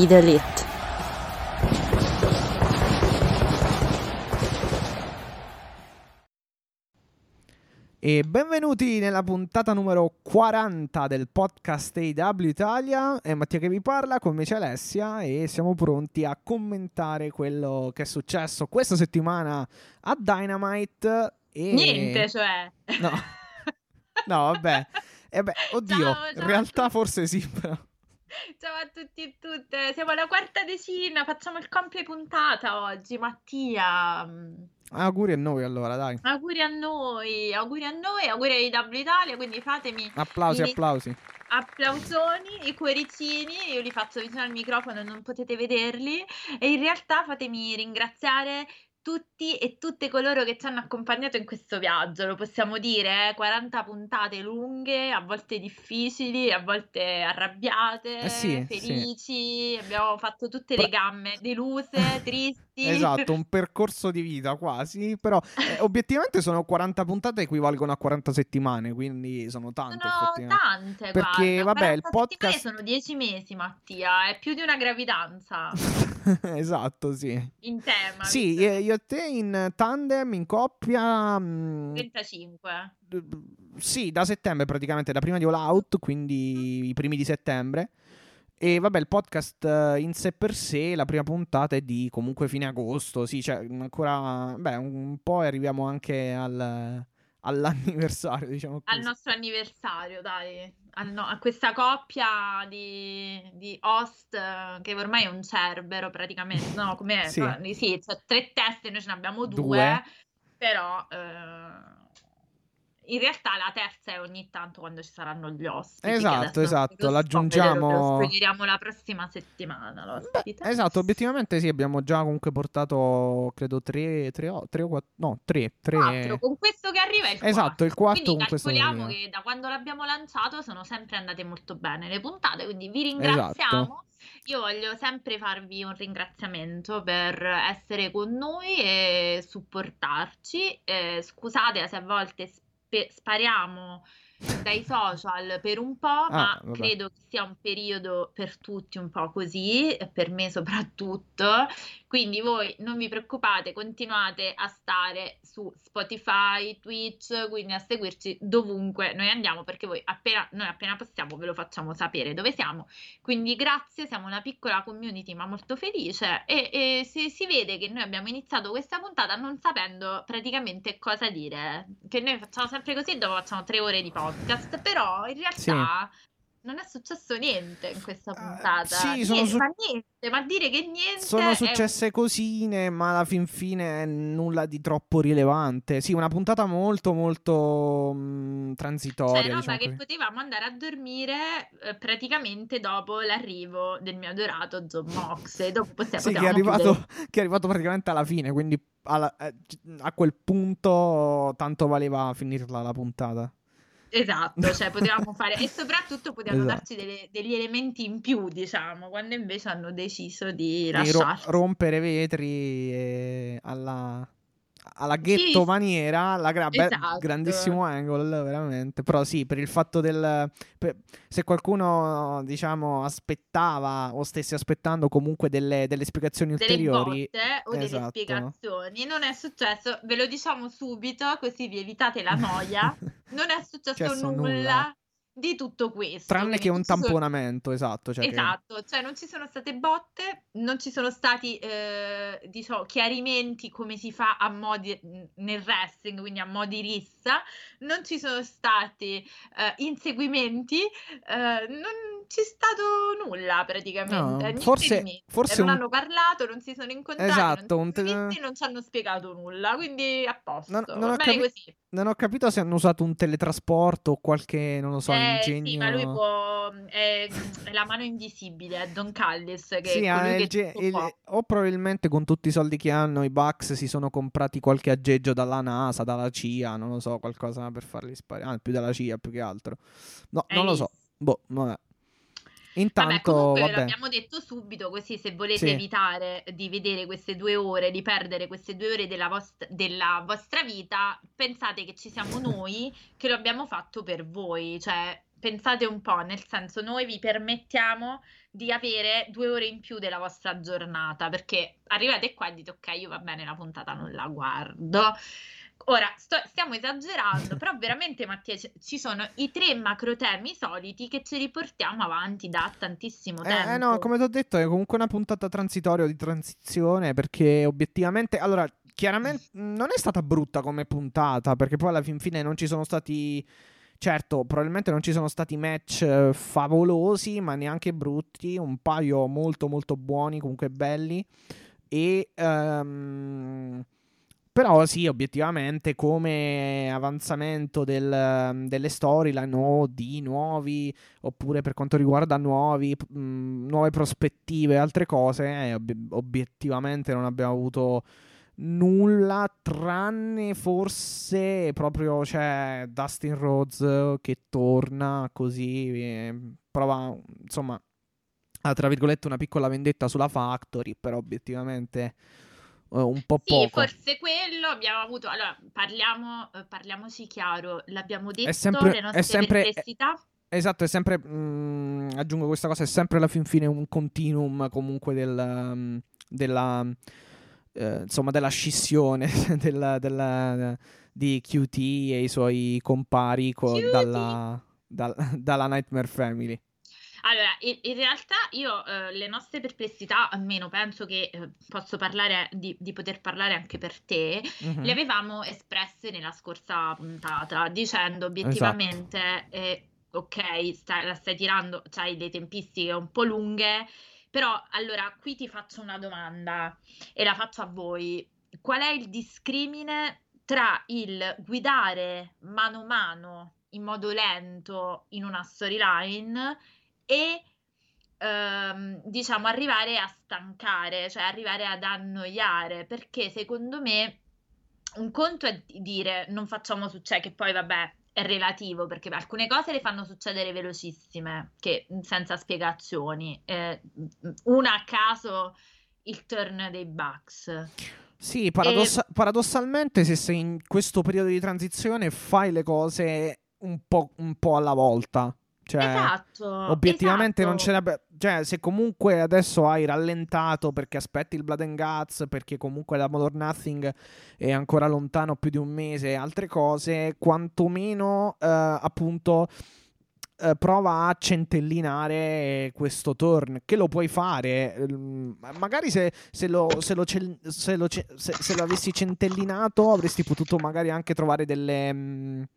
Be the elite. E benvenuti nella puntata numero 40 del podcast AW Italia. È Mattia che vi parla, con me c'è Alessia e siamo pronti a commentare quello che è successo questa settimana a Dynamite. E... Niente, cioè. No, no vabbè. Eh beh, oddio, Ciao, ciao in realtà forse sì, però. Ciao a tutti e tutte, siamo alla quarta decina, facciamo il compie puntata oggi, Mattia. Auguri a noi allora, dai. Auguri a noi, auguri a noi, auguri a W Italia, quindi fatemi Applausi, Ini- applausi. applausoni, i cuoricini, io li faccio vicino al microfono, non potete vederli, e in realtà fatemi ringraziare tutti e tutte coloro che ci hanno accompagnato in questo viaggio, lo possiamo dire, eh? 40 puntate lunghe, a volte difficili, a volte arrabbiate, Eh sì, sì. felici, abbiamo fatto tutte le gamme, deluse, tristi. Esatto, un percorso di vita quasi, però eh, obiettivamente sono 40 puntate equivalgono a 40 settimane, quindi sono tante Sono tante, Perché, guarda, vabbè, il 40 settimane podcast- sono 10 mesi, Mattia, è più di una gravidanza esatto, sì. in tema. Sì, visto io e te in tandem, in coppia, mm, 35. d- sì, da settembre praticamente, da prima di All Out, quindi i primi di settembre. E vabbè, il podcast eh, in sé per sé, la prima puntata è di comunque fine agosto, sì, cioè ancora, beh, un po' e arriviamo anche al, all'anniversario, diciamo Al così. nostro anniversario, dai, al no- a questa coppia di, di host eh, che ormai è un cerbero praticamente, no, come Sì. sì, c'è tre teste, noi ce ne abbiamo due, Due. però eh, in realtà la terza è ogni tanto quando ci saranno gli ospiti. Esatto, esatto, l'aggiungiamo- spoilerò, ve lo spoileriamo la prossima settimana. l'ospite. Esatto, obiettivamente sì, abbiamo già comunque portato, credo, tre, tre, o- tre o quattro, no, tre, tre. Quattro, con questo che arriva è il Esatto, il quarto. quarto Quindi calcoliamo che da quando l'abbiamo lanciato sono sempre andate molto bene le puntate, quindi vi ringraziamo. Esatto. Io voglio sempre farvi un ringraziamento per essere con noi e supportarci. Eh, scusate se a volte spe- spariamo dai social per un po', ma Ah, vabbè. credo che sia un periodo per tutti un po' così, e per me soprattutto. Quindi voi non vi preoccupate, continuate a stare su Spotify, Twitch, quindi a seguirci dovunque noi andiamo, perché voi appena, noi appena possiamo ve lo facciamo sapere dove siamo. Quindi grazie, siamo una piccola community ma molto felice e, e si, si vede che noi abbiamo iniziato questa puntata non sapendo praticamente cosa dire, che noi facciamo sempre così, dopo facciamo tre ore di podcast, però in realtà non è successo niente in questa Ah, puntata. sì, sono Niente, su- ma niente, ma dire che niente Sono è un- successe cosine, ma alla fin fine nulla di troppo rilevante. Sì, una puntata molto, molto mh, transitoria. Cioè, roba diciamo che potevamo andare a dormire eh, praticamente dopo l'arrivo del mio adorato John Mox. E dopo possiamo, Sì, che è, arrivato, che è arrivato praticamente alla fine, quindi alla- eh, a quel punto tanto valeva finirla la puntata. Esatto, cioè potevamo fare e soprattutto potevano Esatto. darci delle- degli elementi in più, diciamo, quando invece hanno deciso di Di ro- lasciarci. rompere vetri e alla, alla ghetto Sì, maniera, alla gra- esatto. grandissimo angle, veramente. Però sì, per il fatto del... per- se qualcuno, diciamo, aspettava o stesse aspettando comunque delle, delle spiegazioni delle ulteriori... botte o delle Esatto. spiegazioni. Non è successo, ve lo diciamo subito, così vi evitate la noia. Non è successo Successo nulla, nulla. Di tutto questo. Tranne che un ci sono- tamponamento, esatto. Cioè che- Esatto, cioè non ci sono state botte, non ci sono stati eh, diciamo, chiarimenti come si fa a modi nel wrestling, quindi a modi rissa, non ci sono stati eh, inseguimenti, eh, non- c'è stato nulla praticamente. No, forse, forse non un... hanno parlato, non si sono incontrati, esatto, non, un te... visti, non ci hanno spiegato nulla, quindi a posto. Non, non, ho, capi- così. Non ho, capito se hanno usato un teletrasporto o qualche, non lo so, eh, ingegno. Sì, ma lui può. È, è la mano invisibile, è Don Callis. Che sì, è il, che il, o probabilmente con tutti i soldi che hanno i Bucks si sono comprati qualche aggeggio dalla NASA, dalla CIA, non lo so, qualcosa per farli sparare. Ah, più dalla CIA più che altro. No, non lo so. Boh, vabbè. Intanto, vabbè, comunque vabbè. ve l'abbiamo detto subito, così se volete Sì. evitare di vedere queste due ore, di perdere queste due ore della, vost- della vostra vita, pensate che ci siamo noi che lo abbiamo fatto per voi, cioè pensate un po', nel senso noi vi permettiamo di avere due ore in più della vostra giornata, perché arrivate qua e dite ok, io va bene, la puntata non la guardo. Ora, sto- stiamo esagerando, però veramente Mattia, ci sono i tre macro temi soliti che ci riportiamo avanti da tantissimo Eh, tempo. eh, no, come ti ho detto, è comunque una puntata transitoria o di transizione perché obiettivamente, allora, chiaramente non è stata brutta come puntata perché poi alla fin fine non ci sono stati, certo, probabilmente non ci sono stati match eh, favolosi, ma neanche brutti, un paio molto molto buoni, comunque belli e ehm, però sì, obiettivamente come avanzamento del- delle storyline o di nuovi oppure per quanto riguarda nuovi, mh, nuove prospettive e altre cose, eh, ob- obiettivamente non abbiamo avuto nulla tranne forse proprio c'è Dustin Rhodes che torna così, prova insomma a tra virgolette una piccola vendetta sulla Factory, però obiettivamente un po' Sì, poco. forse quello abbiamo avuto. Allora, parliamo, eh, parliamoci chiaro, l'abbiamo detto, sempre- le è nostre sempre- perplessità. Esatto, è sempre, mm, aggiungo questa cosa, è sempre alla fin fine un continuum comunque del, mm, della, eh, insomma, della scissione della- della- di QT e i suoi compari co- dalla, dal- dalla Nightmare Family. Allora, in, realtà io eh, le nostre perplessità, almeno penso che eh, posso parlare di, di poter parlare anche per te, Mhm. le avevamo espresse nella scorsa puntata, dicendo Esatto. obiettivamente, eh, ok, stai- la stai tirando, c'hai le tempistiche un po' lunghe, però allora qui ti faccio una domanda e la faccio a voi. Qual è il discrimine tra il guidare mano a mano in modo lento in una storyline e ehm, diciamo arrivare a stancare, cioè arrivare ad annoiare, perché secondo me un conto è di dire non facciamo succedere, che poi vabbè è relativo, perché alcune cose le fanno succedere velocissime, che senza spiegazioni. Eh, una a caso il turn dei Bucks. Sì, paradossa- paradossalmente se sei in questo periodo di transizione fai le cose un po', un po' alla volta. Cioè, esatto. Obiettivamente non ce esatto. n'è. Cioè, se comunque adesso hai rallentato perché aspetti il Blood and Guts, perché comunque la Modern Nothing è ancora lontano più di un mese e altre cose, quantomeno eh, appunto eh, prova a centellinare questo turn. Che lo puoi fare. ehm, magari se, se lo, se, lo se, lo se- se lo avessi centellinato avresti potuto magari anche trovare delle.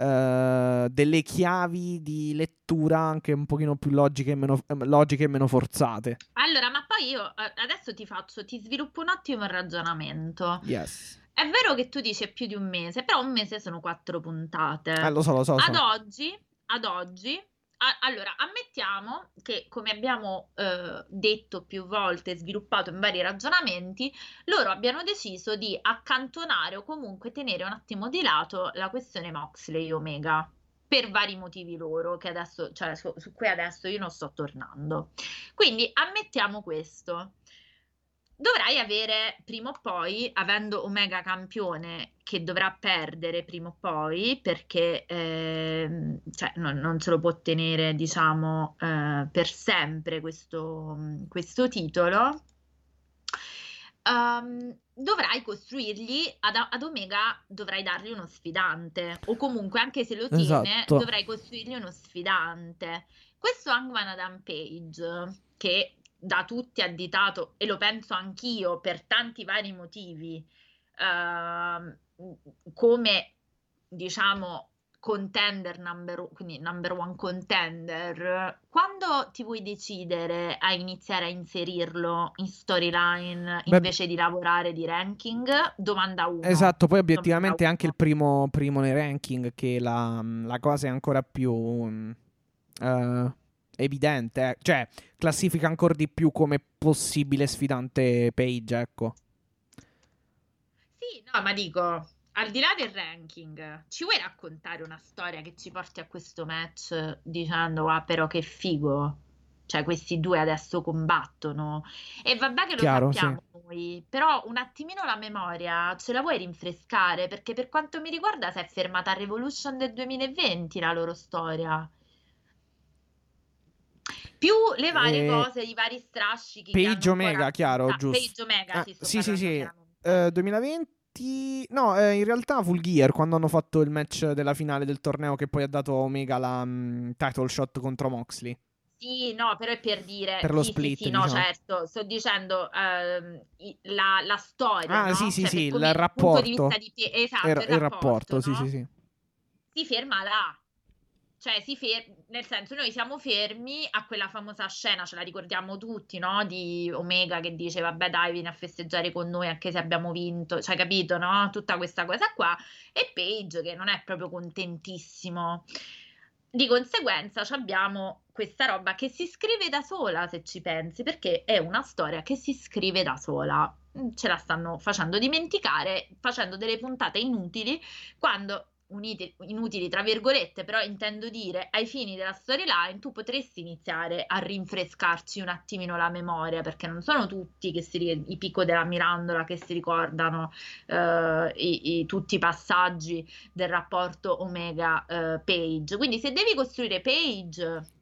Eh, delle chiavi di lettura anche un pochino più logiche e meno, eh, logiche e meno forzate. Allora, ma poi io eh, adesso ti faccio, ti sviluppo un attimo il ragionamento. Yes. È vero che tu dici più di un mese, però un mese sono quattro puntate. Eh, lo so, lo so. lo so. Ad oggi, ad oggi, a- allora, ammettiamo che, come abbiamo eh, detto più volte, sviluppato in vari ragionamenti, loro abbiano deciso di accantonare o comunque tenere un attimo di lato la questione Moxley Omega. Per vari motivi loro, che adesso, cioè, su, su cui adesso io non sto tornando. Quindi ammettiamo questo. Dovrai avere prima o poi, avendo Omega campione che dovrà perdere prima o poi, perché ehm, cioè, non, non se lo può tenere, diciamo, eh, per sempre questo, questo titolo, ehm, dovrai costruirgli ad, ad Omega, dovrai dargli uno sfidante, o comunque anche se lo tiene, Esatto. dovrai costruirgli uno sfidante. Questo Hangman Adam Page, che da tutti additato, e lo penso anch'io per tanti vari motivi, ehm, come diciamo contender number, quindi number one contender, quando ti vuoi decidere a iniziare a inserirlo in storyline Beh, invece di lavorare di ranking? Domanda 1. Esatto, poi obiettivamente anche il 1. primo, primo nei ranking, che la, la cosa è ancora più eh, evidente, eh. cioè classifica ancora di più come possibile sfidante Page, ecco. Sì, no, ma dico, al di là del ranking, ci vuoi raccontare una storia che ci porti a questo match dicendo, ah, però che figo? Cioè, questi due adesso combattono. E vabbè che lo Chiaro, sì. sappiamo noi, però un attimino la memoria ce la vuoi rinfrescare? Perché per quanto mi riguarda si è fermata a Revolution del 2020 la loro storia. Più le varie Eh, cose, i vari strascichi Page Omega, chiaro, raccontato. giusto. Page Omega, Ah, sì, sì, sì, sì. chiaramente. Eh, 2020... No, eh, in realtà Full Gear, quando hanno fatto il match della finale del torneo che poi ha dato a Omega la mm, title shot contro Moxley. Sì, no, però è per dire, Per lo sì, sì, split, sì, no, diciamo. certo, sto dicendo i- la, la storia, Ah, no? sì, sì, Cioè, sì, il di rapporto. di Pie- esatto, Il, il il rapporto, rapporto, sì, no? sì, sì. Si ferma là. Cioè, si fer- nel senso, noi siamo fermi a quella famosa scena, ce la ricordiamo tutti, no? Di Omega che dice, vabbè, dai, vieni a festeggiare con noi anche se abbiamo vinto, cioè, capito, no? Tutta questa cosa qua. E Paige che non è proprio contentissimo. Di conseguenza abbiamo questa roba che si scrive da sola, se ci pensi, perché è una storia che si scrive da sola. Ce la stanno facendo dimenticare, facendo delle puntate inutili, quando uniti- inutili tra virgolette, però intendo dire ai fini della storyline, tu potresti iniziare a rinfrescarci un attimino la memoria, perché non sono tutti che si i picco della Mirandola che si ricordano eh, i- i- tutti i passaggi del rapporto Omega-Page. Quindi se devi costruire Page,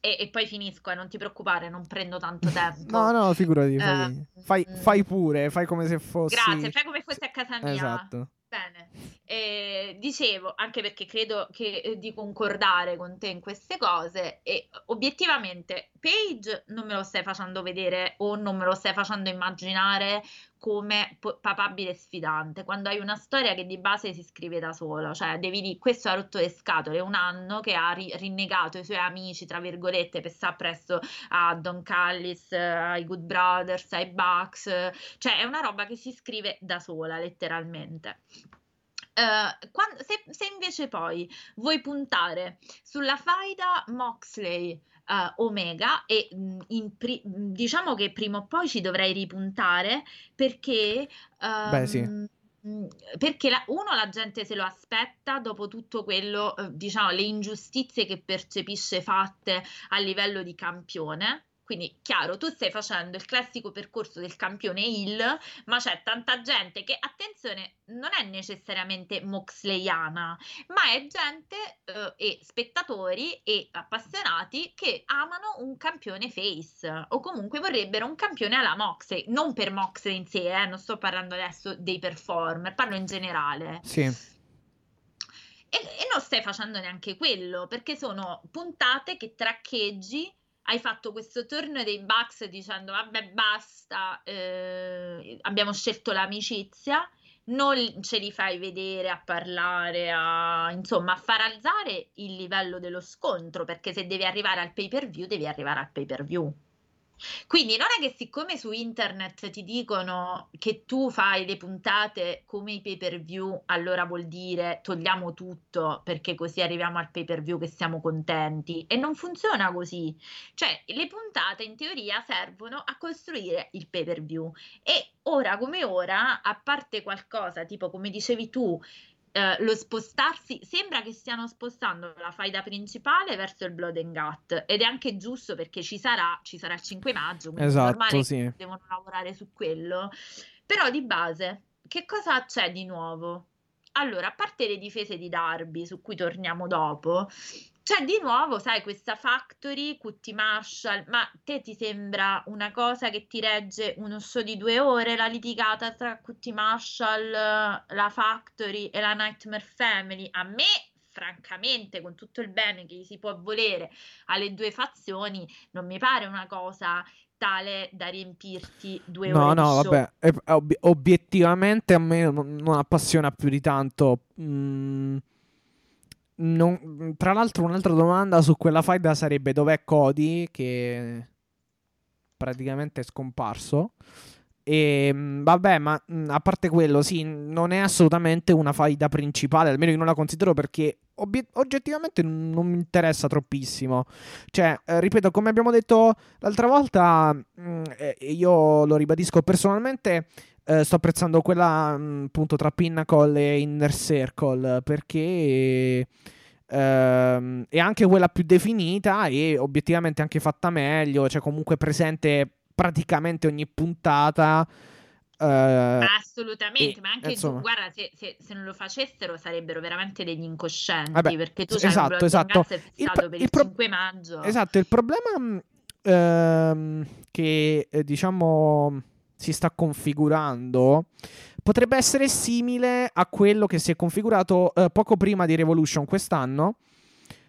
e, e poi finisco, e non ti preoccupare, non prendo tanto tempo. No, no, figurati. Fai, Eh, fai, mm. fai pure, fai come se fossi... Grazie, fai come fossi a casa mia. Esatto. Bene, Eh, dicevo, anche perché credo che, eh, di concordare con te in queste cose e obiettivamente Paige non me lo stai facendo vedere o non me lo stai facendo immaginare come po- papabile sfidante, quando hai una storia che di base si scrive da sola, cioè devi dire questo ha rotto le scatole, un anno che ha ri- rinnegato i suoi amici, tra virgolette, per sta presto a Don Callis, ai Good Brothers, ai Bucks, cioè è una roba che si scrive da sola, letteralmente. Eh, quan- se, se invece poi vuoi puntare sulla faida Moxley eh, Omega e in pri- mh, diciamo che prima o poi ci dovrei ripuntare perché Beh, sì. mh, perché la- uno la gente se lo aspetta dopo tutto quello eh, diciamo le ingiustizie che percepisce fatte a livello di campione quindi, chiaro, tu stai facendo il classico percorso del campione heel, ma c'è tanta gente che, attenzione, non è necessariamente moxleyana, ma è gente eh, e spettatori e appassionati che amano un campione face o comunque vorrebbero un campione alla Moxley, non per Moxley in sé, eh, non sto parlando adesso dei performer, parlo in generale. Sì. E, e non stai facendo neanche quello, perché sono puntate che traccheggi. Hai fatto questo turno dei Bucks dicendo vabbè basta, eh, abbiamo scelto l'amicizia, non ce li fai vedere a parlare, a, insomma a far alzare il livello dello scontro, perché se devi arrivare al pay per view devi arrivare al pay per view. Quindi non è che siccome su internet ti dicono che tu fai le puntate come i pay per view, allora vuol dire togliamo tutto perché così arriviamo al pay per view che siamo contenti. E non funziona così. Cioè, le puntate in teoria servono a costruire il pay per view. E ora come ora, a parte qualcosa tipo come dicevi tu, eh, lo spostarsi sembra che stiano spostando la faida principale verso il Blood and Gut ed è anche giusto perché ci sarà, ci sarà il 5 maggio, quindi Esatto, sì. devono lavorare su quello. Però di base, che cosa c'è di nuovo? Allora, a parte le difese di Darby, su cui torniamo dopo, c'è di nuovo, sai, questa Factory, QT Marshall, ma te ti sembra una cosa che ti regge uno show di due ore, la litigata tra QT Marshall, la Factory e la Nightmare Family? A me, francamente, con tutto il bene che gli si può volere alle due fazioni, non mi pare una cosa tale da riempirti due No, ore no, show. vabbè. ob- obiettivamente a me non, non appassiona più di tanto. Mm, non- tra l'altro, un'altra domanda su quella faida sarebbe dov'è Cody, che praticamente è scomparso. E mh, vabbè, ma a parte quello, sì, non è assolutamente una faida principale, almeno io non la considero perché obiet- oggettivamente non, non mi interessa troppissimo. Cioè, eh, ripeto, come abbiamo detto l'altra volta, mh, eh, io lo ribadisco personalmente. Eh, sto apprezzando quella mh, appunto tra Pinnacle e Inner Circle perché ehm, è anche quella più definita e obiettivamente anche fatta meglio, cioè comunque presente praticamente ogni puntata. eh, Assolutamente, e, ma anche insomma. tu, guarda, se, se- se non lo facessero sarebbero veramente degli incoscienti, Vabbè, perché tu s- c'hai un esatto, esatto. Il pro- per il pro- 5 maggio. Esatto, il problema ehm, che eh, diciamo si sta configurando potrebbe essere simile a quello che si è configurato eh, poco prima di Revolution quest'anno,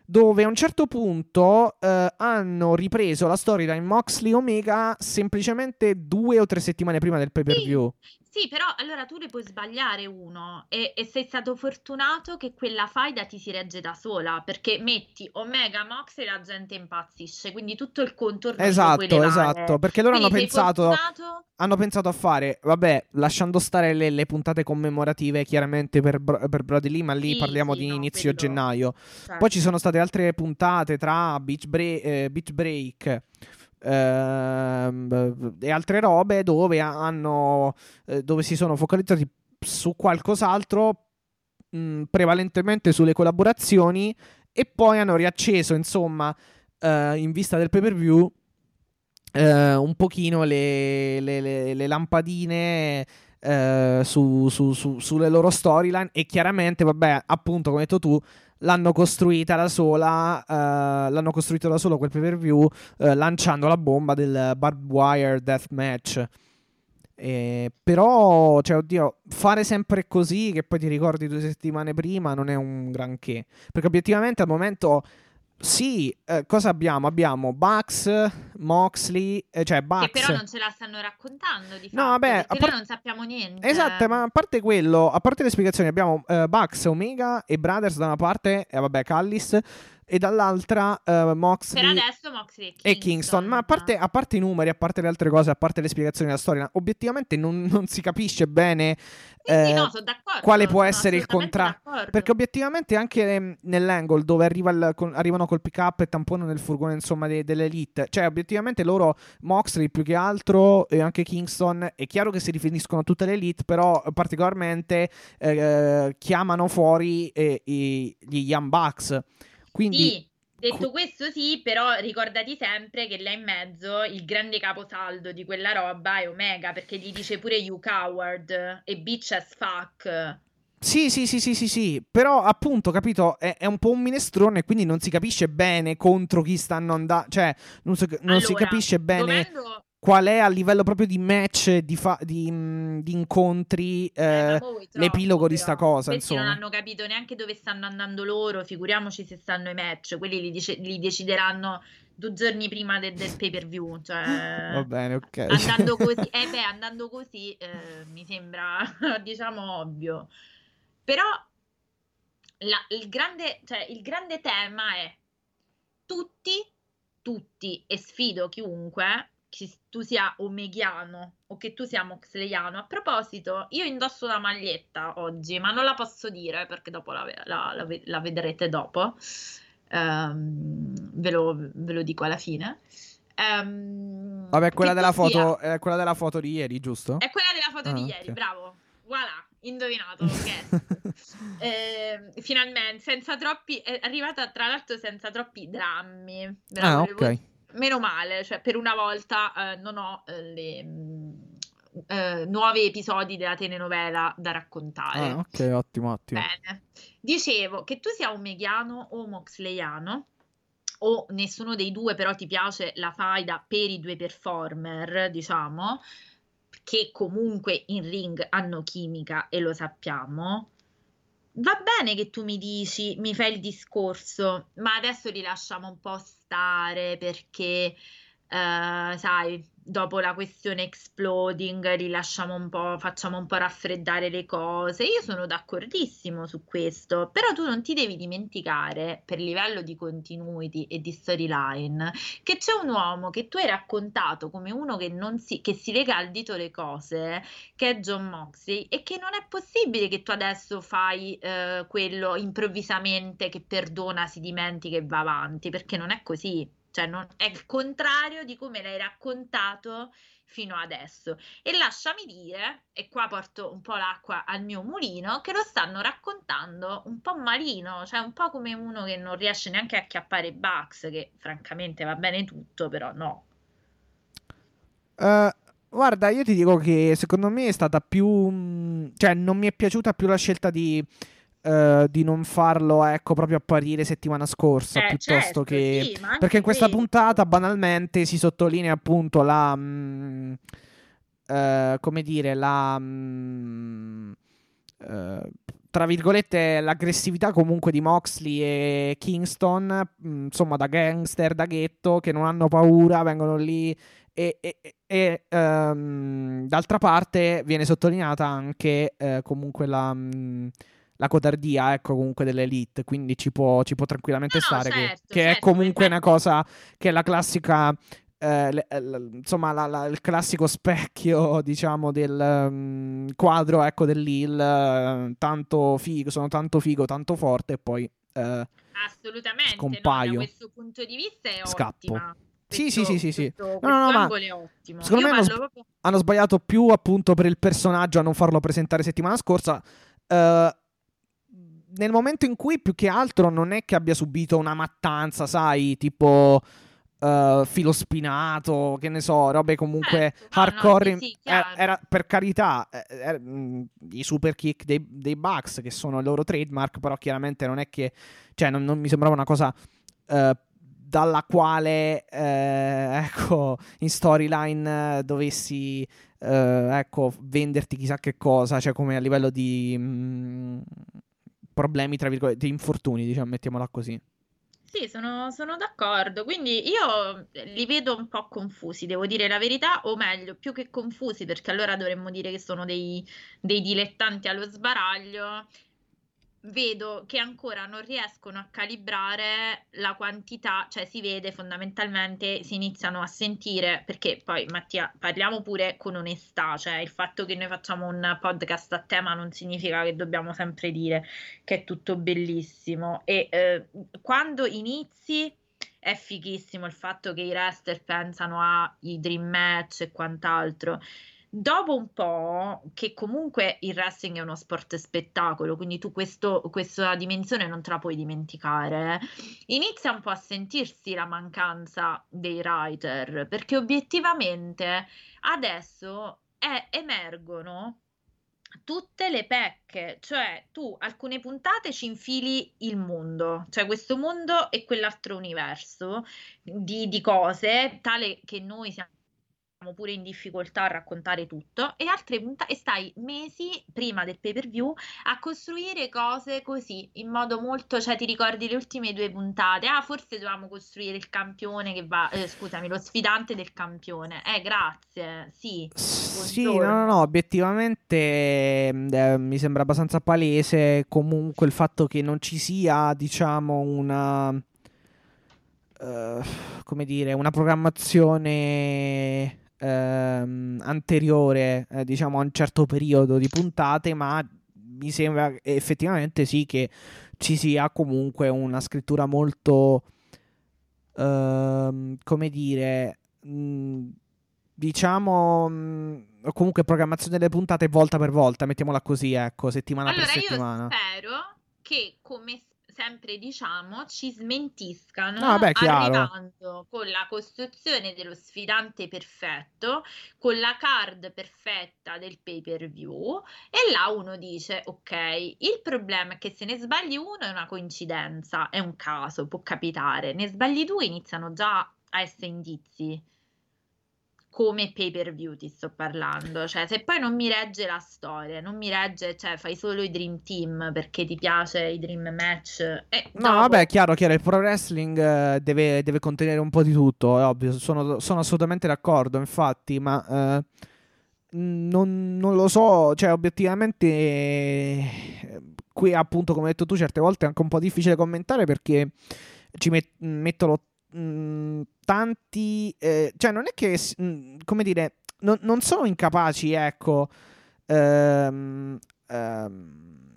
dove a un certo punto eh, hanno ripreso la storyline Moxley Omega semplicemente due o tre settimane prima del pay per view. Sì, però allora tu ne puoi sbagliare uno e, e sei stato fortunato che quella faida ti si regge da sola, perché metti Omega Mox e la gente impazzisce, quindi tutto il contorno Esatto, esatto, perché loro hanno Quindi sei pensato fortunato- hanno pensato a fare, vabbè, lasciando stare le, le puntate commemorative chiaramente per, per Brody Lee, ma lì Sì, parliamo sì, di no, inizio quello- gennaio. cioè, Poi ci sono state altre puntate tra Beach, Bra- eh, Beach Break ehm, e altre robe dove hanno eh, dove si sono focalizzati su qualcos'altro, mh, prevalentemente sulle collaborazioni, e poi hanno riacceso, insomma, eh, in vista del pay per view. eh, un pochino le, le- le- le lampadine eh, su- su- su- sulle loro storyline e chiaramente, vabbè, appunto, come hai detto tu, l'hanno costruita da sola, eh, l'hanno costruito da solo quel pay per view eh, lanciando la bomba del barbed wire death match. Eh, però, cioè, oddio, fare sempre così che poi ti ricordi due settimane prima non è un granché. Perché obiettivamente al momento, sì, eh, cosa abbiamo? Abbiamo Bucks, Moxley, eh, cioè che Bucks. però non ce la stanno raccontando di No, fatto, vabbè, perché a noi par- non sappiamo niente. Esatto, ma a parte quello, a parte le spiegazioni, abbiamo eh, Bucks, Omega e Brothers da una parte, e vabbè, Callis, e dall'altra eh, Moxley adesso Moxley e Kingston. Ma a parte, a parte i numeri, a parte le altre cose, a parte le spiegazioni della storia, obiettivamente non, non si capisce bene Sì, sì, eh, no, sono d'accordo, quale può essere il contratto. Perché obiettivamente anche ehm, nell'angle dove arriva il- con- arrivano col pick up e tamponano il furgone insomma de- dell'elite, cioè obiettivamente loro Moxley più che altro e anche Kingston è chiaro che si riferiscono a tutte le elite, però particolarmente eh, chiamano fuori eh, i- gli Young Bucks. Quindi Sì, detto questo sì, però ricordati sempre che là in mezzo il grande caposaldo di quella roba è Omega, perché gli dice pure you coward e bitch as fuck. Sì, sì, sì, sì, sì, sì, però appunto, capito, è, è un po' un minestrone, quindi non si capisce bene contro chi stanno andando, cioè non, si- non si Allora, capisce bene dovendo- qual è a livello proprio di match, di, fa- di, mh, di incontri, Eh, eh, troppo, l'epilogo di però. sta cosa, Questi insomma. non hanno capito neanche dove stanno andando loro, figuriamoci se stanno i match, quelli li, dice- li decideranno due giorni prima de- del pay per view, cioè Va bene, ok. andando così, eh beh, andando così eh, mi sembra, diciamo, ovvio. Però la- il grande, cioè, il grande tema è tutti, tutti, e sfido chiunque, che tu sia omeghiano o che tu sia moxleyano. A proposito, io indosso una maglietta oggi, ma non la posso dire perché dopo la, la- la la vedrete dopo. Ehm, ve lo, ve lo dico alla fine. Ehm, Vabbè, quella della, foto, è quella della foto di ieri, giusto? è quella della foto di Ah, ieri, ok. bravo. Voilà, indovinato. Eh, finalmente, senza troppi, è arrivata tra l'altro senza troppi drammi. Ah, ok. Meno male, cioè per una volta eh, non ho eh, le, mh, eh, nuovi episodi della telenovela da raccontare. Ah, ok, ottimo, ottimo. Bene. Dicevo che tu sia omeghiano o moxleyano, o nessuno dei due, però ti piace la faida per i due performer, diciamo, che comunque in ring hanno chimica e lo sappiamo. Va bene che tu mi dici, mi fai il discorso, ma adesso li lasciamo un po' stare perché, eh, sai, dopo la questione exploding rilasciamo un po', facciamo un po' raffreddare le cose. Io sono d'accordissimo su questo, però tu non ti devi dimenticare per livello di continuity e di storyline che c'è un uomo che tu hai raccontato come uno che, si, che si lega al dito le cose, che è John Moxley, e che non è possibile che tu adesso fai eh, quello improvvisamente che perdona, si dimentica e va avanti, perché non è così cioè non, è il contrario di come l'hai raccontato fino adesso. E lasciami dire, e qua porto un po' l'acqua al mio mulino, che lo stanno raccontando un po' marino, cioè un po' come uno che non riesce neanche a chiappare Bugs, che francamente va bene tutto, però no. Uh, guarda, io ti dico che secondo me è stata più... Mm, cioè non mi è piaciuta più la scelta di Uh, di non farlo ecco proprio apparire settimana scorsa eh, piuttosto certo, che sì, perché in questa questo. puntata banalmente si sottolinea appunto la mh, uh, come dire la mh, uh, tra virgolette l'aggressività comunque di Moxley e Kingston mh, insomma da gangster da ghetto che non hanno paura vengono lì e, e, e um, d'altra parte viene sottolineata anche eh, comunque la la codardia, ecco, comunque dell'elite, quindi ci può, ci può tranquillamente no, stare certo, che, che certo, è comunque una cosa che è la classica eh, le, l, insomma, la, la, il classico specchio, diciamo, del um, quadro, ecco, dell'Hill, uh, tanto figo, sono tanto figo, tanto forte, e poi uh, Assolutamente, scompaio. No, da questo punto di vista è Scappo. ottima. Sì, questo, sì, sì, sì, questo, sì. No, no, no, ma è ottimo. secondo Io me hanno, proprio... hanno, sbagliato più appunto per il personaggio a non farlo presentare settimana scorsa. Uh, nel momento in cui più che altro non è che abbia subito una mattanza, sai, tipo uh, filo spinato, che ne so, robe comunque certo, hardcore. No, no, sì, sì, era, era, per carità, era, mh, i super kick dei, dei Bucks, che sono il loro trademark, però chiaramente non è che, cioè, non, non mi sembrava una cosa. Uh, dalla quale eh, ecco in storyline eh, dovessi eh, ecco venderti chissà che cosa cioè come a livello di mh, problemi, tra virgolette, infortuni, diciamo, mettiamola così. Sì, sono, sono, d'accordo. Quindi io li vedo un po' confusi, devo dire la verità, o meglio, più che confusi, perché allora dovremmo dire che sono dei, dei dilettanti allo sbaraglio vedo che ancora non riescono a calibrare la quantità, cioè si vede fondamentalmente, si iniziano a sentire, perché poi Mattia parliamo pure con onestà, cioè il fatto che noi facciamo un podcast a tema non significa che dobbiamo sempre dire che è tutto bellissimo. E eh, quando inizi è fighissimo il fatto che i wrestler pensano ai dream match e quant'altro dopo un po', che comunque il wrestling è uno sport spettacolo, quindi tu questo, questa dimensione non te la puoi dimenticare, inizia un po' a sentirsi la mancanza dei writer, perché obiettivamente adesso è, emergono tutte le pecche, cioè tu alcune puntate ci infili il mondo, cioè questo mondo e quell'altro universo di, di cose, tale che noi siamo pure in difficoltà a raccontare tutto e altre puntate e stai mesi prima del pay per view a costruire cose così in modo molto cioè ti ricordi le ultime due puntate? Ah forse dovevamo costruire il campione che va eh, scusami lo sfidante del campione. Eh grazie sì sì no no no obiettivamente eh, mi sembra abbastanza palese comunque il fatto che non ci sia diciamo una uh, come dire una programmazione ehm, anteriore, eh, diciamo, a un certo periodo di puntate, ma mi sembra effettivamente sì che ci sia comunque una scrittura molto, ehm, come dire, mh, diciamo, mh, comunque programmazione delle puntate volta per volta, mettiamola così, ecco, settimana allora, per settimana. Io spero che come sempre diciamo, ci smentiscano no, beh, arrivando con la costruzione dello sfidante perfetto, con la card perfetta del pay per view e là uno dice ok, il problema è che se ne sbagli uno è una coincidenza, è un caso, può capitare, ne sbagli due iniziano già a essere indizi come pay per view ti sto parlando, cioè se poi non mi regge la storia, non mi regge, cioè fai solo i Dream Team perché ti piace i Dream Match. Eh, no, dopo... vabbè, chiaro, chiaro, il pro wrestling eh, deve, deve, contenere un po' di tutto, è ovvio, sono, sono assolutamente d'accordo, infatti, ma eh, non, non, lo so, cioè obiettivamente eh, qui appunto, come hai detto tu, certe volte è anche un po' difficile commentare perché ci met- mettono mh, mm, tanti... Eh, cioè non è che, mm, come dire, non, non sono incapaci, ecco, ehm, ehm,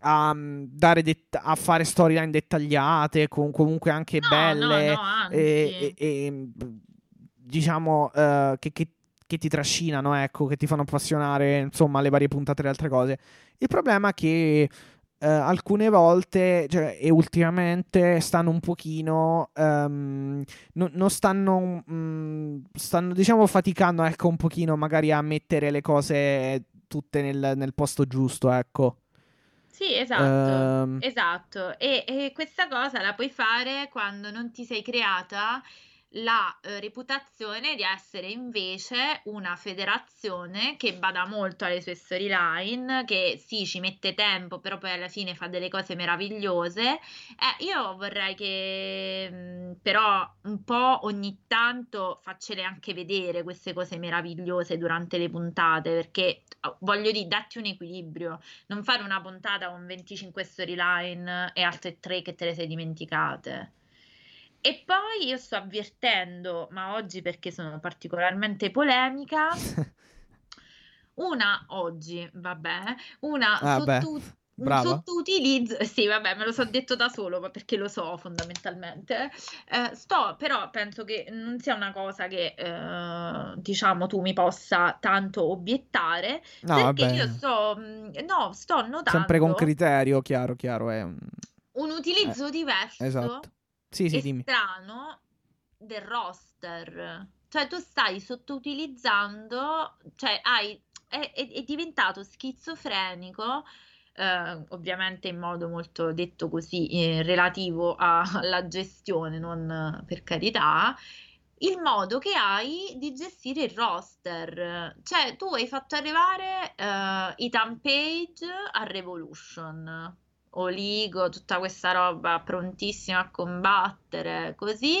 a, dare det- a fare storyline dettagliate, con, comunque anche no, belle, no, no, e, e, e, diciamo uh, che, che, che, ti trascinano, ecco, che ti fanno appassionare, insomma, le varie puntate e le altre cose. Il problema è che Uh, alcune volte cioè, e ultimamente stanno un pochino um, no, non stanno um, stanno diciamo faticando ecco un pochino magari a mettere le cose tutte nel, nel posto giusto ecco sì, esatto, uh, esatto. E, e questa cosa la puoi fare quando non ti sei creata la eh, reputazione di essere invece una federazione che bada molto alle sue storyline, che sì, ci mette tempo, però poi alla fine fa delle cose meravigliose. Eh, io vorrei che mh, mm, però un po' ogni tanto faccele anche vedere queste cose meravigliose durante le puntate, perché oh, voglio dire, datti un equilibrio, non fare una puntata con 25 storyline e altre tre che te le sei dimenticate. E poi io sto avvertendo, ma oggi perché sono particolarmente polemica, una oggi, vabbè, una ah, sottu- sottoutilizzo, sì, vabbè, me lo so detto da solo, ma perché lo so fondamentalmente. Eh, sto, però penso che non sia una cosa che eh, diciamo tu mi possa tanto obiettare, no, perché vabbè. io sto, mm, no, sto notando sempre con criterio, chiaro, chiaro, è un, un utilizzo eh, diverso. Esatto sì, sì, dimmi. strano del roster. Cioè, tu stai sottoutilizzando, cioè hai, è, è, è diventato schizofrenico, eh, ovviamente in modo molto detto così, eh, relativo alla gestione, non per carità, il modo che hai di gestire il roster. Cioè, tu hai fatto arrivare eh, Ethan Page a Revolution Oligo, tutta questa roba prontissima a combattere, così.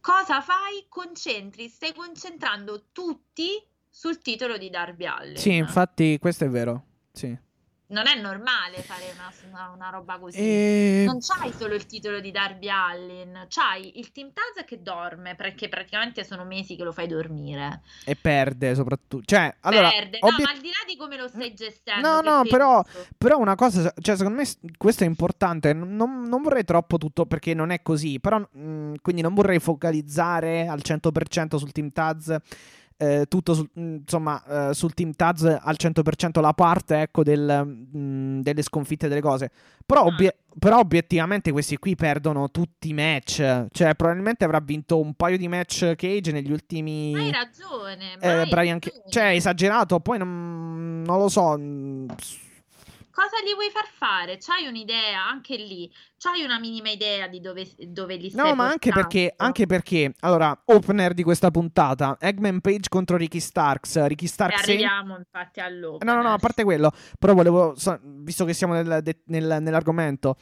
Cosa fai? Concentri, stai concentrando tutti sul titolo di Darby Allin. Sì, infatti questo è vero. Sì non è normale fare una, una roba così. E... Non c'hai solo il titolo di Darby Allin, c'hai il Team Taz che dorme perché praticamente sono mesi che lo fai dormire. E perde soprattutto. Cioè, allora, perde, no, ma al di là di come lo stai gestendo. No, no, però, però, una cosa, cioè, secondo me questo è importante. Non, non vorrei troppo tutto perché non è così, però mh, quindi non vorrei focalizzare al 100% sul Team Taz eh, tutto sul, mm, insomma, eh, sul team Taz al 100% la parte ecco, del, mh, mm, delle sconfitte delle cose. Però, ah. obiet- però, obiettivamente questi qui perdono tutti i match. Cioè, probabilmente avrà vinto un paio di match Cage negli ultimi. Hai ragione. Eh, Brian Cage. Cioè, esagerato. Poi non, non lo so mm, cosa gli vuoi far fare? C'hai un'idea anche lì, c'hai una minima idea di dove, dove li stai No, ma anche perché, anche perché, allora, opener di questa puntata, Eggman Page contro Ricky Starks. Ricky Starks. E arriviamo infatti all'opener. No, no, no, a parte quello, però volevo, visto che siamo nel, nel, nell'argomento,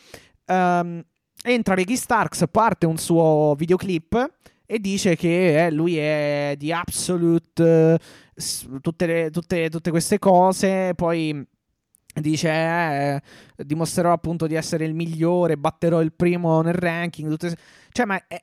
um, entra Ricky Starks, parte un suo videoclip e dice che eh, lui è di Absolute, uh, tutte, le, tutte, tutte queste cose, poi dice eh, dimostrerò appunto di essere il migliore, batterò il primo nel ranking, tutte... cioè ma è,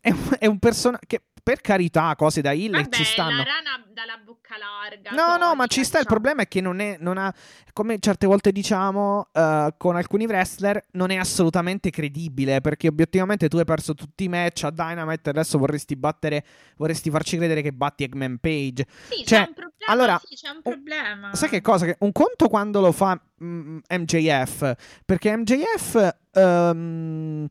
è, è un personaggio che per carità, cose da Hill Vabbè, ci stanno. La rana dalla bocca larga. No, no, ma ci sta. Il problema è che non, è, non ha, come certe volte diciamo, uh, con alcuni wrestler, non è assolutamente credibile. Perché obiettivamente tu hai perso tutti i match a Dynamite e adesso vorresti battere, vorresti farci credere che batti Eggman Page. Sì, cioè, c'è un problema. Allora, sì, c'è un problema. Sai che cosa? Un conto quando lo fa mm, MJF, perché MJF. Um,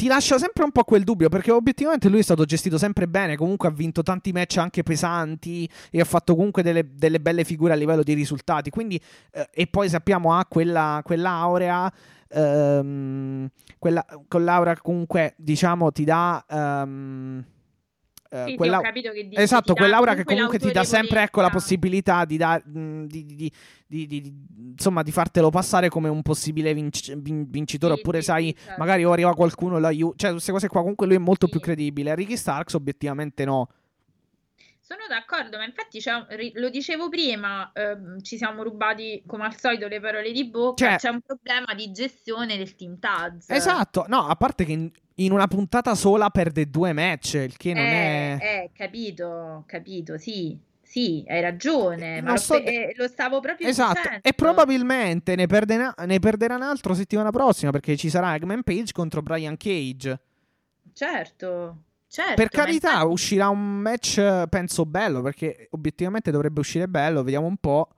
ti lascia sempre un po' quel dubbio perché obiettivamente lui è stato gestito sempre bene, comunque ha vinto tanti match anche pesanti e ha fatto comunque delle, delle belle figure a livello di risultati, quindi eh, e poi sappiamo ha quella, quell'aurea ehm, quella, quell'aurea comunque diciamo ti dà um, eh, Sì, quella- che dici, Esatto, quell'aura che comunque ti dà sempre ecco, la possibilità di, da- mh, di, di- di- insomma, di fartelo passare come un possibile vinc- vin- vincitore. Sì, oppure, sì, sai, certo. magari o arriva qualcuno e l'aiuta. Cioè, queste cose qua. Comunque lui è molto più credibile. Ricky Starks, obiettivamente, no. Sono d'accordo, ma infatti un- lo dicevo prima, ehm, ci siamo rubati come al solito le parole di bocca, Cioè- c'è un problema di gestione del team Taz. Esatto, no, a parte che in, in una puntata sola perde due match, il che non Eh, è. eh, capito, capito, sì, sì, hai ragione, Eh, ma lo, so de- eh, lo stavo proprio Esatto, dicendo. e probabilmente ne, perderà, ne perderà un altro settimana prossima perché ci sarà Eggman Page contro Brian Cage. Certo, certo, per carità, infatti- uscirà un match, penso bello, perché obiettivamente dovrebbe uscire bello, vediamo un po'.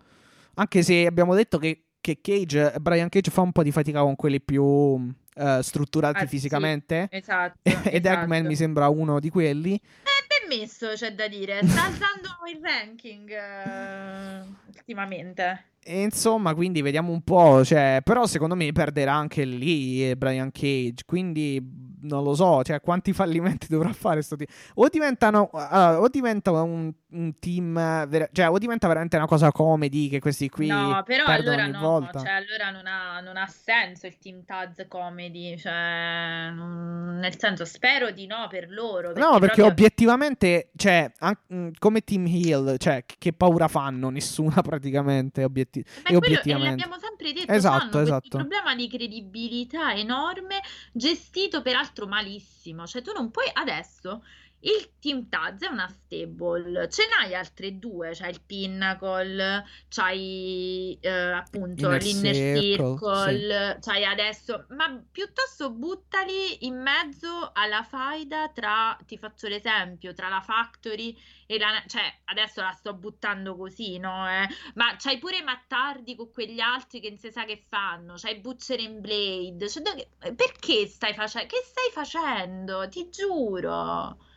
Anche se abbiamo detto che, che Cage, Brian Cage fa un po' di fatica con quelli più eh, strutturati Ah, sì, fisicamente. Esatto, Ed esatto. Eggman mi sembra uno di quelli. Eh, ben messo, c'è da dire, sta alzando il ranking eh, ultimamente. E insomma, quindi vediamo un po'. Cioè, però secondo me perderà anche lì eh, Brian Cage. Quindi non lo so. Cioè, quanti fallimenti dovrà fare sto team? O diventano. ah, o diventa un, un team. vera- cioè, o diventa veramente una cosa comedy che questi qui No, però perdono allora ogni no, volta. cioè allora non ha, non ha senso il Team Taz Comedy, cioè, non- nel senso spero di no per loro. No, perché proprio- obiettivamente, cioè, an- mh, come Team Hill, cioè, che- paura fanno? Nessuna praticamente. Obietti- Ma e quello- obiettivamente. l'abbiamo sempre detto, Esatto, esatto. problema di credibilità enorme, gestito peraltro malissimo. Cioè, tu non puoi adesso. Il Team Taz è una stable, ce n'hai altre due, c'hai il Pinnacle, c'hai eh, appunto Inner l'Inner Circle, Circle, c'hai adesso, ma piuttosto buttali in mezzo alla faida tra, ti faccio l'esempio, tra la Factory e la... cioè adesso la sto buttando così, no? Eh? Ma c'hai pure Mattardi con quegli altri che non si sa che fanno, c'hai Butcher and Blade, cioè, perché stai facendo? Che stai facendo? Ti giuro.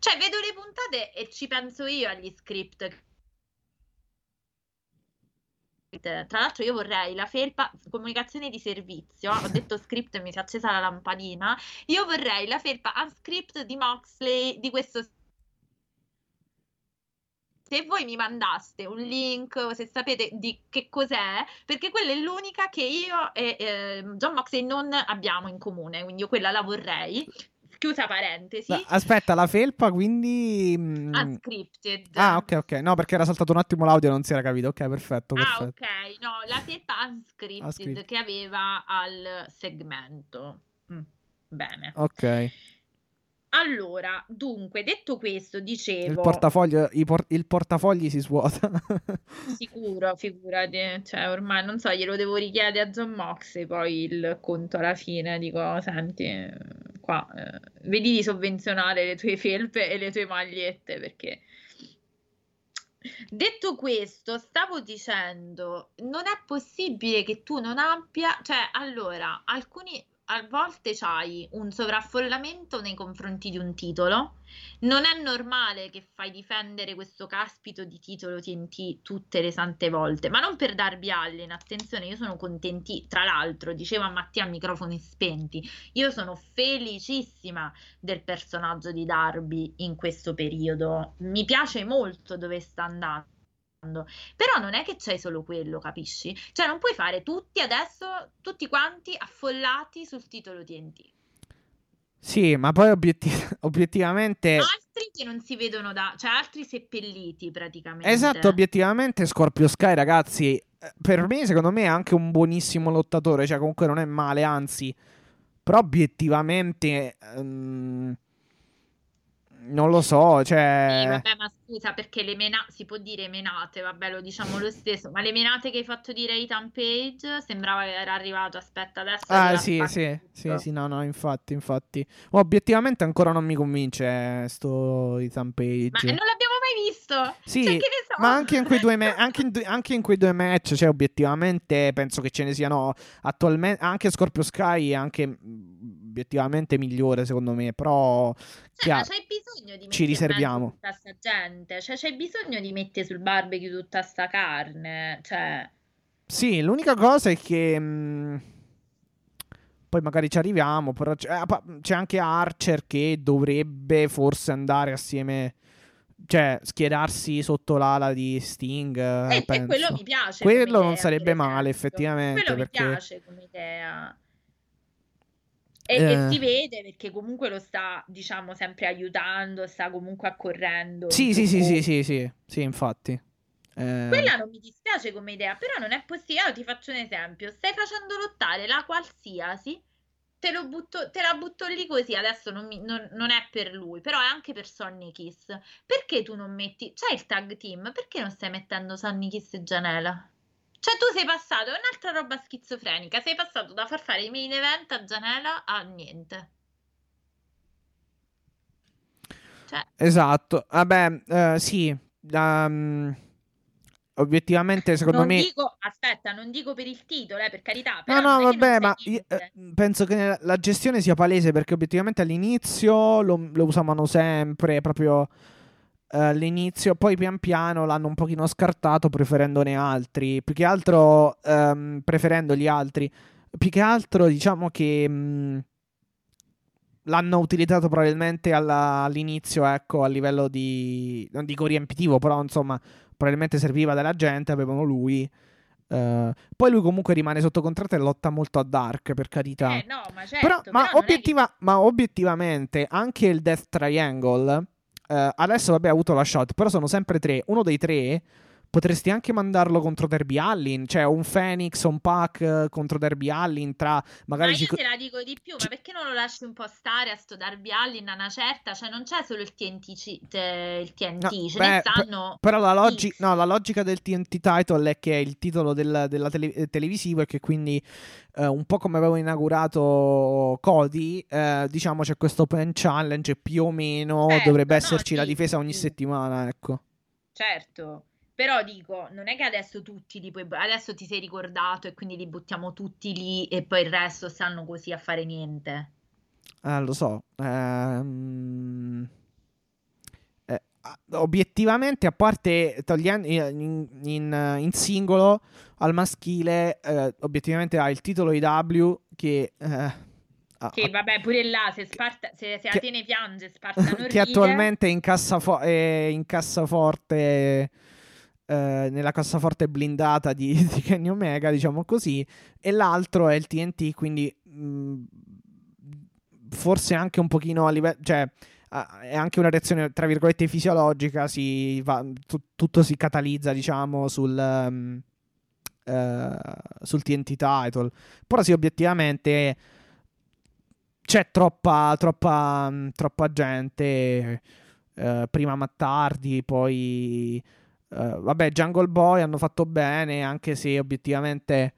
Cioè, vedo le puntate e ci penso io agli script. Tra l'altro io vorrei la felpa, comunicazione di servizio, ho detto script e mi si è accesa la lampadina, io vorrei la felpa unscript di Moxley di questo se voi mi mandaste un link o se sapete di che cos'è, perché quella è l'unica che io e eh, John Moxley non abbiamo in comune, quindi io quella la vorrei. Chiusa parentesi. Aspetta, la felpa quindi. Unscripted. Ah, ok, ok. No, perché era saltato un attimo l'audio e non si era capito. Ok, perfetto, Ah, perfetto. ok. No, la felpa unscripted Unscripted. che aveva al segmento. Mm, Bene. Ok. Allora, dunque, detto questo, Il dicevo, portafoglio, i por- il portafogli si svuota. sicuro, figurati, cioè ormai non so, glielo devo richiedere a John Moxley poi il conto alla fine, dico, senti, eh, qua, eh, vedi di sovvenzionare le tue felpe e le tue magliette, perché... Detto questo, stavo dicendo, non è possibile che tu non abbia, cioè, allora, alcuni a volte c'hai un sovraffollamento nei confronti di un titolo. Non è normale che fai difendere questo caspito di titolo TNT tutte le sante volte, ma non per Darby Allin, attenzione, io sono contenti, tra l'altro, dicevo a Mattia a microfoni spenti, io sono felicissima del personaggio di Darby in questo periodo. Mi piace molto dove sta andando. Però non è che c'hai solo quello, capisci? Cioè non puoi fare tutti adesso, tutti quanti affollati sul titolo TNT. sì, ma poi obietti- obiettivamente. Altri che non si vedono da... cioè altri seppelliti praticamente. Esatto, obiettivamente Scorpio Sky, ragazzi, eh, per me, secondo me, è anche un buonissimo lottatore. Cioè, comunque non è male, anzi. Però obiettivamente. ehm, non lo so, Sì, cioè. vabbè, ma scusa, perché le menate, si può dire menate, vabbè, lo diciamo lo stesso, ma le menate che hai fatto dire a Ethan Page sembrava che era arrivato, aspetta, adesso Ah, sì, sì, sì, sì, no, no, infatti, infatti. Obiettivamente ancora non mi convince eh, sto Ethan Page. Ma non l'abbiamo mai visto! Sì, Cioè, so! ma anche in, quei due ma- anche, in anche in quei due match, cioè, obiettivamente penso che ce ne siano attualmente. Anche Scorpio Sky è anche obiettivamente migliore, secondo me. Però, Cioè, ma c'hai bisogno di ci riserviamo. tutta sta gente, cioè c'hai bisogno di mettere sul barbecue tutta sta carne, cioè... Sì, l'unica cosa è che. mm, poi magari ci arriviamo, però c'è, eh, c'è anche Archer che dovrebbe forse andare assieme, cioè schierarsi sotto l'ala di Sting. eh, E, e quello mi piace. Quello non sarebbe male, effettivamente, Quello perché- mi piace come idea. E, Eh. e si vede perché comunque lo sta, diciamo, sempre aiutando, sta comunque accorrendo. Sì, sì, sì, sì, sì, sì, sì, infatti. Eh, Quella non mi dispiace come idea, però non è possibile. Io ti faccio un esempio: stai facendo lottare la qualsiasi, te, lo butto, te la butto lì così. Adesso non, mi- non- non è per lui, però è anche per Sonny Kiss. Perché tu non metti. C'è il tag team, perché non stai mettendo Sonny Kiss e Gianela? Cioè, tu sei passato, è un'altra roba schizofrenica. Sei passato da far fare i main event a Gianela a niente. Cioè, Esatto, vabbè, eh, sì, ehm, obiettivamente secondo non me... dico, aspetta, non dico per il titolo, eh, per carità. No, no, vabbè, ma io, eh, penso che la gestione sia palese perché obiettivamente all'inizio lo, lo usavano sempre, proprio all'inizio, poi pian piano l'hanno un pochino scartato preferendone altri, più che altro ehm, preferendo gli altri, più che altro diciamo che mh, l'hanno utilizzato probabilmente alla- all'inizio, ecco, a livello di, non dico riempitivo, però insomma, probabilmente serviva della gente, avevano lui. Eh, poi lui comunque rimane sotto contratto e lotta molto a Dark, per carità. Eh, no, ma certo, Però, ma, però non è che- obiettiva- ma obiettivamente anche il Death Triangle eh, adesso vabbè ha avuto la shot, però sono sempre tre. Uno dei tre potresti anche mandarlo contro Derby Allin, cioè un Phoenix, un Pac eh, contro Derby Allin tra Ma magari io ci- te la dico di più, ma perché non lo lasci un po' stare a sto Darby Allin a una certa? Cioè non c'è solo il TNT, te- il TNT, No, ce beh, ne per- stanno Però la, logi- no, la logica del TNT title è che il titolo del, della tele- eh, televisivo e che quindi eh, un po' come avevo inaugurato Cody, eh, diciamo c'è questo open challenge più o meno Certo, dovrebbe no, esserci la sì, difesa ogni settimana, ecco. Certo, però dico, non è che adesso tutti li puoi, adesso ti sei ricordato e quindi li buttiamo tutti lì e poi il resto stanno così a fare niente. Eh, lo so. Ehm, eh, ah, obiettivamente, a parte togliendo in, in- in singolo al maschile, eh, obiettivamente ha il titolo IW che, eh, Che vabbè, pure là, se, Sparta, se, se Che- Atene piange, Sparta non che ride. attualmente è in, cassafo- è in cassaforte. Eh, nella cassaforte blindata di, di Kenny Omega, diciamo così, e l'altro è il TNT, quindi mh, forse anche un pochino a livello, cioè è anche una reazione tra virgolette fisiologica, si va- tu- tutto si catalizza, diciamo, sul, ehm, eh, sul TNT title. Però sì, obiettivamente c'è troppa, troppa, mh, troppa gente. eh, prima Mattardi, poi eh, vabbè, Jungle Boy hanno fatto bene, anche se obiettivamente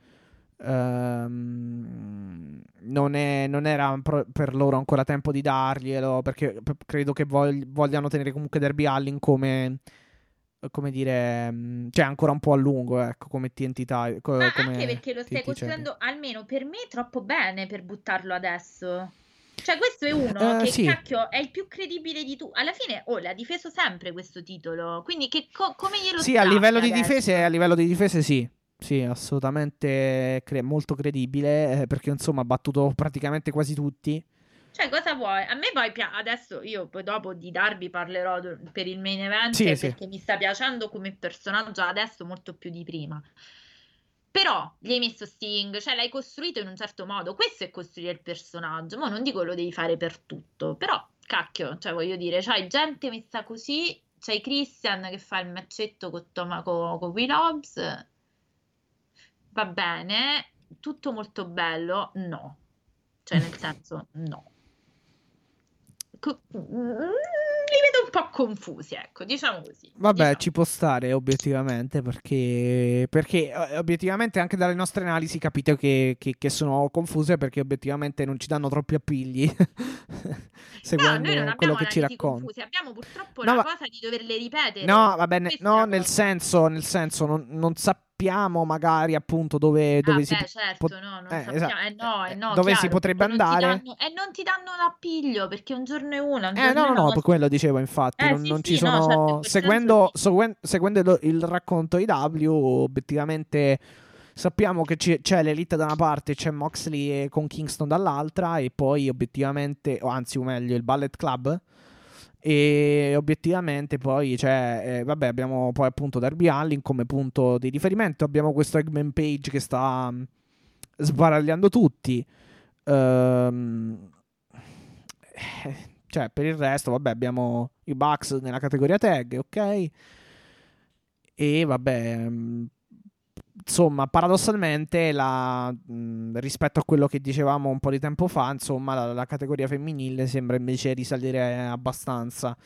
ehm, non, è- non era per loro ancora tempo di darglielo, perché credo che vogl- vogliano tenere comunque Derby Allin come, come dire, mh, cioè ancora un po' a lungo, ecco, come TNT ti- co- anche perché lo stai costruendo, almeno per me, troppo bene per buttarlo adesso. Cioè, questo è uno Eh, che sì. cacchio è il più credibile di tu. Alla fine, oh, l'ha difeso sempre questo titolo. Quindi, che co- come glielo Sì, a livello di difese, a livello di difese sì. Sì, assolutamente cre- molto credibile, eh, perché insomma ha battuto praticamente quasi tutti. Cioè, cosa vuoi? A me poi pia- adesso io poi dopo di Darby parlerò do- per il main event Sì, sì. perché mi sta piacendo come personaggio adesso molto più di prima. Però gli hai messo Sting, cioè l'hai costruito in un certo modo. Questo è costruire il personaggio. Ma non dico lo devi fare per tutto, però cacchio, cioè voglio dire, c'hai gente messa così, c'hai Christian che fa il maccetto con Tomaco con Will Hobbs. Va bene, tutto molto bello? No. Cioè, nel senso, no. Co- Li vedo un po' confusi, ecco, diciamo così. Vabbè, diciamo. ci può stare obiettivamente, perché, perché eh, obiettivamente anche dalle nostre analisi capite che, che- che sono confuse perché obiettivamente non ci danno troppi appigli No, seguendo noi non quello che ci racconta. confuse, abbiamo purtroppo No, la ma- cosa di doverle ripetere. No, va bene, no, nel senso, nel senso non, non sappiamo magari appunto dove, dove ah, si beh, certo, pot- no, eh, sappiamo. esatto. Eh, no, eh, no, dove si chiaro, potrebbe non ti andare. danno- E non ti danno l'appiglio perché un giorno è una, un Eh, no, no, no, per quello dicevo, infatti, Eh, non, sì, non sì, ci no, sono... certo, seguendo, seguendo lo- il racconto IW, obiettivamente Sappiamo che c'è, c'è l'Elite da una parte, c'è Moxley con Kingston dall'altra e poi obiettivamente, o anzi o meglio, il Ballet Club. E obiettivamente poi c'è, eh, vabbè, abbiamo poi appunto Darby Allin come punto di riferimento. Abbiamo questo Eggman Page che sta mm, sbaragliando tutti. Ehm, cioè, per il resto, vabbè, abbiamo i Bucks nella categoria tag, ok? E vabbè, mm, insomma, paradossalmente, la, mh, rispetto a quello che dicevamo un po' di tempo fa, insomma, la, la, categoria femminile sembra invece risalire abbastanza.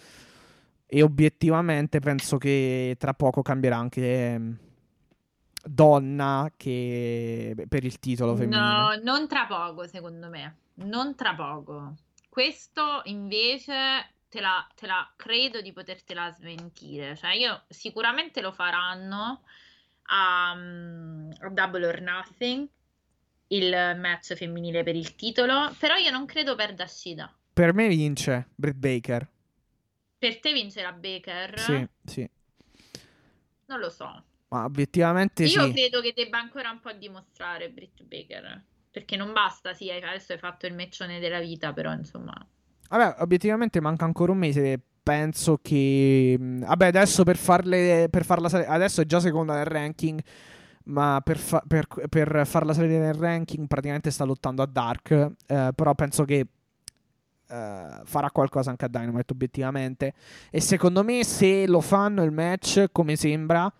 E obiettivamente penso che tra poco cambierà anche mh, donna che per il titolo femminile. No, non tra poco, secondo me. Non tra poco. Questo invece te la, te la credo di potertela smentire. Cioè, io sicuramente lo faranno a, a Double or Nothing il match femminile per il titolo, però io non credo perda Shida. Per me vince Britt Baker. Per te vincerà Baker? Sì, sì. Non lo so. Ma obiettivamente io sì. credo che debba ancora un po' dimostrare Britt Baker. Perché non basta, sì, adesso hai fatto il meccione della vita, però insomma... Vabbè, obiettivamente manca ancora un mese penso che. Mm, vabbè, adesso per, farle, per farla salire. Adesso è già seconda nel ranking. Ma per, fa- per, per, farla salire nel ranking, praticamente sta lottando a Dark. Eh, però penso che eh, farà qualcosa anche a Dynamite, obiettivamente. E secondo me, se lo fanno il match, come sembra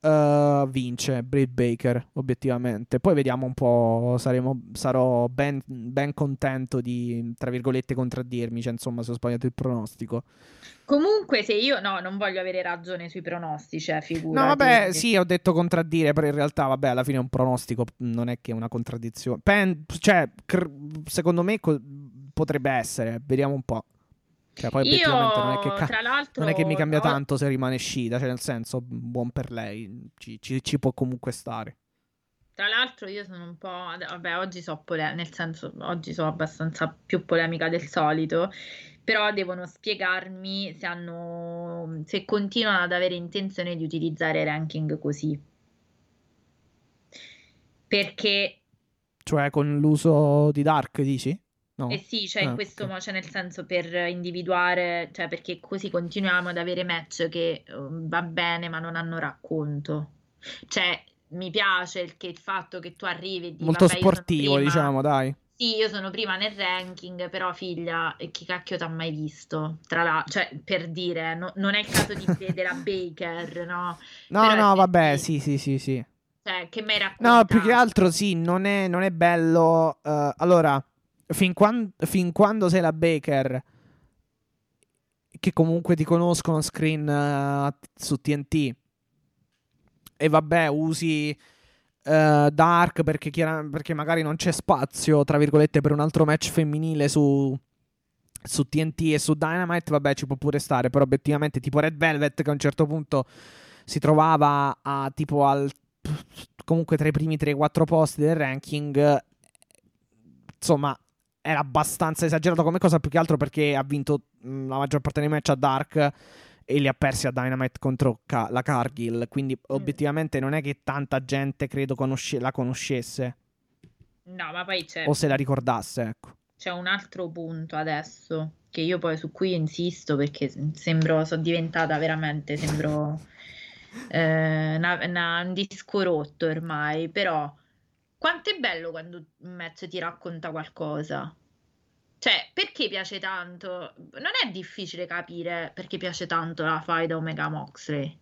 uh, vince Britt Baker, obiettivamente. Poi vediamo un po', saremo, sarò ben, ben, contento di, tra virgolette, contraddirmi, cioè, insomma, se ho sbagliato il pronostico. Comunque, se io, no, non voglio avere ragione sui pronostici, eh, figura. No, vabbè, sì, ho detto contraddire, però in realtà, vabbè, alla fine è un pronostico, non è che è una contraddizione. Pen- cioè, cr- secondo me co- potrebbe essere, vediamo un po'. Cioè, poi Io, non è, che ca- non è che mi cambia tanto se rimane scita, cioè nel senso, buon per lei, ci, ci, ci, può comunque stare. Tra l'altro io sono un po', vabbè, oggi so pole- nel senso, oggi sono abbastanza più polemica del solito, però devono spiegarmi se hanno, se continuano ad avere intenzione di utilizzare ranking così. Perché... Cioè con l'uso di Dark, dici? No. Eh sì, cioè in ah, questo okay. modo, cioè nel senso per individuare, cioè perché così continuiamo ad avere match che uh, va bene ma non hanno racconto. Cioè mi piace il, che, il fatto che tu arrivi e dici, Molto sportivo, diciamo, dai. Sì, io sono prima nel ranking, però figlia, chi cacchio t'ha mai visto? Tra l'altro, cioè, per dire, no, non è il caso di vedere la Baker, no? No, però no, vabbè, sì, sì, sì, sì. Cioè, che mi hai raccontato? No, più che altro sì, non è, non è bello. Uh, allora, fin, quando, fin quando sei la Baker, che comunque ti conoscono screen uh, su TNT, e vabbè, usi uh, Dark perché, chiar- perché, magari non c'è spazio, tra virgolette, per un altro match femminile su, su TNT e su Dynamite, vabbè, ci può pure stare, però obiettivamente tipo Red Velvet che a un certo punto si trovava a tipo al comunque tra i primi 3-4 posti del ranking insomma era abbastanza esagerato come cosa, più che altro perché ha vinto la maggior parte dei match a Dark e li ha persi a Dynamite contro Ka- la Cargill. Quindi, mm. obiettivamente, non è che tanta gente credo conosce- la conoscesse. No, ma poi c'è. O se la ricordasse, ecco. C'è un altro punto adesso che io poi su cui insisto perché sembro, sono diventata veramente, sembro eh, una, una, un disco rotto ormai, però quanto è bello quando un match ti racconta qualcosa. Cioè, perché piace tanto? Non è difficile capire perché piace tanto la fight da Omega Moxley.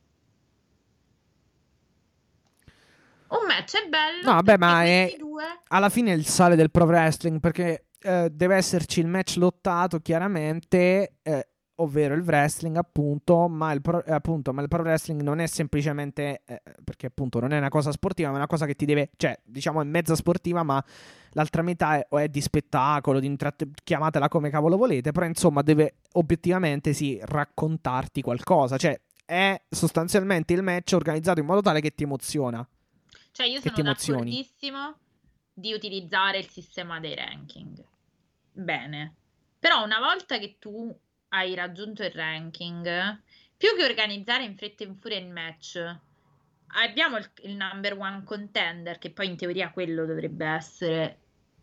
Un match è bello. No, vabbè, ma è due... alla fine è il sale del pro wrestling perché eh, deve esserci il match lottato chiaramente eh, ovvero il wrestling appunto ma, il pro, appunto, ma il pro wrestling non è semplicemente eh, perché appunto non è una cosa sportiva ma è una cosa che ti deve cioè diciamo è mezza sportiva ma l'altra metà è, è di spettacolo di intratt- chiamatela come cavolo volete però insomma deve obiettivamente sì raccontarti qualcosa. Cioè è sostanzialmente il match organizzato in modo tale che ti emoziona. Cioè io sono d'accordissimo di utilizzare il sistema dei ranking. Bene. Però una volta che tu hai raggiunto il ranking, più che organizzare in fretta e in furia il match, abbiamo il, il number one contender, che poi in teoria quello dovrebbe essere,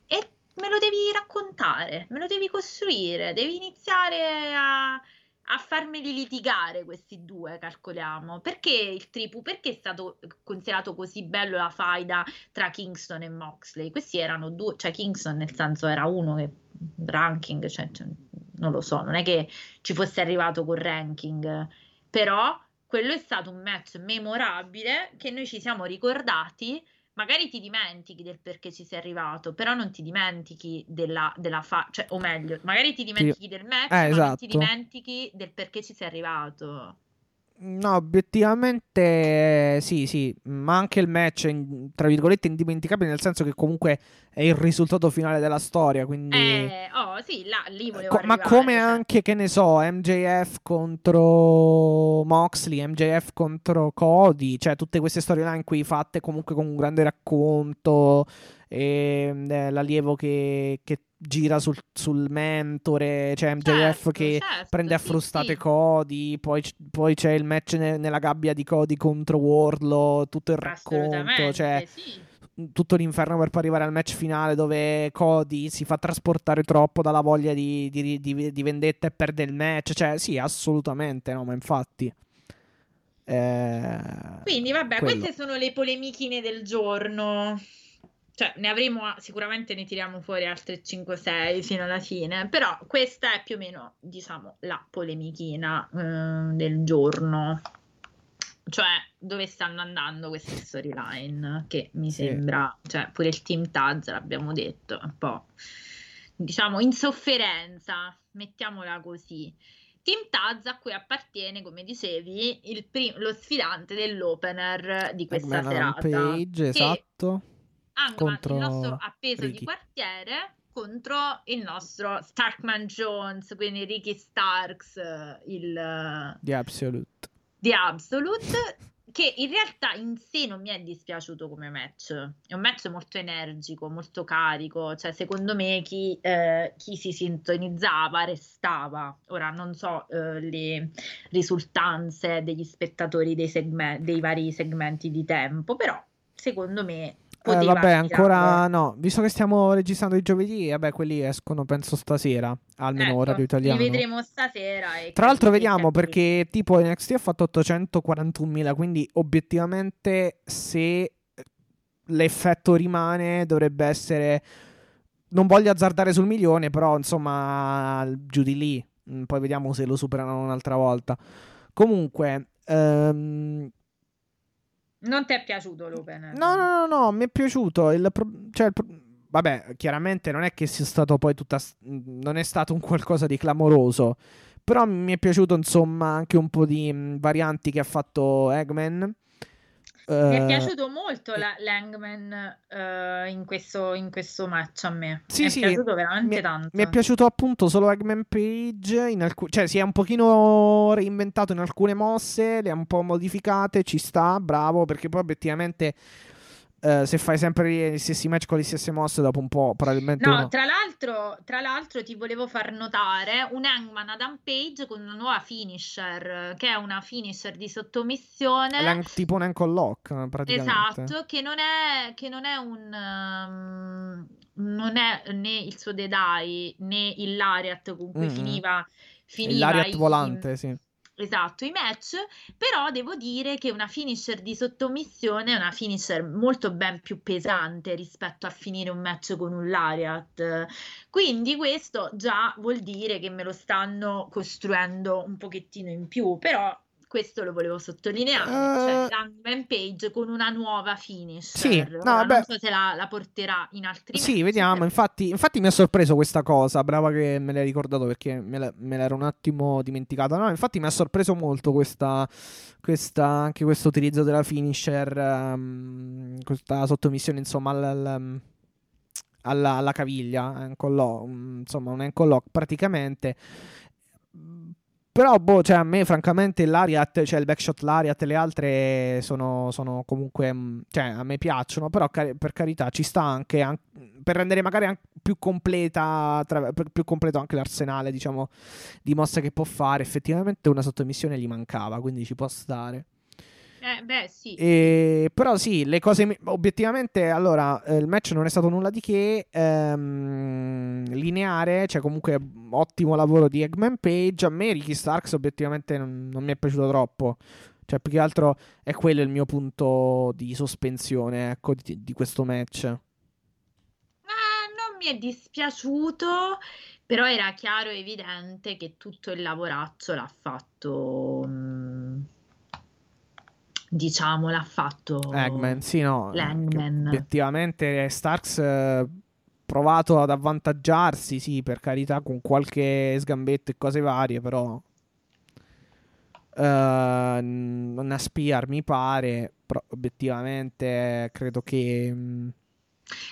e me lo devi raccontare, me lo devi costruire, devi iniziare a, a farmeli litigare questi due, calcoliamo. Perché il tripu, perché è stato considerato così bello la faida tra Kingston e Moxley? Questi erano due, cioè Kingston nel senso era uno che ranking, cioè, cioè, non lo so, non è che ci fosse arrivato col ranking, però quello è stato un match memorabile che noi ci siamo ricordati. Magari ti dimentichi del perché ci sei arrivato, però non ti dimentichi della, della fa, cioè, o meglio, magari ti dimentichi del match, Eh, ma non esatto. ti dimentichi del perché ci sei arrivato. No, obiettivamente sì, sì, ma anche il match, in- tra virgolette, indimenticabile, nel senso che comunque è il risultato finale della storia, quindi... Eh, oh, sì, là, lì volevo Co- ma come cioè. anche, che ne so, MJF contro Moxley, MJF contro Cody, cioè tutte queste storyline qui fatte comunque con un grande racconto, e, eh, l'allievo che, che gira sul, sul mentore, cioè MJF Certo, che certo, prende a frustate sì. Cody, poi, poi c'è il match ne- nella gabbia di Cody contro Wardlow, tutto il racconto, cioè sì. tutto l'inferno per poi arrivare al match finale dove Cody si fa trasportare troppo dalla voglia di, di- di- di vendetta e perde il match. Cioè, sì, assolutamente, no, ma infatti. Eh, Quindi, vabbè, quello. queste sono le polemichine del giorno. Cioè, ne avremo sicuramente ne tiriamo fuori altre 5-6 fino alla fine, però questa è più o meno, diciamo, la polemichina eh, del giorno. Cioè, dove stanno andando queste storyline? Che mi Sì. sembra, cioè, pure il team Taz l'abbiamo detto, un po', diciamo, in sofferenza, mettiamola così. Team Taz a cui appartiene, come dicevi, il prim- lo sfidante dell'opener di questa serata. Che esatto. Hangman, contro il nostro appeso Ricky. di quartiere contro il nostro Starkman Jones, quindi Ricky Starks, il Di Absolute. di Absolute, che in realtà in sé non mi è dispiaciuto come match. È un match molto energico, molto carico. Cioè, secondo me chi, eh, chi si sintonizzava restava. Ora non so eh, le risultanze degli spettatori dei, segme- dei vari segmenti di tempo, però secondo me Eh, vabbè, ancora no. Visto che stiamo registrando i giovedì, vabbè, quelli escono penso stasera, almeno Ecco, orario italiano. Li vedremo stasera. Tra l'altro vediamo che- perché tipo NXT ha fatto 841.000, quindi obiettivamente se l'effetto rimane dovrebbe essere... Non voglio azzardare sul milione, però insomma giù di lì. Mm, Poi vediamo se lo superano un'altra volta. Comunque... ehm, Non ti è piaciuto l'opener? No, no, no, no, mi è piaciuto. Il pro- cioè, il pro- vabbè, chiaramente non è che sia stato poi tutta. Non è stato un qualcosa di clamoroso. Però mi è piaciuto, insomma, anche un po' di varianti che ha fatto Eggman. Mi è Eh, piaciuto molto la, l'Hangman eh, in, questo, in questo match a me. Sì, mi sì, è piaciuto veramente mi, tanto. mi è piaciuto appunto solo Eggman Page. In alcu- cioè, si è un pochino reinventato in alcune mosse, le ha un po' modificate. Ci sta, bravo, perché poi obiettivamente. Eh, se fai sempre gli stessi match con le stesse mosse, dopo un po' probabilmente No, uno- tra l'altro, tra l'altro ti volevo far notare un Hangman Adam Page con una nuova finisher, che è una finisher di sottomissione. L'an- tipo un ankle lock praticamente. Esatto, che non è, che non è un um, non è né il suo Dedai né il Lariat con cui Mm. finiva, Il finiva Lariat i- volante, sì. Esatto, i match, però devo dire che una finisher di sottomissione è una finisher molto ben più pesante rispetto a finire un match con un Lariat. Quindi questo già vuol dire che me lo stanno costruendo un pochettino in più, però questo lo volevo sottolineare, cioè Eh. l'Hangman Page con una nuova finisher. Sì, no, non so se la, la porterà in altri Sì, vediamo. Infatti, infatti mi ha sorpreso questa cosa. Brava che me l'hai ricordato perché me, la- me l'ero un attimo dimenticata. No, infatti mi ha sorpreso molto questa, questa- anche questo utilizzo della finisher, ehm, questa sottomissione, insomma, al- al- alla, alla caviglia. ankle lock, mm, insomma, un ankle lock praticamente. Però, boh, cioè, a me, francamente, l'Ariat, cioè il backshot Lariat e le altre sono, sono comunque, mh, cioè, a me piacciono, però cari- per carità ci sta anche, an- per rendere magari anche più completa, tra- più completo anche l'arsenale, diciamo, di mosse che può fare. Effettivamente una sottomissione gli mancava, quindi ci può stare. Eh, beh, sì. E, però sì, le cose obiettivamente, allora, eh, il match non è stato nulla di che ehm, lineare, cioè comunque ottimo lavoro di Eggman Page. A me Ricky Starks obiettivamente non, non mi è piaciuto troppo. Cioè, più che altro è quello il mio punto di sospensione, ecco, di, di questo match. Ah, non mi è dispiaciuto, però era chiaro e evidente che tutto il lavoraccio l'ha fatto... Mh mm, diciamo, l'ha fatto Eggman, sì, no. Langman. Obiettivamente Starks eh, provato ad avvantaggiarsi, sì, per carità, con qualche sgambetto e cose varie, però uh, una spear mi pare, però obiettivamente credo che... Mh, mm,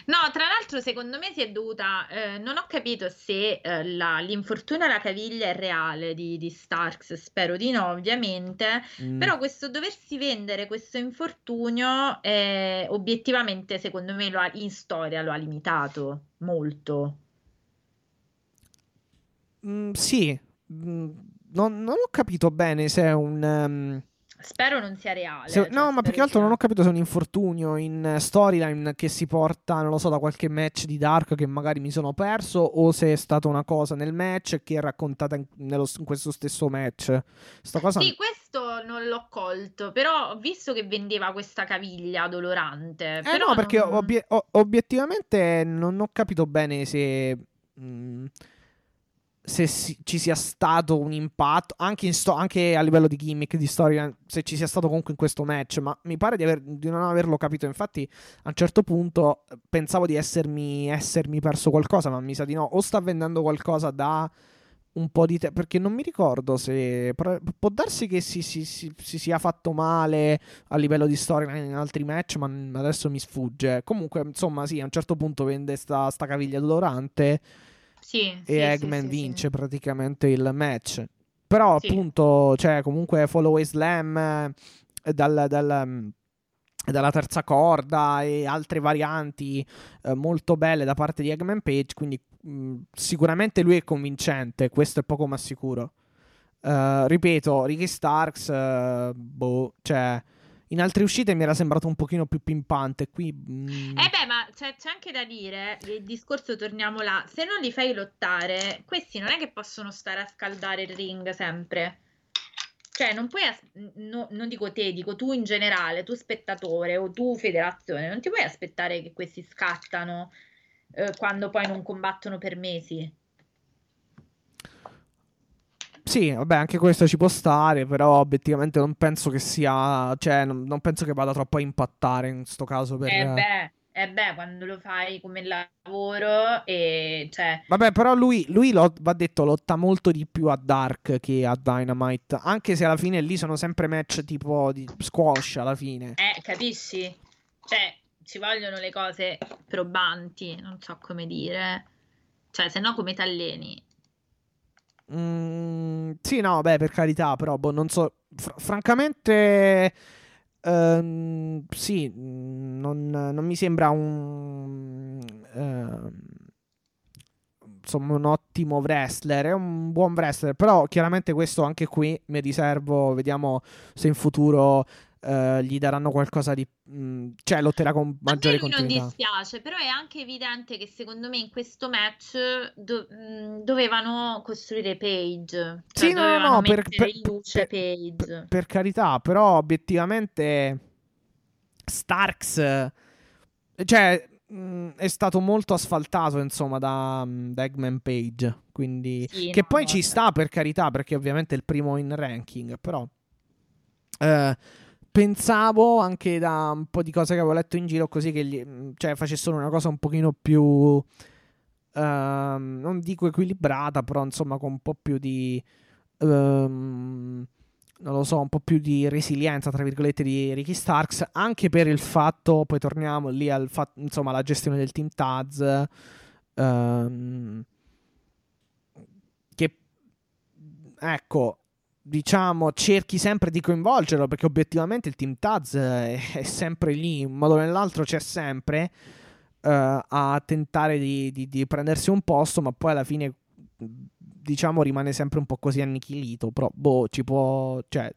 No, tra l'altro secondo me si è dovuta, eh, non ho capito se eh, la- l'infortunio alla caviglia è reale di, di Starks, spero di no ovviamente, mm, però questo doversi vendere questo infortunio eh, obiettivamente secondo me lo ha- in storia lo ha limitato molto. mm, sì, mm, non, non ho capito bene se è un... ehm, Spero non sia reale. Se- cioè, no, ma più che altro non ho capito se è un infortunio in storyline che si porta, non lo so, da qualche match di Dark che magari mi sono perso o se è stata una cosa nel match che è raccontata in, nello- in questo stesso match. Sta cosa... Sì, questo non l'ho colto, però ho visto che vendeva questa caviglia dolorante. Eh però no, perché non- obbie- o- obiettivamente non ho capito bene se... mm, se si- ci sia stato un impatto anche, in sto- anche a livello di gimmick di storia se ci sia stato comunque in questo match ma mi pare di, aver- di non averlo capito. Infatti a un certo punto pensavo di essermi, essermi perso qualcosa ma mi sa di no. O sta vendendo qualcosa da un po' di tempo perché non mi ricordo se può darsi che si, si- si- si sia fatto male a livello di storia in altri match ma adesso mi sfugge. Comunque insomma sì a un certo punto vende sta, sta caviglia dolorante Sì, e sì, Eggman sì, vince praticamente il match. Però appunto, cioè comunque follow slam eh, dal- dal, mm, dalla terza corda e altre varianti eh, molto belle da parte di Eggman Page, quindi mh, sicuramente lui è convincente, questo è poco ma sicuro. Eh, ripeto, Ricky Starks, eh, boh, cioè in altre uscite mi era sembrato un pochino più pimpante, qui... mh, Eh beh, ma c'è, c'è anche da dire, il discorso torniamo là, se non li fai lottare, questi non è che possono stare a scaldare il ring sempre. Cioè, non puoi, as- no- non dico te, dico tu in generale, tu spettatore o tu federazione, non ti puoi aspettare che questi scattano eh, quando poi non combattono per mesi. Sì, vabbè, anche questo ci può stare, però obiettivamente non penso che sia, cioè, non, non penso che vada troppo a impattare in sto caso per... Eh beh, eh beh, quando lo fai come lavoro e cioè, Vabbè, però lui, lui lo- va detto, lotta molto di più a Dark che a Dynamite, anche se alla fine lì sono sempre match tipo di squash alla fine. eh, capisci? Cioè, ci vogliono le cose probanti, non so come dire. Cioè, se no come t'alleni? Mm, sì, no, beh, per carità, però, boh, non so, fr- francamente... ehm, sì, mm, non, non mi sembra un... ehm, insomma, un ottimo wrestler. È un buon wrestler. Però, chiaramente, questo anche qui mi riservo. Vediamo se in futuro eh, gli daranno qualcosa di. mh, cioè, lotterà con A me maggiore lui non continuità. dispiace, però è anche evidente che secondo me in questo match do- mh, dovevano costruire Page. Cioè, Sì, no, no, no, per, per- per- Page. per- carità, però obiettivamente Starks, cioè, mh, è stato molto asfaltato, insomma, da, da Eggman Page, quindi... Sì, che no, poi no, ci cioè. sta, per carità, perché ovviamente è il primo in ranking, però... eh, pensavo anche da un po' di cose che avevo letto in giro così che gli, mh, cioè, facessero una cosa un pochino più... ehm, non dico equilibrata, però insomma con un po' più di... ehm, non lo so, un po' più di resilienza, tra virgolette, di Ricky Starks, anche per il fatto, poi torniamo lì al fatto, insomma, alla gestione del team Taz, ehm, che, ecco, diciamo, cerchi sempre di coinvolgerlo, perché obiettivamente il team Taz è, è sempre lì, in un modo o nell'altro c'è sempre, eh, a tentare di, di- di prendersi un posto, ma poi alla fine diciamo rimane sempre un po' così annichilito, però boh, ci può, cioè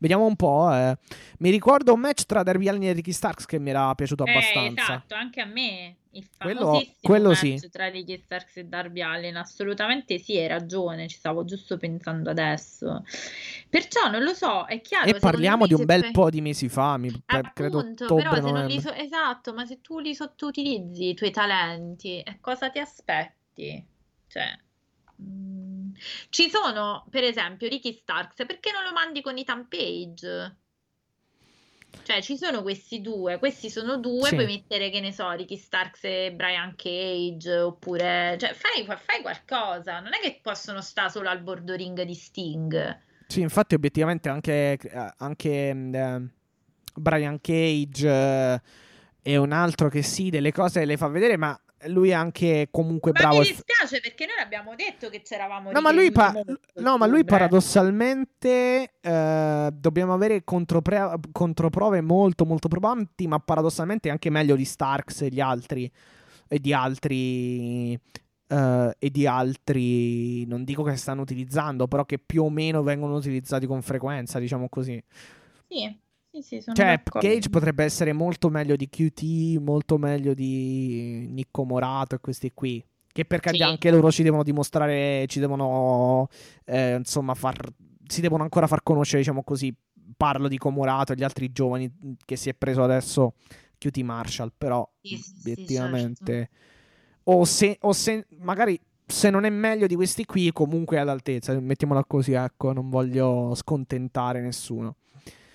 Vediamo un po'. Eh. Mi ricordo un match tra Darby Allin e Ricky Starks che mi era piaciuto Eh, abbastanza. esatto, anche a me. Il Quello- quello sì. tra Ricky Starks e Darby Allin. Assolutamente sì, hai ragione, ci stavo giusto pensando adesso. Perciò non lo so, è chiaro. E parliamo di un bel poi- po' di mesi fa, mi per- credo Appunto, ottobre, però se non novembre. li so- esatto, ma se tu li sottoutilizzi i tuoi talenti, eh, cosa ti aspetti? Cioè, mm, ci sono, per esempio, Ricky Starks, perché non lo mandi con Ethan Page? Cioè, ci sono questi due, questi sono due, Sì. puoi mettere, che ne so, Ricky Starks e Brian Cage, oppure, cioè, fai, fai qualcosa, non è che possono stare solo al bordo ring di Sting. Sì, infatti, obiettivamente anche, anche eh, Brian Cage eh, è un altro che sì, delle cose le fa vedere, ma lui è anche comunque Ma bravo. mi al- dispiace perché noi abbiamo detto che c'eravamo No, ma lui, pa- no, ma lui paradossalmente eh, dobbiamo avere contropre- controprove molto, molto probanti, ma paradossalmente anche meglio di Starks e gli altri. E di altri. eh, e di altri. Non dico che stanno utilizzando, però che più o meno vengono utilizzati con frequenza, diciamo così. Sì, sì, sì, sono Cioè, d'accordo. Cage potrebbe essere molto meglio di QT, molto meglio di Nicco Morato e questi qui. Che per carità Sì. anche loro ci devono dimostrare, ci devono, eh, insomma, far, si devono ancora far conoscere, diciamo così. Parlo di Comorato e gli altri giovani che si è preso adesso QT Marshall, però Sì, sì, obiettivamente... O se, o se magari se non è meglio di questi qui, comunque è all'altezza, mettiamola così, ecco, non voglio scontentare nessuno.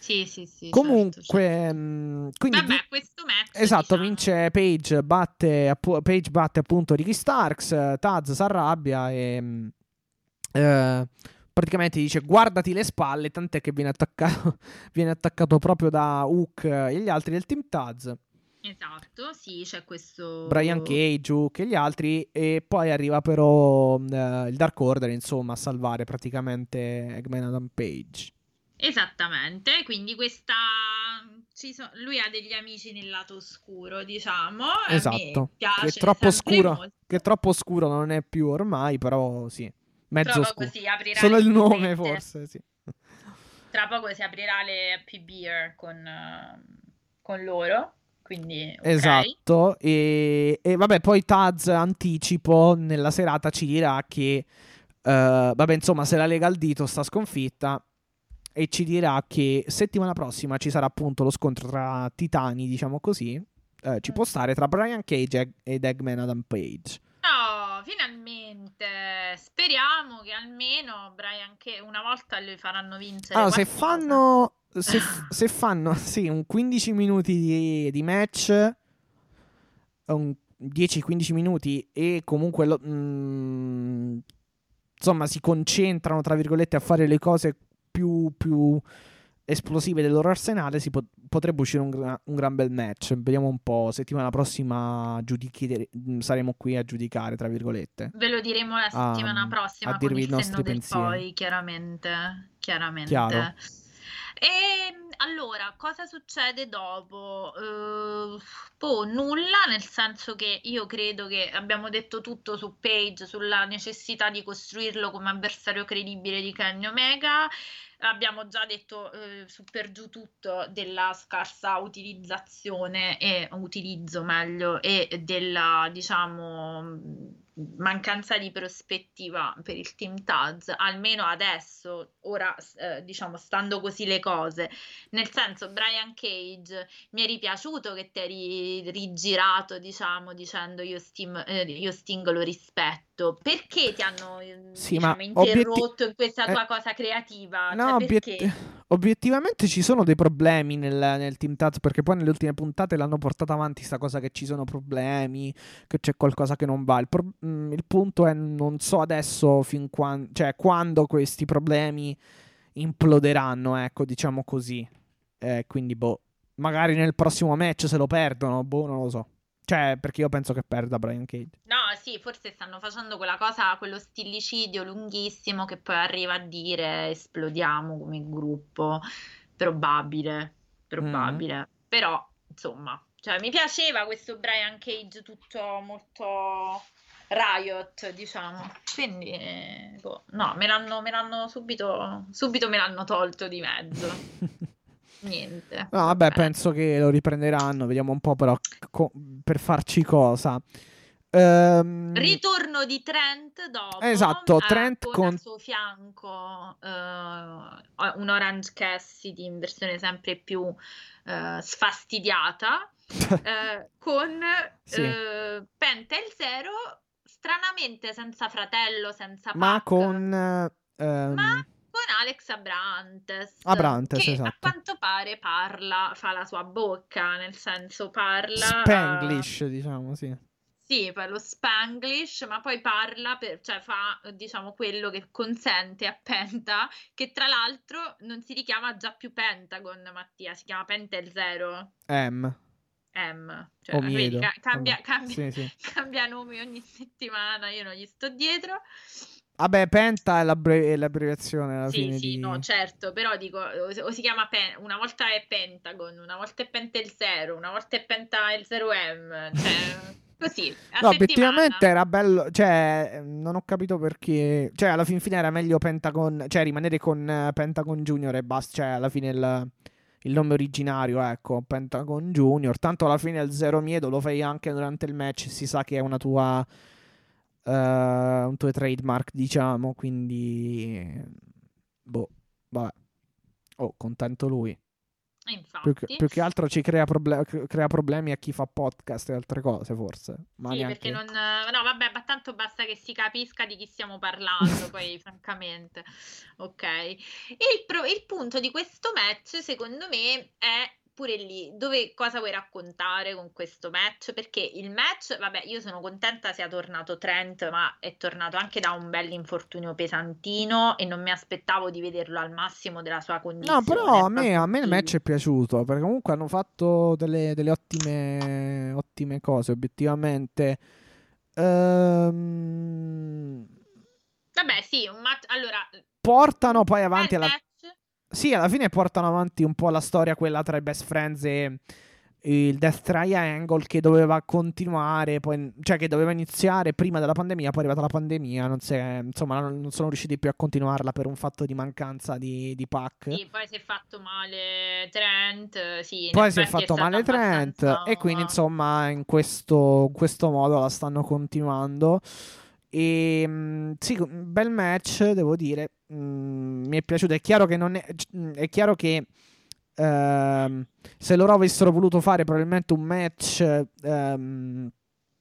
Sì, sì, sì, Comunque, certo, certo. mh, quindi Vabbè, questo match, esatto, diciamo, vince Page, batte, appu- Page batte appunto Ricky Starks, Taz si arrabbia e eh, praticamente dice guardati le spalle, tant'è che viene attaccato, viene attaccato proprio da Hook e gli altri del team Taz, Esatto, sì, c'è questo... Brian Cage, Hook e gli altri e poi arriva però eh, il Dark Order insomma a salvare praticamente Eggman Adam Page. Esattamente, quindi questa... so- Lui ha degli amici nel lato oscuro, diciamo. Esatto, che è troppo sempre scuro, molto. che è troppo oscuro non è più ormai, però sì, mezzo Proprio scuro. così aprirà Solo il nome forse, sì. Tra poco si aprirà le Happy Beer con, con loro, quindi ok. Esatto, e, e vabbè, poi Taz anticipo nella serata ci dirà che, eh, vabbè, insomma, se la lega al dito sta sconfitta e ci dirà che settimana prossima ci sarà appunto lo scontro tra titani, diciamo così, eh, ci può stare tra Brian Cage ed- Eggman Adam Page. No, finalmente. Speriamo che almeno Brian che una volta le faranno vincere. Allora, se qualcosa. fanno, se, se fanno, sì, un 15 minuti di, di match, un 10-15 minuti e comunque, lo- mm, insomma, si concentrano, tra virgolette, a fare le cose più, più esplosive del loro arsenale, si pot- potrebbe uscire un, gra- un gran bel match. Vediamo un po', settimana prossima giudichi- saremo qui a giudicare, tra virgolette. Ve lo diremo la a- settimana prossima a con dirvi il i nostri senno del pensieri. poi, chiaramente. Chiaramente. Chiaro. E allora, cosa succede dopo? Boh, nulla, nel senso che io credo che abbiamo detto tutto su Page, sulla necessità di costruirlo come avversario credibile di Kenny Omega. Abbiamo già detto eh, su per giù tutto della scarsa utilizzazione e utilizzo meglio e della diciamo mancanza di prospettiva per il team Taz, almeno adesso, ora eh, diciamo stando così le cose, nel senso Brian Cage mi è ripiaciuto che ti eri rigirato diciamo dicendo io, Stim- eh, io Sting lo rispetto, perché ti hanno eh, Sì, diciamo, ma obietti- interrotto in questa tua eh, cosa creativa? No, Cioè, obiet- obiettivamente ci sono dei problemi nel, nel Team Taz perché poi nelle ultime puntate l'hanno portata avanti sta cosa che ci sono problemi, che c'è qualcosa che non va. Il, pro- mm, il punto è non so adesso fin quando, cioè quando questi problemi imploderanno, ecco, diciamo così. Eh, quindi boh, magari nel prossimo match se lo perdono, boh, non lo so. Cioè, perché io penso che perda Brian Cage. No, sì, forse stanno facendo quella cosa, quello stillicidio lunghissimo che poi arriva a dire esplodiamo come gruppo. Probabile, probabile. Però, insomma, cioè, mi piaceva questo Brian Cage tutto molto Riot, diciamo. Quindi, eh, boh, no, me l'hanno, me l'hanno subito, subito me l'hanno tolto di mezzo. Niente. No, vabbè, Eh. penso che lo riprenderanno. Vediamo un po', però, co- per farci cosa. Ehm, Ritorno di Trent dopo. Esatto, Trent con, con- al suo fianco eh, un Orange Cassidy in versione sempre più eh, sfastidiata. eh, con Sì. Penta il Zero, stranamente senza fratello, senza ma Pac, con... ehm, Ma- con Alex Abrantes, Abrantes, che a esatto. quanto pare parla, fa la sua bocca, nel senso parla... Spanglish, diciamo, sì. sì, fa lo Spanglish, ma poi parla, per, cioè fa, diciamo, quello che consente a Penta, che tra l'altro non si richiama già più Pentagon, Mattia, si chiama Pentel Zero M. M. Cioè, Miedo. ca- cambia, cambia, sì, sì. cambia nome ogni settimana, io non gli sto dietro. Vabbè, Penta è, l'abbre- è l'abbreviazione alla Sì, fine sì, di... no, certo, però dico, o, si chiama Pen- una volta è Pentagon, una volta è Pentel Zero, una volta è Penta il 0M, cioè così, No, obiettivamente era bello, cioè, non ho capito perché, cioè, alla fin fine era meglio Pentagon, cioè, rimanere con Pentagon Junior e basta, cioè, alla fine il, il nome originario, ecco, Pentagon Junior, tanto alla fine il Zero Miedo lo fai anche durante il match, si sa che è una tua, eh, un tuo trademark, diciamo, quindi, boh, vabbè, oh, contento lui. Più che, più che altro ci crea, proble- crea problemi a chi fa podcast e altre cose, forse. Ma Sì, neanche... perché non... No, vabbè, ma tanto basta che si capisca di chi stiamo parlando, poi francamente. Ok. Il, pro- il punto di questo match, secondo me, è pure lì, dove cosa vuoi raccontare con questo match? Perché il match, vabbè, io sono contenta sia tornato Trent, ma è tornato anche da un bel infortunio pesantino e non mi aspettavo di vederlo al massimo della sua condizione. No, però a me, a me il match è piaciuto perché comunque hanno fatto delle, delle ottime, ottime cose, obiettivamente. Ehm, Vabbè, sì, un match... Allora, portano poi avanti alla... match. Sì, alla fine portano avanti un po' la storia, quella tra i best friends e il Death Triangle che doveva continuare, poi, cioè che doveva iniziare prima della pandemia, poi è arrivata la pandemia, non, è- insomma, non sono riusciti più a continuarla per un fatto di mancanza di, di pack. Sì, poi si è fatto male Trent, sì, Poi si è fatto stato male Trent abbastanza- e quindi insomma in questo, in questo modo la stanno continuando. E mh, sì, bel match, devo dire. Mm, mi è piaciuto. È chiaro che non è. mm, È chiaro che ehm, se loro avessero voluto fare probabilmente un match. ehm,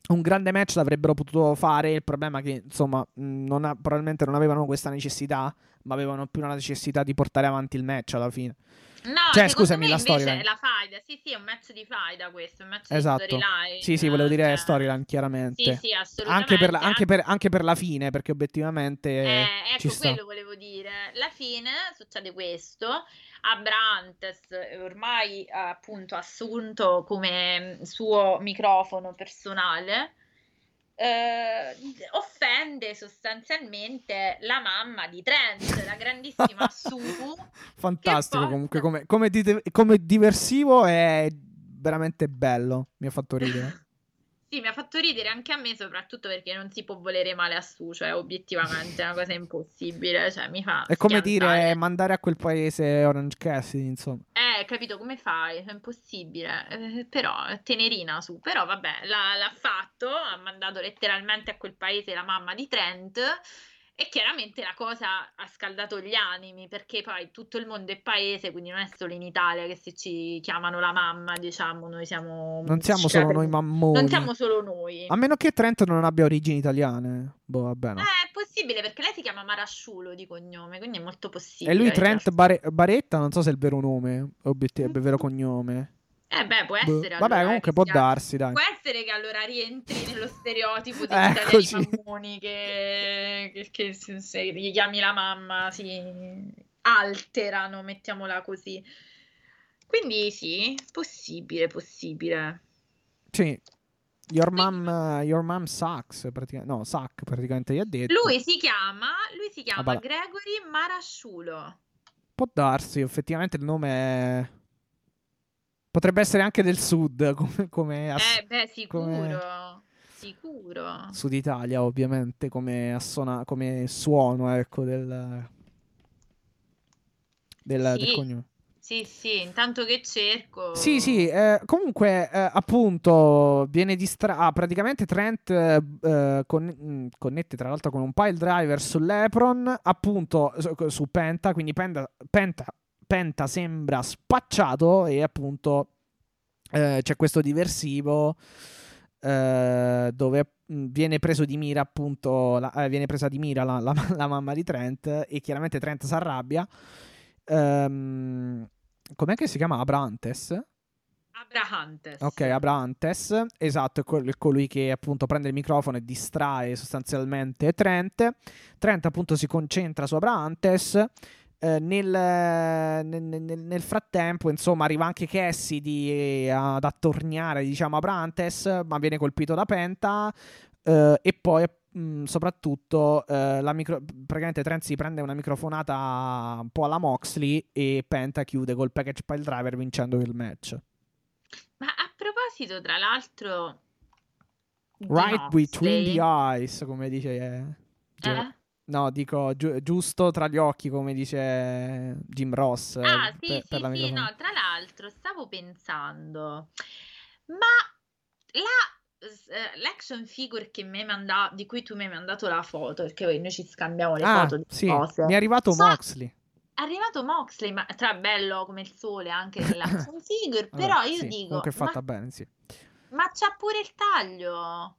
un grande match l'avrebbero potuto fare. Il problema è che insomma, mh, non ha- probabilmente non avevano questa necessità, ma avevano più la necessità di portare avanti il match alla fine. No, Cioè, scusami, la storyline. la faida. Sì, sì, è un match di faida questo, è un match Esatto. di storyline. Sì, sì, volevo dire cioè, storyline, chiaramente. Sì, sì, assolutamente. anche, per la, anche, per, anche per la fine, perché obiettivamente Eh, ecco, quello volevo dire. Alla fine succede questo. Abrantes, eh, ormai appunto assunto come suo microfono personale, eh, offende sostanzialmente la mamma di Trent, la grandissima Sue. Fantastico Che comunque, porta- come, come, dite- come diversivo è veramente bello, mi ha fatto ridere. Sì, mi ha fatto ridere anche a me, soprattutto perché non si può volere male a Su, cioè obiettivamente è una cosa impossibile, cioè mi fa È come schiantare. dire mandare a quel paese Orange Cassidy, insomma. Eh, capito come fai? È impossibile. Eh, però, tenerina su. Però vabbè, l'ha, l'ha fatto, ha mandato letteralmente a quel paese la mamma di Trent e chiaramente la cosa ha scaldato gli animi perché poi tutto il mondo è paese, quindi non è solo in Italia che se ci chiamano la mamma, diciamo, noi siamo... Non siamo ci solo noi mammoni. Non siamo solo noi. A meno che Trent non abbia origini italiane. Boh, vabbè, no. Eh, è possibile perché lei si chiama Marasciulo di cognome, quindi è molto possibile. e lui cioè- Trent Bare- Baretta, non so se è il vero nome, obiettivo, è il vero cognome. Eh beh, può Boh. essere. Vabbè, allora, comunque che può sia- darsi, dai. Può essere che allora rientri nello stereotipo degli Eh, così. mammoni che, che, che se, se gli chiami la mamma si alterano, mettiamola così. Quindi sì, possibile, possibile. Sì. Your mom, eh, your mom sucks, praticamente. No, suck, praticamente gli ha detto. Lui si chiama, lui si chiama Vabbè. Gregory Marasciulo. Può darsi, effettivamente il nome è... Potrebbe essere anche del sud, come... come ass- Eh, beh, sicuro. come- Sicuro. Sud Italia, ovviamente, come, assona- come suono, ecco, del, del, Sì. del cognome. Sì, sì, intanto che cerco. Sì, sì, eh, comunque, eh, appunto, viene distra... ah, praticamente Trent eh, eh, con- mh, connette tra l'altro con un pile driver sull'Epron, appunto, su, su Penta, quindi Penta, Penta, Penta sembra spacciato e appunto eh, c'è questo diversivo eh, dove mh, viene preso di mira appunto, la- eh, viene presa di mira la, la- la mamma di Trent e chiaramente Trent si arrabbia. Ehm, com'è che si chiama? Abrantes? Abrahantes. Ok, Abrantes, esatto, è è colui che appunto prende il microfono e distrae sostanzialmente Trent. Trent appunto si concentra su Abrantes. Eh, nel, nel- nel- frattempo, insomma, arriva anche Cassidy ad attorniare, diciamo, Abrantes, ma viene colpito da Penta. eh, e poi, mh, soprattutto, eh, la micro- praticamente Trent si prende una microfonata un po' alla Moxley e Penta chiude col package pile driver vincendo il match. Ma a proposito, tra l'altro, Right between Moxley, the eyes, come dice. eh, eh? No, dico giu- giusto tra gli occhi, come dice Jim Ross. eh, Ah, sì, per, per sì, la sì, no, tra l'altro stavo pensando, ma la, eh, l'action figure che mi hai mandato, di cui tu mi hai mandato la foto, perché noi ci scambiamo le Ah, foto di sì, cose. mi è arrivato So- Moxley. È arrivato Moxley, ma tra bello come il sole anche nell'action figure, però io sì, dico, Comunque è fatta ma, bene, sì. ma c'ha pure il taglio?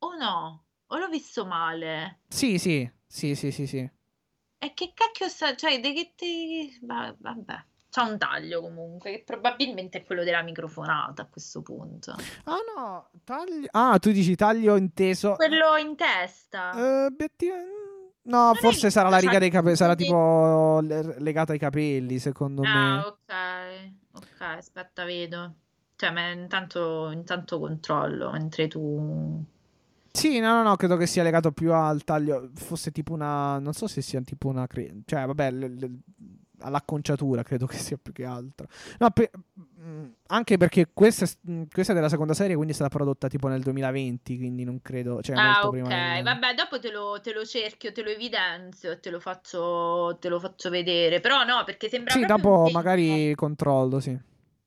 O no? O l'ho visto male? Sì, sì, sì, sì, sì, sì. E che cacchio sta, cioè, di che ti... va- Vabbè, c'ha un taglio comunque, che probabilmente è quello della microfonata a questo punto. Ah, no, taglio... Ah, tu dici taglio inteso... Quello in testa. Obiettiv- No, è forse sarà la riga dei capelli, sarà tipo le- legata ai capelli, secondo Ah, me. ok, ok, aspetta, vedo. Cioè, ma intanto, intanto controllo, mentre tu... Sì, no, no, no, credo che sia legato più al taglio, fosse tipo una, non so se sia tipo una, cre- cioè, vabbè, l- l- all'acconciatura credo che sia più che altro. No, pe- mm, anche perché questa, mm, questa è della seconda serie, quindi è stata prodotta tipo nel 2020, quindi non credo, cioè Ah, ok, prima vabbè, dopo te lo, te lo cerchio, te lo evidenzio e te lo faccio, te lo faccio vedere. Però no, perché sembra Sì, dopo magari controllo, sì.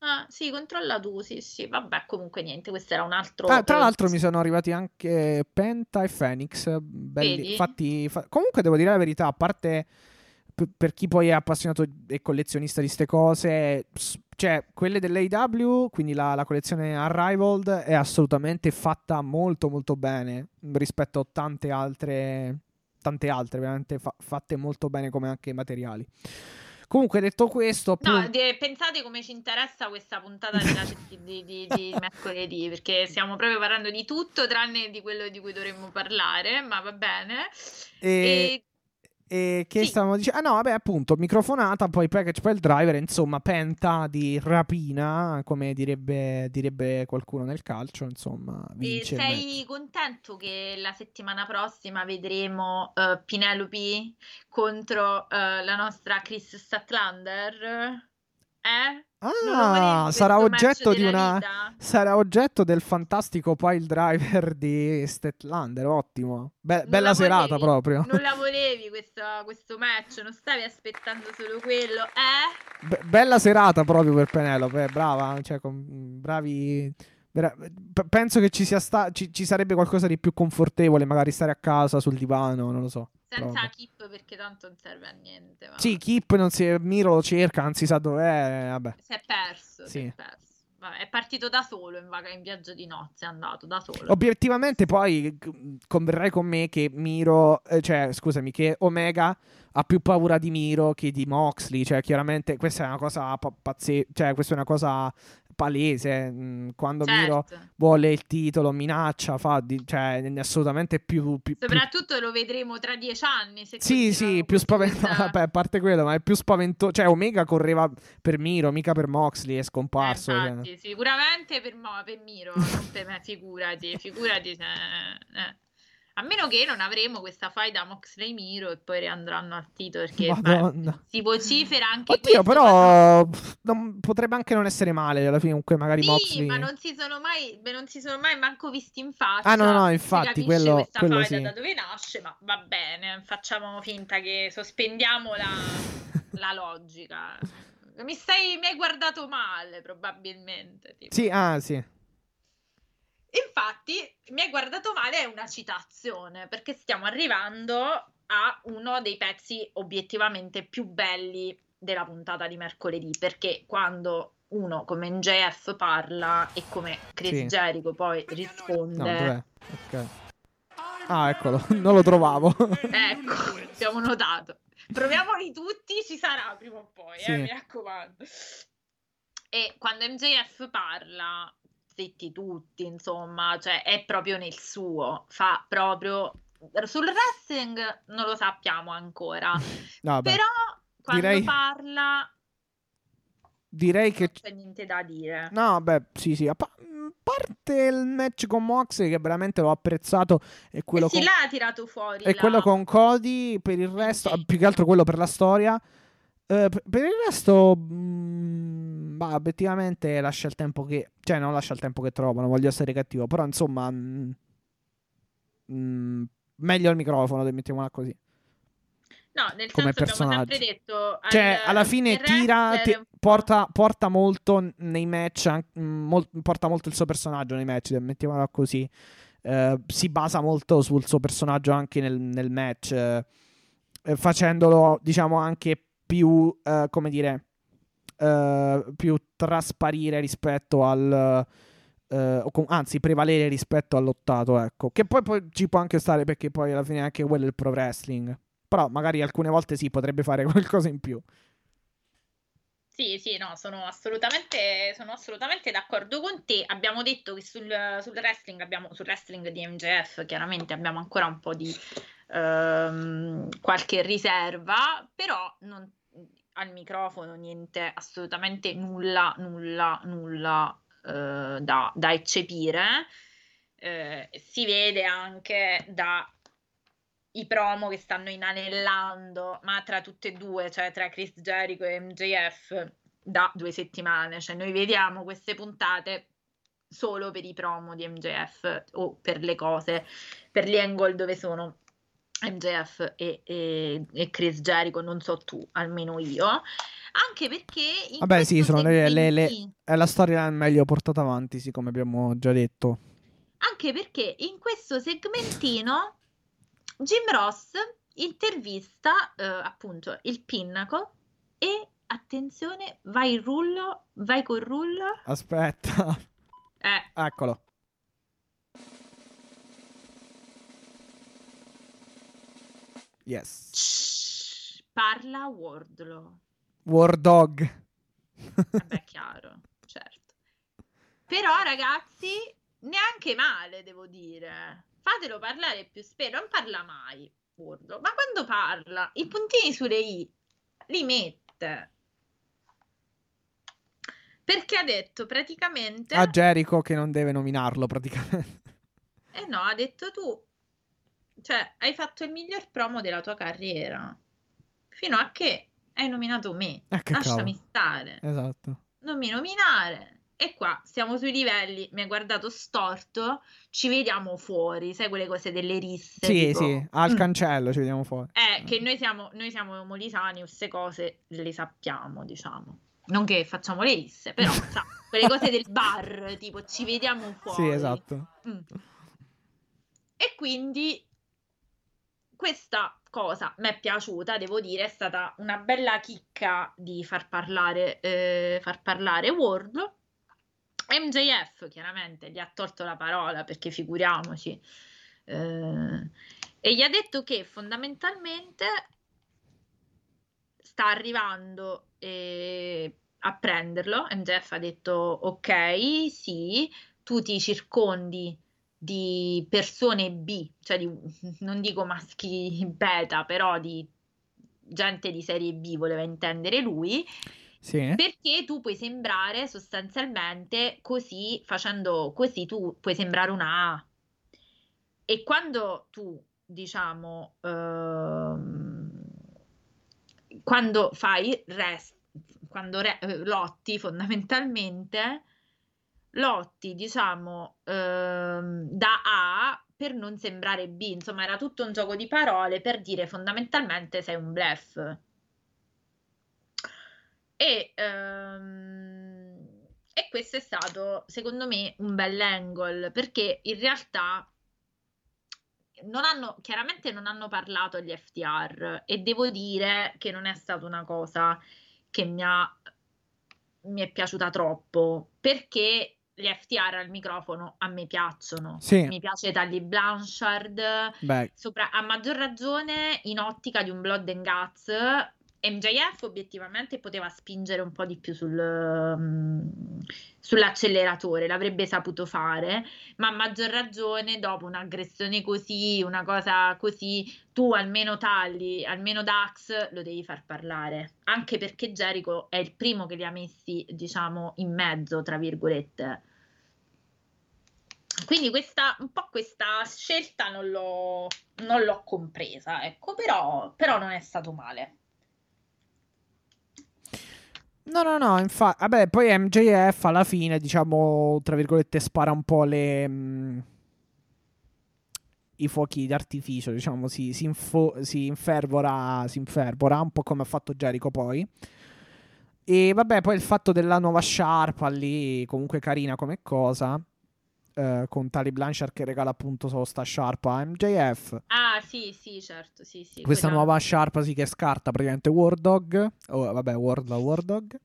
Ah, sì, controlla tu, sì, sì, vabbè, comunque niente, questo era un altro... Tra eh, l'altro mi sono arrivati anche Penta e Phoenix, belli, fatti, fa- comunque devo dire la verità, a parte per chi poi è appassionato e collezionista di ste cose, cioè quelle dell'AW, quindi la, la collezione Unrivaled è assolutamente fatta molto molto bene rispetto a tante altre, tante altre, veramente fa- fatte molto bene come anche i materiali. Comunque detto questo, No, appunto- de- pensate come ci interessa questa puntata setti- di, di- di mercoledì, perché stiamo proprio parlando di tutto tranne di quello di cui dovremmo parlare, ma va bene. e- E E che Sì. stavamo dicendo? Ah no, vabbè, appunto, microfonata, poi package per il driver, insomma, penta di rapina, come direbbe, direbbe qualcuno nel calcio, insomma, vince sei contento che la settimana prossima vedremo eh, Penelope contro eh, la nostra Chris Statlander? Eh? Ah, sarà questo oggetto di una... vita? Sarà oggetto del fantastico pile driver di Statlander, ottimo. Be- bella la serata volevi? proprio. Non la volevi questa- questo match? Non stavi aspettando solo quello? Eh? Be- bella serata proprio per Penelope, brava, cioè, con- bravi... p- penso che ci, sia sta- ci, ci sarebbe qualcosa di più confortevole, magari stare a casa sul divano, non lo so. Senza Proprio. Kip perché tanto non serve a niente. ma Sì, Kip non si Miro lo cerca, non si sa dov'è, vabbè. Si è perso, si Sì. è perso. Vabbè, è partito da solo in, vaga- in viaggio di nozze, è andato da solo. Obiettivamente poi converrai con me che Miro, eh, cioè scusami, che Omega ha più paura di Miro che di Moxley, cioè chiaramente questa è una cosa pa- pazzesca, cioè questa è una cosa palese, mh, quando Miro Certo. vuole il titolo, minaccia, fa di, cioè assolutamente più, più, più Soprattutto lo vedremo tra dieci anni. Se Sì, sì, più spaventoso. Vabbè, a parte quello, ma è più spaventoso. Cioè, Omega correva per Miro, mica per Moxley, è scomparso. Eh, cioè. infatti, sicuramente per, Mo- per Miro, non per me, figurati, figurati se... eh. A meno che non avremo questa faida Moxley Miro e poi riandranno al titolo perché beh, si vocifera anche Oddio, questo, ma però pff, non- potrebbe anche non essere male alla fine, comunque magari Sì, Moxley... ma non si sono mai, non si sono mai manco visti in faccia. Ah, no, no, infatti, quello- questa quello faida sì. da dove nasce, ma va bene, facciamo finta che sospendiamo la, la logica. Mi stai, mi hai guardato male, probabilmente. tipo. Sì, ah, sì. Infatti, mi hai guardato male è una citazione, perché stiamo arrivando a uno dei pezzi obiettivamente più belli della puntata di mercoledì, perché quando uno come NJF parla e come Chris Sì. Jericho poi No, risponde, dov'è? Ok. Ah, eccolo, non lo trovavo. ecco, abbiamo notato. Proviamoli tutti, ci sarà prima o poi, Sì. eh, mi raccomando. E quando MJF parla, zitti tutti, insomma, cioè è proprio nel suo, fa proprio... Sul wrestling non lo sappiamo ancora, No, però quando direi- parla Direi che... non c'è niente da dire. No, beh, sì, sì. A pa- mm, parte il match con Moxley che veramente l'ho apprezzato e quello e sì, con... là ha tirato fuori E la- quello con Cody per il resto, Sì. più che altro quello per la storia. Eh, per il resto, mm, bah, obiettivamente lascia il tempo che, cioè, non lascia il tempo che trovano. Voglio essere cattivo, però insomma, mm, mm, meglio il microfono, mettiamola così. No, nel come senso abbiamo sempre personaggio. detto... al- Cioè, alla fine tira, ti- porta, porta molto nei match, mol- porta molto il suo personaggio nei match, mettiamola così. Eh, si basa molto sul suo personaggio anche nel, nel match, eh, facendolo, diciamo, anche più, eh, come dire, eh, più trasparire rispetto al... eh, anzi, prevalere rispetto all'ottato, ecco. Che poi, poi ci può anche stare perché poi alla fine anche quello è il pro wrestling. Però magari alcune volte sì, potrebbe fare qualcosa in più. Sì, sì, no, sono assolutamente, sono assolutamente d'accordo con te. Abbiamo detto che sul, sul wrestling, abbiamo, sul wrestling di MJF chiaramente abbiamo ancora un po' di ehm, qualche riserva, però non- al microfono niente, assolutamente nulla, nulla, nulla eh, da, da eccepire. Eh, si vede anche da i promo che stanno inanellando, ma tra tutte e due, cioè tra Chris Jericho e MJF, da due settimane. Cioè, noi vediamo queste puntate solo per i promo di MJF o per le cose, per gli angle dove sono MJF e, e- e Chris Jericho, non so tu, almeno io. Anche perché in Vabbè, sì, sono le- le- le- È la storia meglio portata avanti, sì, come abbiamo già detto. Anche perché in questo segmentino Jim Ross intervista eh, appunto il Pinnacle e attenzione, vai il rullo, vai col rullo. Aspetta, Eh, eccolo. Yes. shh, parla Wardlow. War Dog. Vabbè, chiaro, certo. Però ragazzi, neanche male, devo dire. Fatelo parlare più spesso, non parla mai Wardlow, ma quando parla, i puntini sulle i li mette. Perché ha detto praticamente A Jericho che non deve nominarlo praticamente. Eh no, ha detto tu, cioè, hai fatto il miglior promo della tua carriera. Fino a che hai nominato me. Eh, Lasciami cavolo. stare. Esatto. Non mi nominare. E qua siamo sui livelli, mi hai guardato storto, ci vediamo fuori, sai quelle cose delle risse? Sì, tipo, sì, al mm, cancello ci vediamo fuori. Eh, che noi siamo, noi siamo molisani, queste cose le sappiamo, diciamo. Non che facciamo le risse, però, sa, quelle cose del bar, tipo, ci vediamo fuori. Sì, esatto. Mm. E quindi questa cosa mi è piaciuta, devo dire, è stata una bella chicca di far parlare, eh, far parlare Ward. MJF chiaramente gli ha tolto la parola perché figuriamoci. eh, e gli ha detto che fondamentalmente sta arrivando eh, a prenderlo. MJF ha detto ok, sì, tu ti circondi di persone B, cioè di, non dico maschi beta, però di gente di serie B voleva intendere lui, Sì. perché tu puoi sembrare sostanzialmente così, facendo così tu puoi sembrare una A. e quando tu, diciamo, ehm, quando fai rest, quando re- lotti fondamentalmente, lotti, diciamo, ehm, da A per non sembrare B, insomma era tutto un gioco di parole per dire fondamentalmente sei un bluff. E, ehm, e questo è stato, secondo me, un bel perché in realtà non hanno, chiaramente non hanno parlato agli FTR e devo dire che non è stata una cosa che mi, ha, mi è piaciuta troppo perché gli FTR al microfono a me piacciono. Sì. Mi piace Tally Blanchard, sopra- a maggior ragione in ottica di un Blood and Guts. MJF obiettivamente poteva spingere un po' di più sul, mm, sull'acceleratore, l'avrebbe saputo fare, ma a maggior ragione dopo un'aggressione così, una cosa così, tu almeno Talli, almeno Dax lo devi far parlare, anche perché Jericho è il primo che li ha messi, diciamo, in mezzo, tra virgolette. Quindi questa, un po' questa scelta non l'ho, non l'ho compresa, ecco, però, però non è stato male. No, no, no, infatti, vabbè, poi MJF alla fine, diciamo, tra virgolette, spara un po' le... mh, i fuochi d'artificio, diciamo, si, si, info- si infervora, si infervora, un po' come ha fatto Jericho poi. E vabbè, poi il fatto della nuova sciarpa lì, comunque carina come cosa, eh, con Tali Blanchard che regala appunto solo sta sciarpa a MJF. Ah, sì, sì, certo, sì, sì. Questa quella- nuova sciarpa sì che scarta praticamente War Dog. Oh, vabbè, Wardlow, War Dog.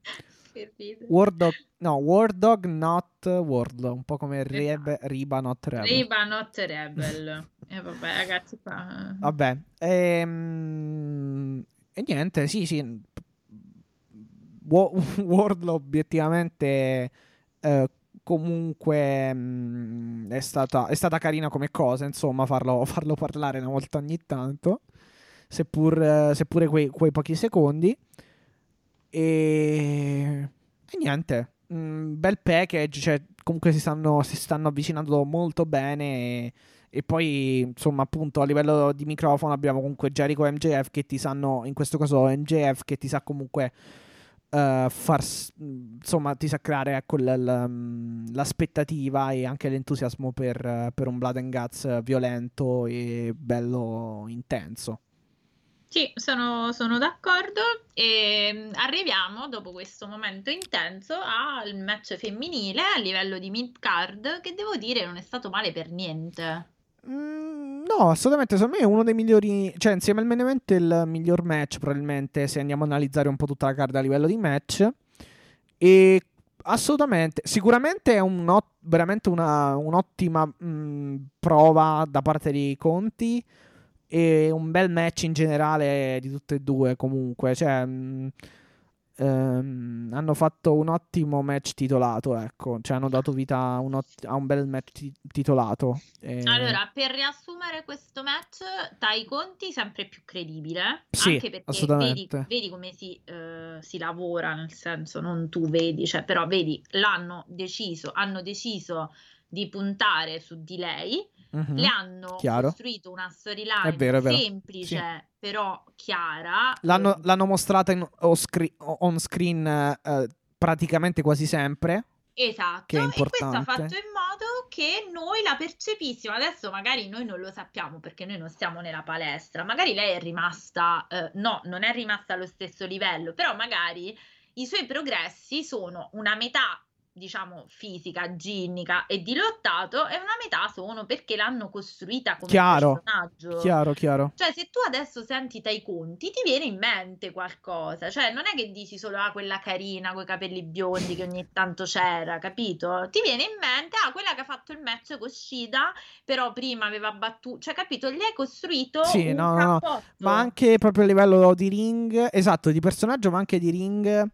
War no, War Dog not Wardlow, un po' come Rebe, Esatto. Riba not Rebel. Riba Not Rebel. E vabbè, ragazzi, qua... Vabbè, ehm, e niente, sì, sì. Wa- Wardlow obiettivamente eh, comunque mh, è, stata, è stata carina come cosa, insomma, farlo, farlo parlare una volta ogni tanto, seppur, seppure quei, quei pochi secondi. E, e niente, mh, bel package, cioè, comunque si stanno, si stanno avvicinando molto bene. E, e poi, insomma, appunto, a livello di microfono abbiamo comunque Jericho e MJF che ti sanno, in questo caso MJF che ti sa comunque eh, far, insomma, ti sa creare ecco, l- l- l'aspettativa e anche l'entusiasmo per, eh, per un Blood and Guts violento e bello intenso. Sì, sono, sono d'accordo e mm, arriviamo dopo questo momento intenso al match femminile a livello di mid card che devo dire non è stato male per niente. Mm, no, assolutamente. Secondo me è uno dei migliori. Cioè, insieme al main il miglior match, probabilmente, se andiamo a analizzare un po' tutta la card a livello di match. E assolutamente. Sicuramente è un ot- veramente una, un'ottima mm, prova da parte dei Conti. E un bel match in generale di tutte e due, comunque. Cioè. mm, ehm, hanno fatto un ottimo match titolato, ecco, cioè hanno dato vita a un, ot- a un bel match ti- titolato. E- Allora, per riassumere questo match, Tai Conti sempre più credibile, Sì, anche perché assolutamente. vedi, vedi come si, eh, si lavora, nel senso, non tu vedi, cioè, però vedi, l'hanno deciso, hanno deciso di puntare su di lei, Mhm. le hanno Chiaro. costruito una storyline vero, semplice, però chiara. L'hanno, eh, l'hanno mostrata in- on screen eh, praticamente quasi sempre. Esatto, e questo ha fatto in modo che noi la percepissimo. Adesso magari noi non lo sappiamo perché noi non stiamo nella palestra, magari lei è rimasta, eh, no, non è rimasta allo stesso livello, però magari i suoi progressi sono una metà, diciamo, fisica, ginnica e di lottato e una metà sono perché l'hanno costruita come Chiaro, personaggio. Chiaro, chiaro. Cioè, se tu adesso senti Tai Conti, ti viene in mente qualcosa. Cioè, non è che dici solo, ah, quella carina, coi capelli biondi che ogni tanto c'era, capito? Ti viene in mente, ah, quella che ha fatto il match con Shida, però prima aveva battuto... Cioè, capito? Gli hai costruito Sì, no, no, no. Ma anche proprio a livello di ring, esatto, di personaggio, ma anche di ring.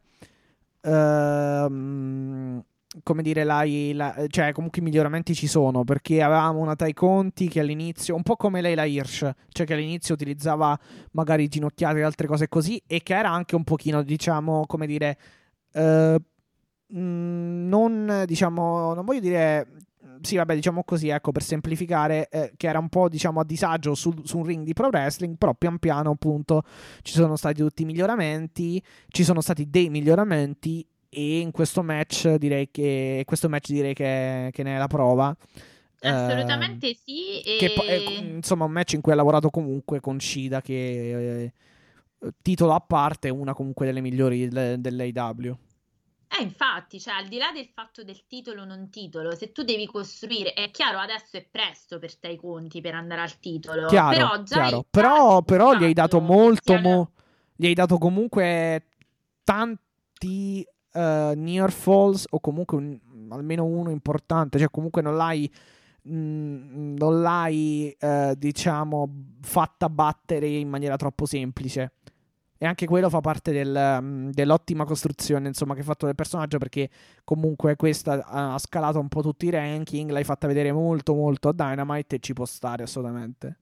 Ehm, come dire, l'hai- la- cioè comunque i miglioramenti ci sono perché avevamo una Tai Conti che all'inizio, un po' come lei la Hirsch, cioè che all'inizio utilizzava magari ginocchiate e altre cose così e che era anche un pochino, diciamo, come dire, mm, non, diciamo, non voglio dire sì, vabbè, diciamo così, ecco, per semplificare, eh, che era un po', diciamo, a disagio su, su, un ring di pro wrestling, però pian piano, appunto, ci sono stati tutti i miglioramenti, ci sono stati dei miglioramenti e in questo match direi che, questo match direi che, che ne è la prova. Assolutamente eh, sì. E... Che è, insomma, un match in cui ha lavorato comunque con Shida, che eh, titolo a parte, una comunque delle migliori dell'AW. Eh, infatti, cioè, al di là del fatto del titolo non titolo, se tu devi costruire, è chiaro, adesso è presto per te i conti per andare al titolo, chiaro, però chiaro. Però, però gli hai dato molto, mo, gli hai dato comunque tanti uh, near falls o comunque un, almeno uno importante, cioè comunque non l'hai mm, non l'hai uh, diciamo fatta battere in maniera troppo semplice. E anche quello fa parte del, mm, dell'ottima costruzione insomma, che hai fatto del personaggio perché comunque questa ha scalato un po' tutti i ranking, l'hai fatta vedere molto molto a Dynamite e ci può stare assolutamente.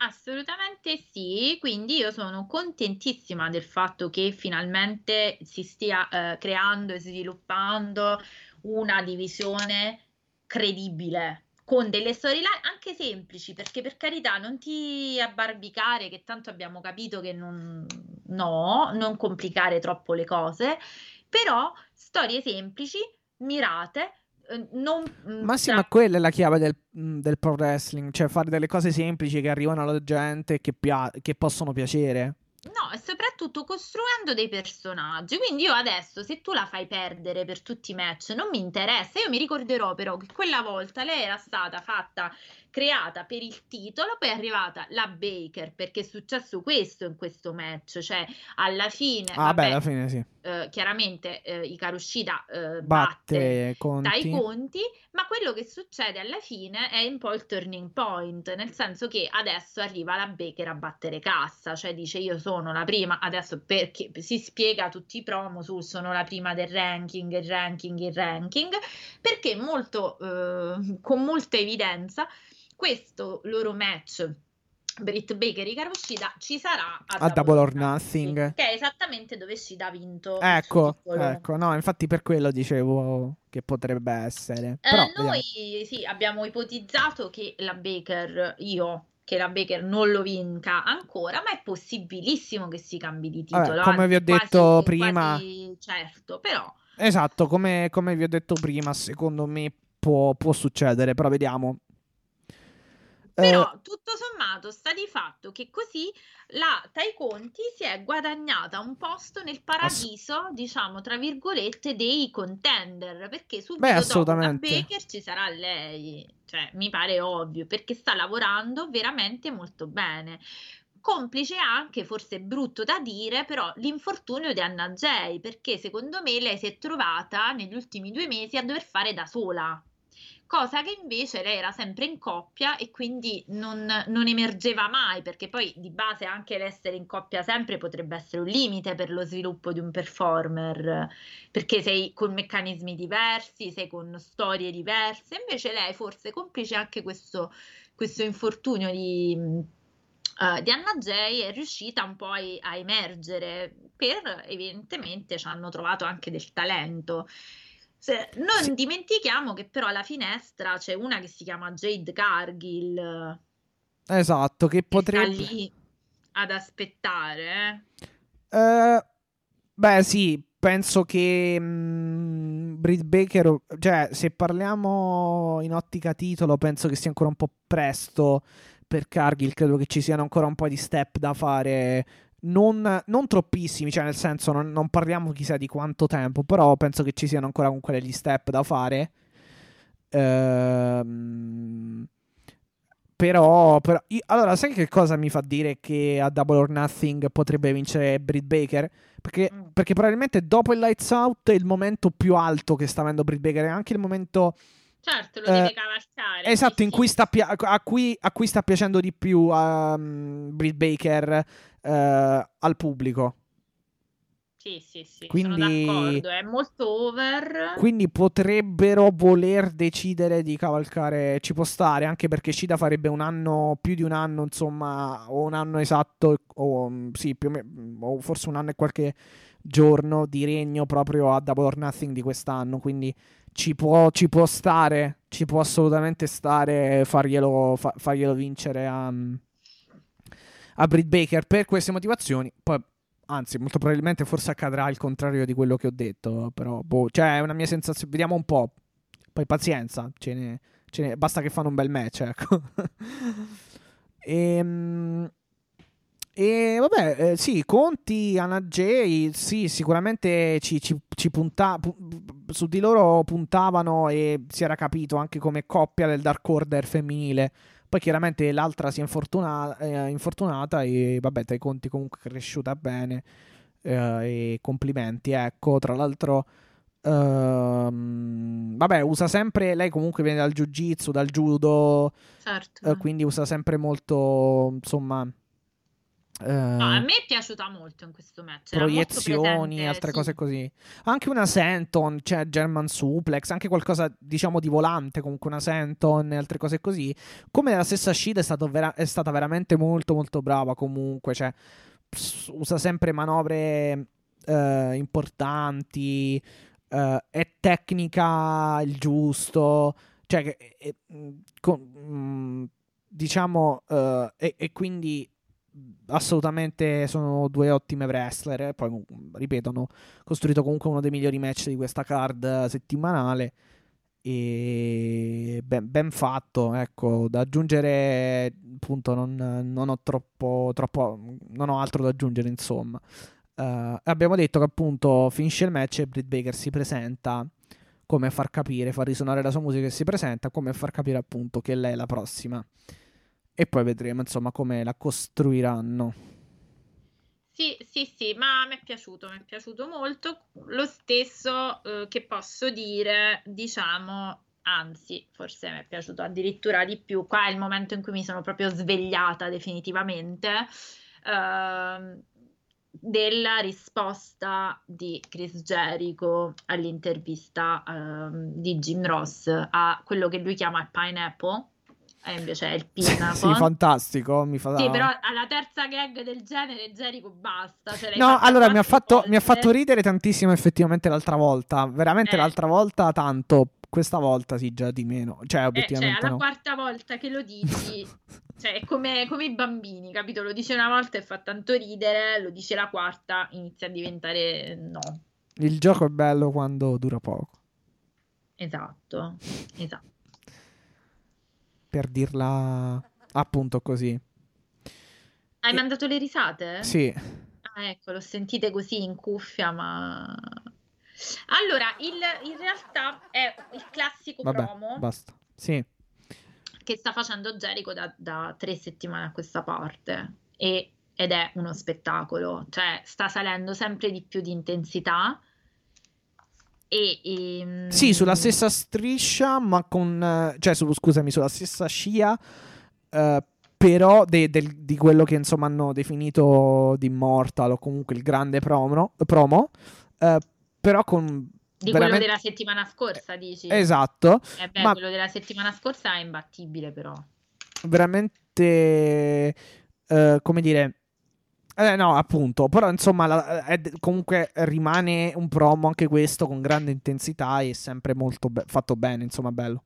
Assolutamente sì, quindi io sono contentissima del fatto che finalmente si stia eh, creando e sviluppando una divisione credibile con delle storyline anche semplici, perché per carità non ti abbarbicare, che tanto abbiamo capito che non, no, non complicare troppo le cose, però storie semplici, mirate, eh, non, mm, ma sì, tra... ma quella è la chiave del, mm, del, pro wrestling, cioè fare delle cose semplici che arrivano alla gente e che, pia- che possono piacere. No, e soprattutto costruendo dei personaggi. Quindi io adesso, se tu la fai perdere per tutti i match, non mi interessa. Io mi ricorderò però che quella volta lei era stata fatta creata per il titolo, poi è arrivata la Baker perché è successo questo in questo match, cioè alla fine, ah, vabbè, beh, alla fine sì. Eh, chiaramente eh, Ikaru Shida eh, batte, conti. dai conti, ma quello che succede alla fine è un po' il turning point, nel senso che adesso arriva la Baker a battere cassa, cioè dice io sono la prima, adesso perché si spiega tutti i promo sul sono la prima del ranking, il ranking, il ranking, perché molto, eh, con molta evidenza questo loro match Britt Baker e Karushida ci sarà a, a Double or Nothing, che è esattamente dove Shida ha vinto ecco, ecco. No infatti per quello dicevo che potrebbe essere. Eh, Però, noi vediamo. sì abbiamo ipotizzato che la Baker io che la Baker non lo vinca ancora ma è possibilissimo che si cambi di titolo Vabbè, come vi ho detto quasi, prima quasi certo però esatto come, come, vi ho detto prima secondo me può, può succedere però vediamo però eh, tutto sommato sta di fatto che così la Tai Conti si è guadagnata un posto nel paradiso, ass- diciamo tra virgolette, dei contender, perché subito Beh, dopo Baker ci sarà lei, cioè mi pare ovvio, perché sta lavorando veramente molto bene. Complice anche, forse brutto da dire, però l'infortunio di Anna Jay, perché secondo me lei si è trovata negli ultimi due mesi a dover fare da sola cosa che invece lei era sempre in coppia e quindi non, non, emergeva mai, perché poi di base anche l'essere in coppia sempre potrebbe essere un limite per lo sviluppo di un performer, perché sei con meccanismi diversi, sei con storie diverse, invece lei forse complice anche questo, questo infortunio di... Uh, di Anna Jay è riuscita un po' a, a emergere per evidentemente ci hanno trovato anche del talento se, non sì. dimentichiamo che però alla finestra c'è una che si chiama Jade Cargill. Esatto, che, che potrebbe... Sta lì ad aspettare. Uh, beh sì, penso che mh, mm, Britt Baker, cioè se parliamo in ottica titolo, penso che sia ancora un po' presto per Cargill, credo che ci siano ancora un po' di step da fare non, non, troppissimi, cioè nel senso non, non, parliamo chissà di quanto tempo, però penso che ci siano ancora comunque degli step da fare. Ehm, però, però io, allora, sai che cosa mi fa dire che a Double or Nothing potrebbe vincere Britt Baker? Perché, mm. perché probabilmente dopo il Lights Out è il momento più alto che sta avendo Britt Baker, è anche il momento... Certo, lo eh, deve cavalcare. Esatto, sì, in cui sta pia- a, cui, a, cui, sta piacendo di più um, Britt Baker eh, al pubblico. Sì, sì, sì, quindi, sono d'accordo, è molto over. Quindi potrebbero voler decidere di cavalcare, ci può stare, anche perché Cida farebbe un anno, più di un anno, insomma, o un anno esatto, o mm, sì, più o, meno, o forse un anno e qualche giorno di regno proprio a Double or Nothing di quest'anno, quindi ci può, ci può stare, ci può assolutamente stare farglielo, fa, farglielo vincere a, a Britt Baker per queste motivazioni. Poi, anzi, molto probabilmente forse accadrà il contrario di quello che ho detto, però, boh, cioè, è una mia sensazione, vediamo un po'. Poi pazienza, ce ne, ce ne, basta che fanno un bel match, ecco. e, ehm, e vabbè, eh, sì, Conti, Anna J, sì, sicuramente ci, ci, ci punta, pu- su di loro puntavano e si era capito anche come coppia del Dark Order femminile. Poi chiaramente l'altra si è infortuna- eh, infortunata e vabbè, dai conti comunque è cresciuta bene eh, e complimenti, ecco, tra l'altro... Uh, vabbè, usa sempre. Lei comunque viene dal jiu-jitsu, dal judo. Certo. Uh, quindi usa sempre molto. Insomma, No, a me è piaciuta molto in questo match. proiezioni, altre sì. cose così. Anche una Senton, cioè German Suplex, anche qualcosa diciamo di volante, comunque una Senton e altre cose così. Come la stessa Shida è, vera- è stata veramente molto molto brava comunque, cioè ps- usa sempre manovre eh, importanti, eh, è tecnica il giusto, cioè è- mh, con- mh, diciamo eh, e, e quindi assolutamente sono due ottime wrestler. eh. Poi, ripeto, hanno costruito comunque uno dei migliori match di questa card eh, settimanale. E ben, ben fatto, ecco, da aggiungere, appunto, non, non ho troppo, troppo, non ho altro da aggiungere, insomma. Eh, abbiamo detto che appunto finisce il match e Britt Baker si presenta come far capire, far risuonare la sua musica e si presenta come far capire appunto che lei è la prossima. E poi vedremo insomma come la costruiranno. Sì, sì, sì, ma mi è piaciuto, mi è piaciuto molto. Lo stesso eh, che posso dire, diciamo, anzi, forse mi è piaciuto addirittura di più. Qua è il momento in cui mi sono proprio svegliata definitivamente. ehm, della risposta di Chris Jericho all'intervista ehm, di Jim Ross a quello che lui chiama pineapple, e invece è il pineapple. sì, fantastico. Mi fa... Sì, però alla terza gag del genere Jericho basta. Cioè No, allora mi ha, fatto, mi ha fatto ridere tantissimo effettivamente l'altra volta. Veramente Eh. l'altra volta tanto. Questa volta sì, già di meno. Cioè, Eh, cioè, obiettivamente alla no. quarta volta che lo dici, cioè, è come, come i bambini, capito? Lo dice una volta e fa tanto ridere, lo dice la quarta, inizia a diventare no. Il gioco è bello quando dura poco. Esatto, esatto. Per dirla appunto così. Hai E- mandato le risate? Sì. Ah, ecco, l'ho sentite così in cuffia, ma... Allora, il- in realtà è il classico Vabbè, promo basta. Sì. che sta facendo Jericho da, da tre settimane a questa parte e- ed è uno spettacolo, cioè sta salendo sempre di più di intensità e, ehm, Sì, sulla stessa striscia, ma con... eh, cioè, su- scusami, sulla stessa scia, eh, però de- del- di quello che insomma hanno definito di Immortal o comunque il grande promo, promo eh, però con... di quello veramente- della settimana scorsa, dici? Esatto, Eh beh, ma- quello della settimana scorsa è imbattibile però. veramente... eh, come dire... Eh, no, appunto, però insomma la- è- comunque rimane un promo anche questo con grande intensità e sempre molto be- fatto bene, insomma, bello.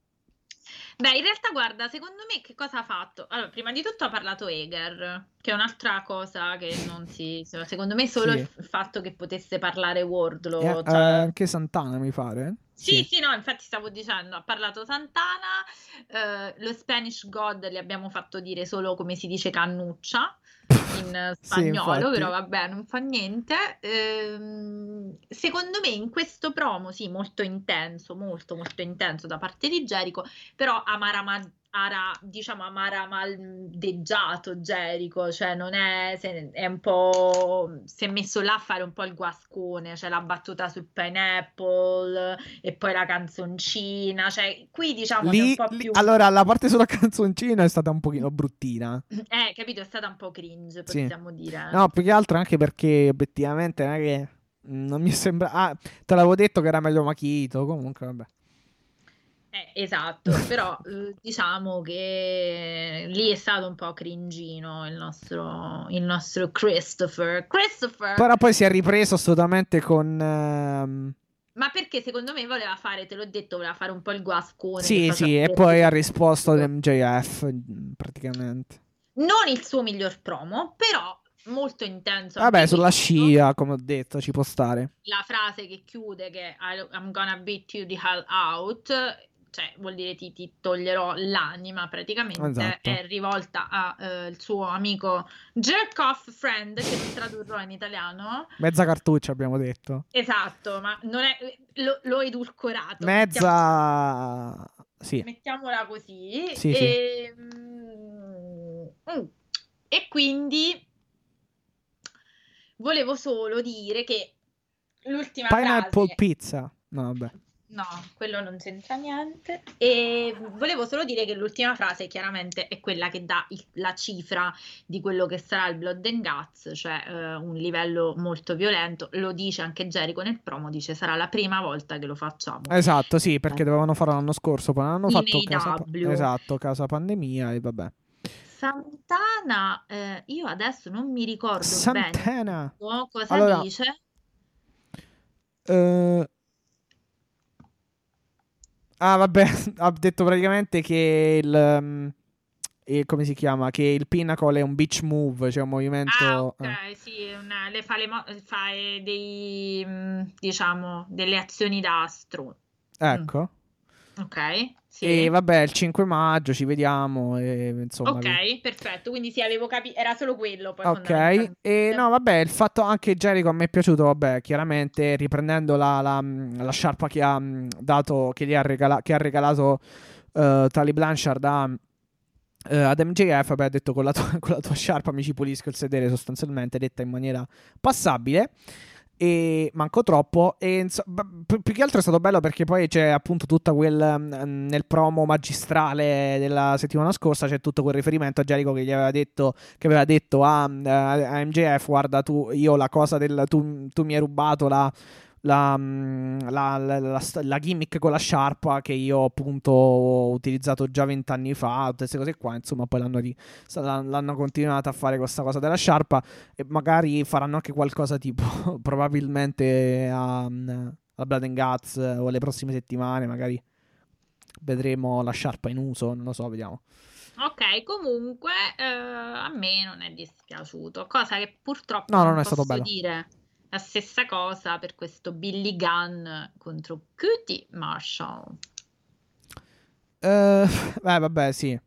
Beh, in realtà, guarda, secondo me che cosa ha fatto? Allora, prima di tutto ha parlato Eger, che è un'altra cosa che non si... Secondo me solo Sì. il fatto che potesse parlare Wardlow, eh, cioè- anche Santana, mi pare. Sì, sì, no, infatti stavo dicendo, ha parlato Santana, eh, lo Spanish God gli abbiamo fatto dire solo come si dice cannuccia in eh, Sì, spagnolo, infatti. però vabbè, non fa niente. Ehm, secondo me in questo promo, sì, molto intenso, molto molto intenso da parte di Jericho, però amarama, ara, diciamo amaramaldeggiato Jericho, cioè non è, se- è un po', si è messo là a fare un po' il guascone, cioè la battuta sul pineapple e poi la canzoncina, cioè qui diciamo che è un Lì, po' lì- più... allora, la parte sulla canzoncina è stata un pochino bruttina. Eh, capito, è stata un po' cringe, Sì. possiamo dire. No, più che altro anche perché obiettivamente non è che non mi sembra. Ah, te l'avevo detto che era meglio Machito. Comunque, vabbè. Eh, esatto, però eh, diciamo che lì è stato un po' cringino il nostro, il nostro Christopher. Christopher! Però poi si è ripreso assolutamente con. ehm, ma perché secondo me voleva fare, te l'ho detto, voleva fare un po' il guascone. Sì, sì, e poi ha risposto MJF praticamente. Non il suo miglior promo, però molto intenso. Vabbè, sulla scia, come ho detto, ci può stare. La frase che chiude che I'm gonna beat you the hell out cioè vuol dire ti, ti toglierò l'anima praticamente, esatto. è rivolta al uh, suo amico jerk off friend che non tradurrò in italiano. Mezza cartuccia abbiamo detto. Esatto, ma non è, lo, l'ho edulcorato. Mezza... Mettiamola, sì. Mettiamola così. Sì, e, sì. Mm, e quindi volevo solo dire che l'ultima Pineapple frase... pizza. No, vabbè. No, quello non c'entra niente. E volevo solo dire che l'ultima frase chiaramente è quella che dà il, la cifra di quello che sarà il Blood and Guts, cioè eh, un livello molto violento. Lo dice anche Jericho nel promo, dice sarà la prima volta che lo facciamo. Esatto, sì, perché dovevano farlo l'anno scorso, poi hanno fatto casa, esatto, casa pandemia e vabbè. Santana, eh, io adesso non mi ricordo Santana. bene cosa allora, dice. Uh, Ah, vabbè, ha detto praticamente che il, um, il, come si chiama? Che il Pinnacle è un beach move, cioè un movimento. Ah, ok, eh. sì, una, le fa, le mo- fa dei, mm, diciamo, delle azioni d'astro. Ecco. Mm. Ok. Sì. E vabbè, il 5 maggio ci vediamo. E, insomma, ok, vi... perfetto. Quindi sì, avevo capito. Era solo quello. Poi ok, e no, vabbè, il fatto anche Jericho a me è piaciuto. Vabbè, chiaramente riprendendo la, la, la sciarpa che ha dato, che, gli ha, regala- che ha regalato uh, Tali Blanchard a. Uh, ad MJF vabbè, ha detto con la, tua, con la tua sciarpa mi ci pulisco il sedere sostanzialmente detta in maniera passabile e manco troppo. E inso- più che altro è stato bello perché poi c'è appunto tutta quel mm, nel promo magistrale della settimana scorsa c'è tutto quel riferimento a Jericho che gli aveva detto che aveva detto a, a MJF guarda tu io la cosa del tu, tu mi hai rubato la la, la, la, la, gimmick con la sciarpa che io appunto ho utilizzato già vent'anni fa, tutte queste cose qua, insomma poi l'hanno, di, l'hanno continuata a fare questa cosa della sciarpa e magari faranno anche qualcosa tipo probabilmente a, a Blood and Guts o le prossime settimane, magari vedremo la sciarpa in uso, non lo so, vediamo. Ok, comunque eh, a me non è dispiaciuto, cosa che purtroppo no, non, non è stato bello. dire la stessa cosa per questo Billy Gunn contro Cutie Marshall. Uh, beh, vabbè, sì.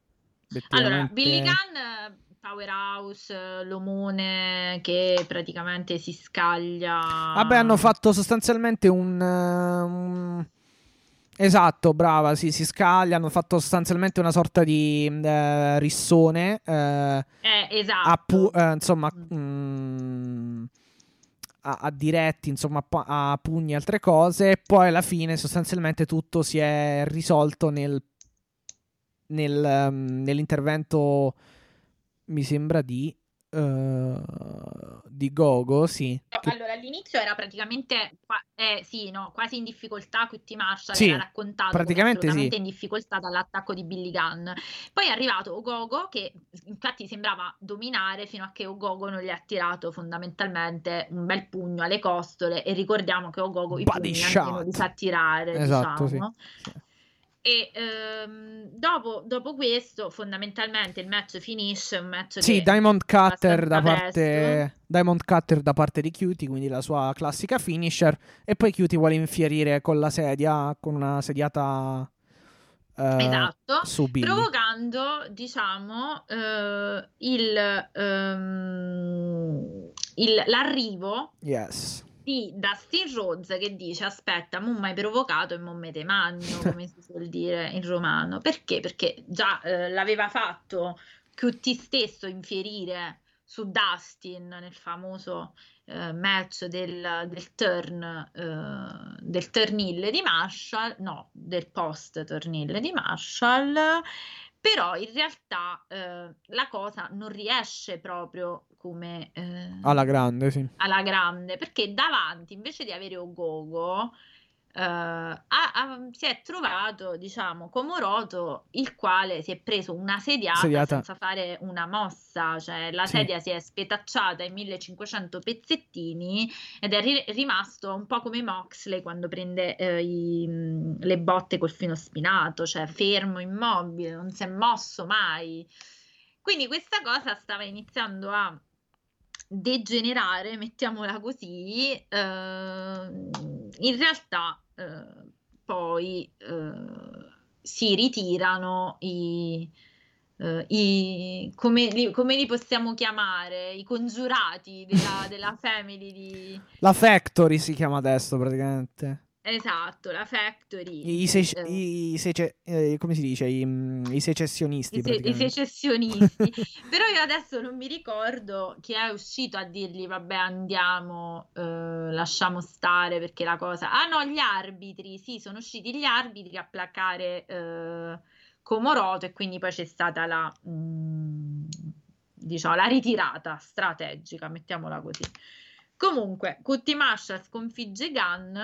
Allora, Billy Gunn, Powerhouse, l'omone che praticamente si scaglia. Vabbè, hanno fatto sostanzialmente un... un... Esatto, brava, sì, si scaglia, hanno fatto sostanzialmente una sorta di eh, rissone. Eh, eh esatto. Pu- eh, insomma, mh, mm, a, a diretti, insomma, a, pugni e altre cose. Poi alla fine, sostanzialmente, tutto si è risolto nel, nel, um, nell'intervento, mi sembra, di Uh, di Gogo, sì. Allora, all'inizio era praticamente eh, sì, no, quasi in difficoltà. Cutie Marshall sì, era raccontato praticamente sì. in difficoltà dall'attacco di Billy Gunn. Poi è arrivato Ogogo, che infatti sembrava dominare fino a che Ogogo non gli ha tirato fondamentalmente un bel pugno alle costole. E ricordiamo che Ogogo i pugni non li sa tirare. Esatto, diciamo. sì. E ehm, dopo, dopo, questo, fondamentalmente il match finisce. Un match sì, Diamond Cutter da, parte, Diamond Cutter da parte di Cutie, quindi la sua classica finisher. E poi Cutie vuole infierire con la sedia, con una sediata. Uh, esatto, provocando diciamo uh, il, um, il, l'arrivo yes di Dustin Rhodes che dice aspetta, mo mai provocato e mo me te magno, come si suol dire in romano. Perché? Perché già eh, l'aveva fatto QT stesso infierire su Dustin nel famoso eh, match del, del turn eh, del turnille di Marshall, no, del post turnille di Marshall però in realtà eh, la cosa non riesce proprio come eh, alla grande, sì. Alla grande, perché davanti invece di avere Ogogo, eh, ha, ha, si è trovato, diciamo, Comoroto, il quale si è preso una sediata Sediata. senza fare una mossa, cioè la Sì. sedia si è spetacciata in 1500 pezzettini ed è ri- rimasto un po' come Moxley quando prende eh, i- mh, le botte col filo spinato, cioè fermo, immobile, non si è mosso mai. Quindi questa cosa stava iniziando a degenerare, mettiamola così, eh, in realtà eh, poi eh, si ritirano i, eh, i- come, li, come li possiamo chiamare? I congiurati della, della family di... La Factory si chiama adesso praticamente. Esatto, la factory. I, se- eh, i sece- eh, come si dice? I, mm, i secessionisti. I, se- i secessionisti. Però io adesso non mi ricordo chi è uscito a dirgli vabbè andiamo, eh, lasciamo stare perché la cosa... Ah no, gli arbitri, sì, sono usciti gli arbitri a placare eh, Comoroto e quindi poi c'è stata la, mm, diciamo, la ritirata strategica, mettiamola così. Comunque, Kuttimasha sconfigge Gunn,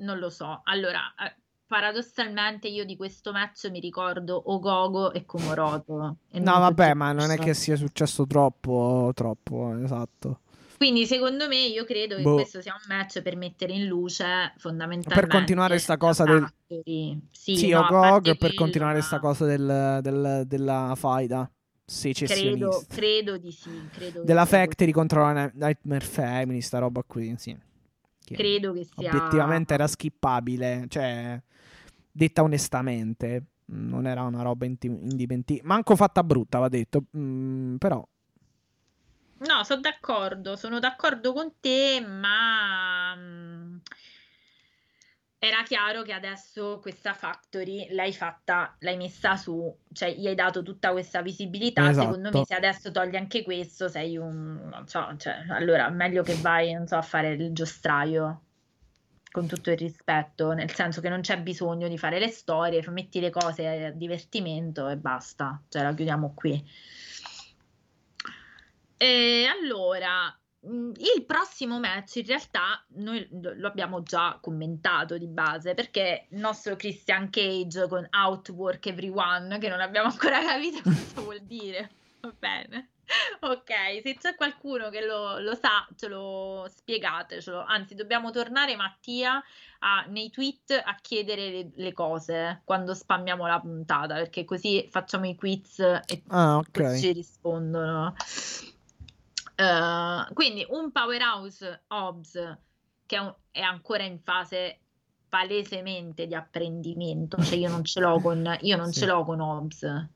non lo so. Allora, eh, paradossalmente io di questo match mi ricordo Ogogo e Komoroto. e No, vabbè, ma non è che sia successo troppo, troppo, esatto. Quindi secondo me io credo che Boh. questo sia un match per mettere in luce fondamentalmente Per continuare sta cosa del-. Sì, Sì, no, Ogog per quello, continuare sta ma cosa del, del- della faida credo, secessionista. credo di sì, credo che Della sia Factory contro la Nightmare Family, sta roba qui, sì. Così. Credo che sia Obiettivamente era skippabile, cioè, detta onestamente, non era una roba indipendente. Manco fatta brutta, va detto, mm, però... No, sono d'accordo, sono d'accordo con te, ma mm, era chiaro che adesso questa factory l'hai fatta, l'hai messa su, cioè gli hai dato tutta questa visibilità. Secondo Esatto. me, se adesso togli anche questo, sei un, non so, cioè, allora meglio che vai, non so, a fare il giostraio. Con tutto il rispetto, nel senso che non c'è bisogno di fare le storie, metti le cose a divertimento e basta, cioè la chiudiamo qui. E allora, il prossimo match in realtà noi lo abbiamo già commentato di base perché il nostro Christian Cage con Outwork Everyone, che non abbiamo ancora capito cosa vuol dire, va bene. Ok, se c'è qualcuno che lo, lo sa, ce lo spiegatecelo. Anzi, dobbiamo tornare, Mattia, a- nei tweet a chiedere le, le cose quando spammiamo la puntata, perché così facciamo i quiz e Ah, così ok. ci rispondono. Eh, quindi un powerhouse Hobbs che è, un- è ancora in fase palesemente di apprendimento, cioè io non ce l'ho con, io non Sì. ce l'ho con Hobbs.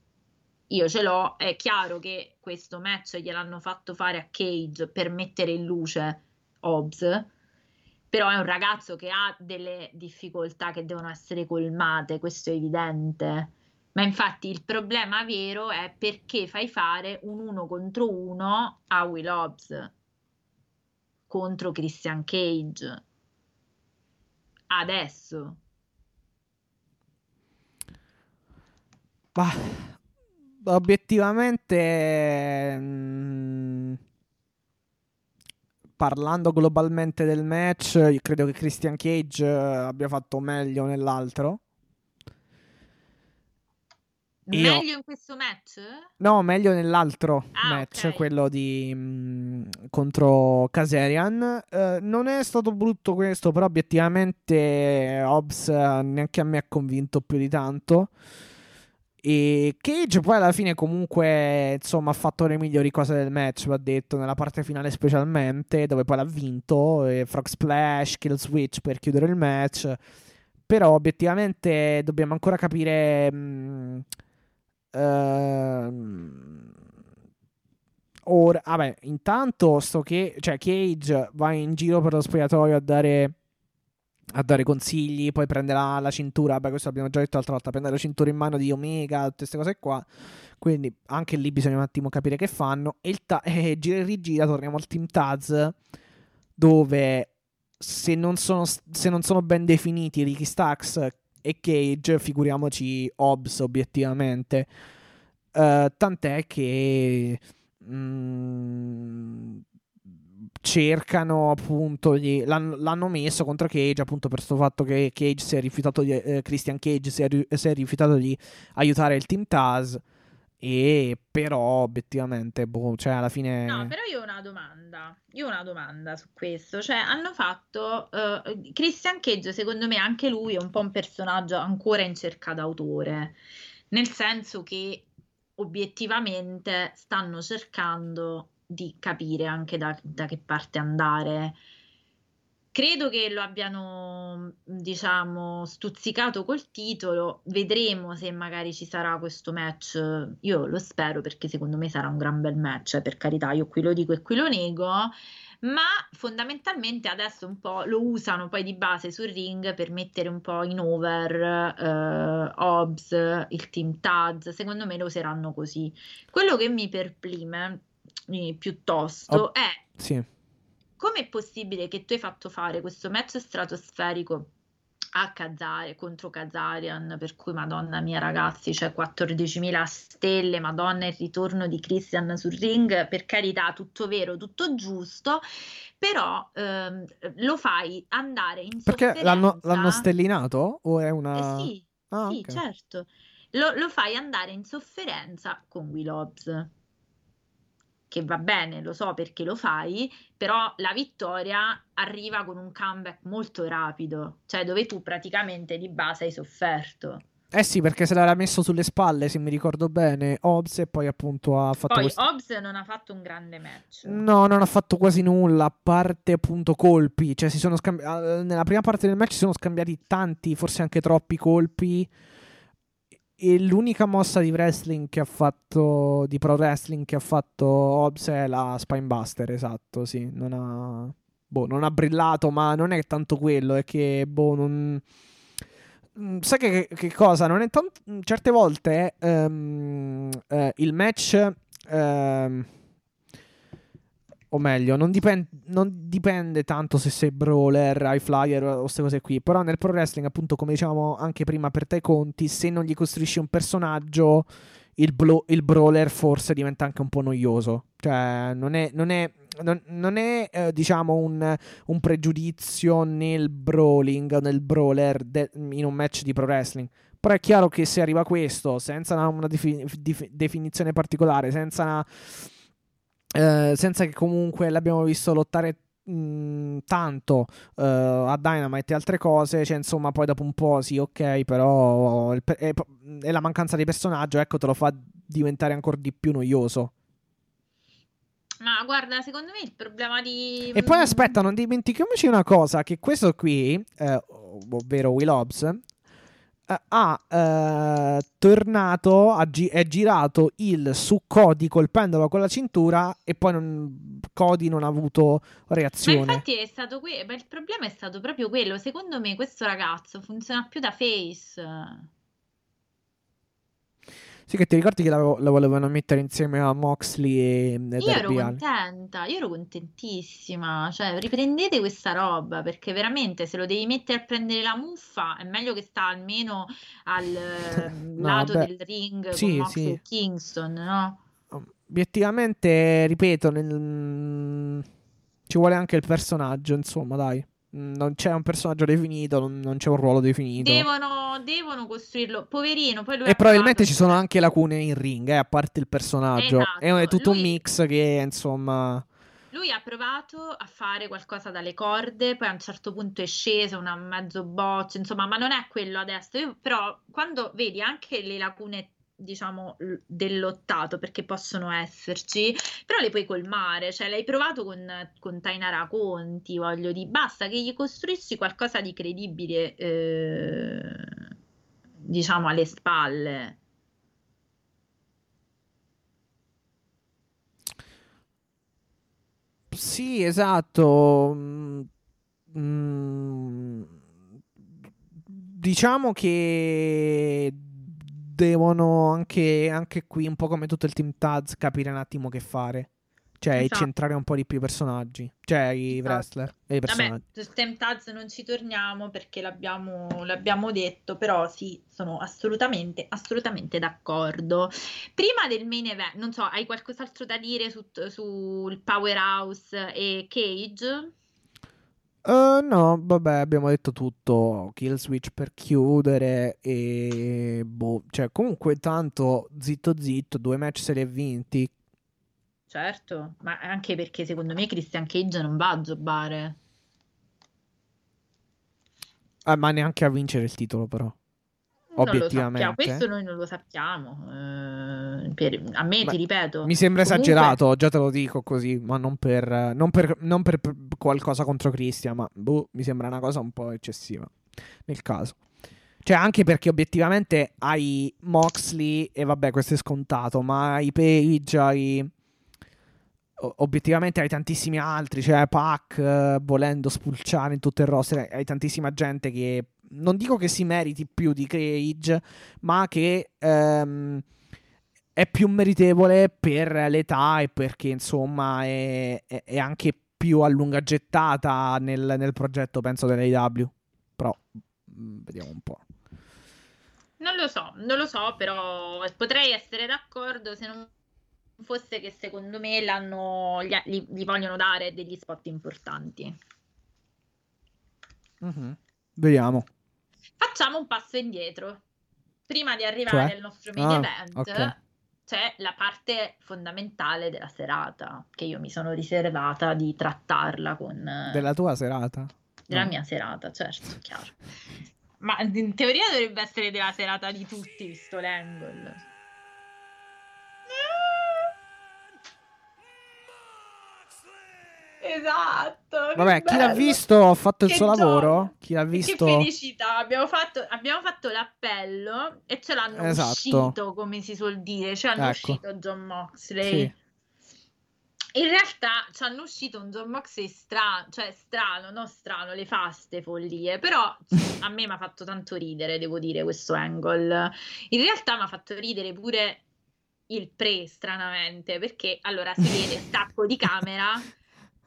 Io ce l'ho, è chiaro che questo match gliel'hanno fatto fare a Cage per mettere in luce Hobbs, però è un ragazzo che ha delle difficoltà che devono essere colmate, questo è evidente. Ma infatti il problema vero è perché fai fare un uno contro uno a Will Hobbs contro Christian Cage. Adesso. Ma obiettivamente, mm, parlando globalmente del match, credo che Christian Cage eh, abbia fatto meglio nell'altro. Io- Meglio in questo match? No, meglio nell'altro Ah, match, ok. quello di mm, contro Kazarian. Eh, non è stato brutto questo, però obiettivamente Hobbs eh, neanche a me ha convinto più di tanto. E Cage poi alla fine comunque insomma ha fatto le migliori cose del match, va detto, nella parte finale specialmente, dove poi l'ha vinto, e Frog Splash, Kill Switch per chiudere il match. Però obiettivamente dobbiamo ancora capire... mm, ehm, ora, vabbè, intanto sto che, cioè Cage va in giro per lo spogliatoio a dare a dare consigli, poi prende la, cintura, beh questo l'abbiamo già detto l'altra volta, prende la cintura in mano di Omega, tutte queste cose qua, quindi anche lì bisogna un attimo capire che fanno, e, ta- e gira e rigira, torniamo al Team Taz, dove se non sono, se non sono ben definiti Ricky Stax e Cage, figuriamoci Hobbs obiettivamente, Eh, tant'è che... mm, cercano appunto gli, l'hanno, l'hanno, messo contro Cage appunto per questo fatto che Cage si è rifiutato di, eh, Christian Cage si è, si è, rifiutato di aiutare il team Taz e però obiettivamente boh, cioè alla fine no però io ho una domanda. Io ho una domanda su questo. Cioè hanno fatto uh, Christian Cage secondo me anche lui è un po' un personaggio ancora in cerca d'autore. Nel senso che obiettivamente stanno cercando di capire anche da, da che parte andare. Credo che lo abbiano, diciamo, stuzzicato col titolo. Vedremo se magari ci sarà questo match. Io lo spero perché secondo me sarà un gran bel match. Per carità, io qui lo dico e qui lo nego. Ma fondamentalmente adesso un po' lo usano poi di base sul ring per mettere un po' in over eh, Hobbs, il team Taz. Secondo me lo useranno così. Quello che mi perplime piuttosto oh, è sì. Come è possibile che tu hai fatto fare questo match stratosferico a Kazarian contro Kazarian per cui madonna mia ragazzi c'è cioè 14.000 stelle madonna il ritorno di Christian sul ring per carità tutto vero tutto giusto però ehm, lo fai andare in perché l'hanno, l'hanno, stellinato? O è una eh sì, ah, sì okay. certo. Lo, lo, fai andare in sofferenza con Will Hobbs che va bene, lo so perché lo fai, però la vittoria arriva con un comeback molto rapido, cioè dove tu praticamente di base hai sofferto. Eh sì, perché se l'era messo sulle spalle, se mi ricordo bene, Hobbs e poi appunto ha fatto... Poi questo... Hobbs non ha fatto un grande match. No, non ha fatto quasi nulla, a parte appunto colpi, cioè si sono scambiati... Ah, nella prima parte del match si sono scambiati tanti, forse anche troppi colpi e l'unica mossa di wrestling che ha fatto, di pro wrestling che ha fatto Hobbs è la Spinebuster, esatto, sì, non ha, boh, non ha brillato, ma non è tanto quello, è che, boh, non... Mm, sai che, che cosa? Non è tanto... Certe volte um, uh, il match... Um, o meglio, non, dipende, non dipende tanto se sei brawler, high flyer o queste cose qui, però nel pro wrestling, appunto, come dicevamo anche prima per te conti, se non gli costruisci un personaggio, il, blo- il brawler forse diventa anche un po' noioso. Cioè, non è, non è, non, non è eh, diciamo, un, un, pregiudizio nel brawling, nel brawler de- in un match di pro wrestling. Però è chiaro che se arriva questo, senza una, una defi- dif- definizione particolare, senza una eh, senza che comunque l'abbiamo visto lottare mh, tanto uh, a Dynamite e altre cose, cioè insomma poi dopo un po' sì ok, però il, è, è la mancanza di personaggio, ecco te lo fa diventare ancora di più noioso. Ma guarda, secondo me il problema di... E poi aspetta, non dimentichiamoci una cosa, che questo qui, eh, ovvero Will Hobbs, ha eh, tornato, ha gi- è girato il su Cody colpendolo con la cintura e poi non, Cody non ha avuto reazione. Ma infatti è stato qui, ma il problema è stato proprio quello. Secondo me questo ragazzo funziona più da face. Sì, che ti ricordi che la, la volevano mettere insieme a Moxley e, e Io ero contenta, io ero contentissima. Cioè, riprendete questa roba perché veramente se lo devi mettere a prendere la muffa è meglio che sta almeno al no, lato beh, del ring sì, con Moxley sì. e Kingston, no? Obiettivamente, ripeto, nel... ci vuole anche il personaggio, insomma, dai non c'è un personaggio definito, non, non c'è un ruolo definito. Devono, devono costruirlo. Poverino, E probabilmente ci sono anche lacune in ring, eh, a parte il personaggio. Esatto. È, è, tutto lui... un mix che, insomma... Lui ha provato a fare qualcosa dalle corde, poi a un certo punto è sceso, una mezzo boccia, insomma, ma non è quello adesso. Io, però, quando vedi anche le lacune diciamo dell'ottato perché possono esserci però le puoi colmare. Cioè l'hai provato con, con Tainara Conti voglio dire basta che gli costruisci qualcosa di credibile eh, diciamo alle spalle. Sì esatto. Mm, diciamo che devono anche, anche qui, un po' come tutto il team Taz, capire un attimo che fare. Cioè, Esatto. centrare un po' di più i personaggi. Cioè, i Esatto. wrestler e i Vabbè, personaggi. su Stem Taz non ci torniamo perché l'abbiamo, l'abbiamo detto, però sì, sono assolutamente, assolutamente d'accordo. Prima del main event, non so, hai qualcos'altro da dire su- sul Powerhouse e Cage? Eh, no, vabbè, abbiamo detto tutto. Kill switch per chiudere. E boh, cioè, comunque, tanto zitto zitto, due match se li ha vinti. Certo, ma anche perché secondo me Christian Cage non va a jobbare. Ah, ma neanche a vincere il titolo, però. Non lo sappiamo, questo noi non lo sappiamo. Eh, a me, Ma ti ripeto, Mi sembra comunque- esagerato, già te lo dico così, ma non per, non per, non per qualcosa contro Christian, ma boh, mi sembra una cosa un po' eccessiva nel caso. Cioè, anche perché obiettivamente hai Moxley, e vabbè, questo è scontato, ma hai Page, hai... Obiettivamente hai tantissimi altri, cioè Pac, eh, volendo spulciare in tutto il roster, hai tantissima gente che non dico che si meriti più di Cage, ma che ehm, è più meritevole per l'età e perché insomma è, è- è anche più a lunga gettata nel, nel progetto, penso, dell'AW. Però mm, vediamo un po'. Non lo so, non lo so, però potrei essere d'accordo se non fosse che secondo me l'hanno, gli, gli- gli vogliono dare degli spot importanti. Mhm. Vediamo. Facciamo un passo indietro. Prima di arrivare Cioè? al nostro main Ah, event, ok. c'è la parte fondamentale della serata, che io mi sono riservata di trattarla con... eh, Della tua serata? Della No. mia serata, certo, chiaro. Ma in teoria dovrebbe essere della serata di tutti, visto l'angle. Esatto. che Vabbè, chi l'ha visto ha fatto il Che suo gioia. lavoro. Chi l'ha Che visto... felicità, abbiamo fatto, abbiamo fatto l'appello e ce l'hanno Esatto. uscito, come si suol dire, ce l'hanno Ecco. uscito John Moxley. Sì. In realtà ci hanno uscito un John Moxley strano, cioè strano, non strano, le faste follie, però a me mi ha fatto tanto ridere, devo dire, questo angle. In realtà mi ha fatto ridere pure il pre, stranamente, perché allora si vede stacco di camera,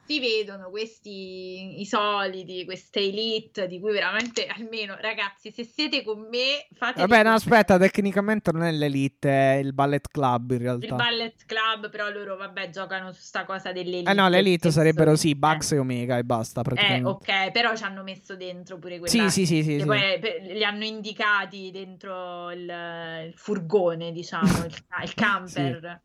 si vedono questi, i soliti, queste elite di cui veramente, almeno ragazzi, se siete con me, fate Vabbè, no, aspetta, tecnicamente non è l'Elite, è il Ballet Club in il realtà. ballet club, però loro, vabbè, giocano su sta cosa dell'elite. Eh no, l'Elite sarebbero sì, Eh. Bugs e Omega e basta Eh, praticamente. ok, però ci hanno messo dentro pure Sì, quella sì, sì, sì, che sì. poi per- li hanno indicati dentro il, il furgone, diciamo, il, il camper.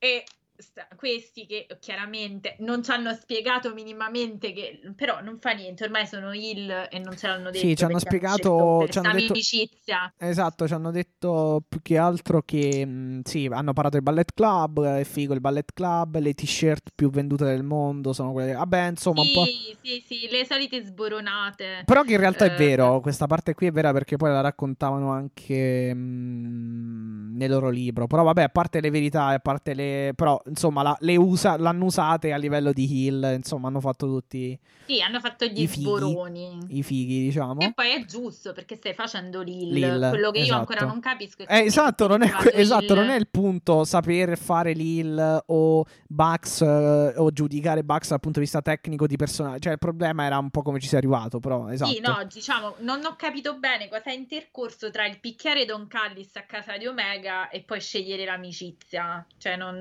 E sta- questi che chiaramente non ci hanno spiegato minimamente che però non fa niente, ormai sono il e non ce l'hanno detto. Sì, ci hanno spiegato- ci hanno detto- amicizia. Esatto, ci hanno detto più che altro che mh, sì, hanno parlato del Ballet Club, è figo il Ballet Club, le t-shirt più vendute del mondo sono quelle. Vabbè, insomma, un po'. Sì, sì, sì, le solite sboronate. Però che in realtà è Eh, vero, questa parte qui è vera perché poi la raccontavano anche mh, nel loro libro. Però vabbè, a parte le verità, a parte le... Però insomma la- le usa- l'hanno usate a livello di heal, insomma hanno fatto tutti Sì, hanno fatto gli sboroni. i fighi, diciamo. E poi è giusto perché stai facendo. L'il, Quello che io esatto. ancora non capisco è Eh, esatto, non è, que- esatto, non è il punto saper fare l'heal o Bugs eh, o giudicare Bugs dal punto di vista tecnico di personaggio. Cioè, il problema era un po' come ci sei arrivato, però esatto. Sì, no, diciamo, non ho capito bene cosa è intercorso tra il picchiare Don Callis a casa di Omega e poi scegliere l'amicizia. Cioè, non...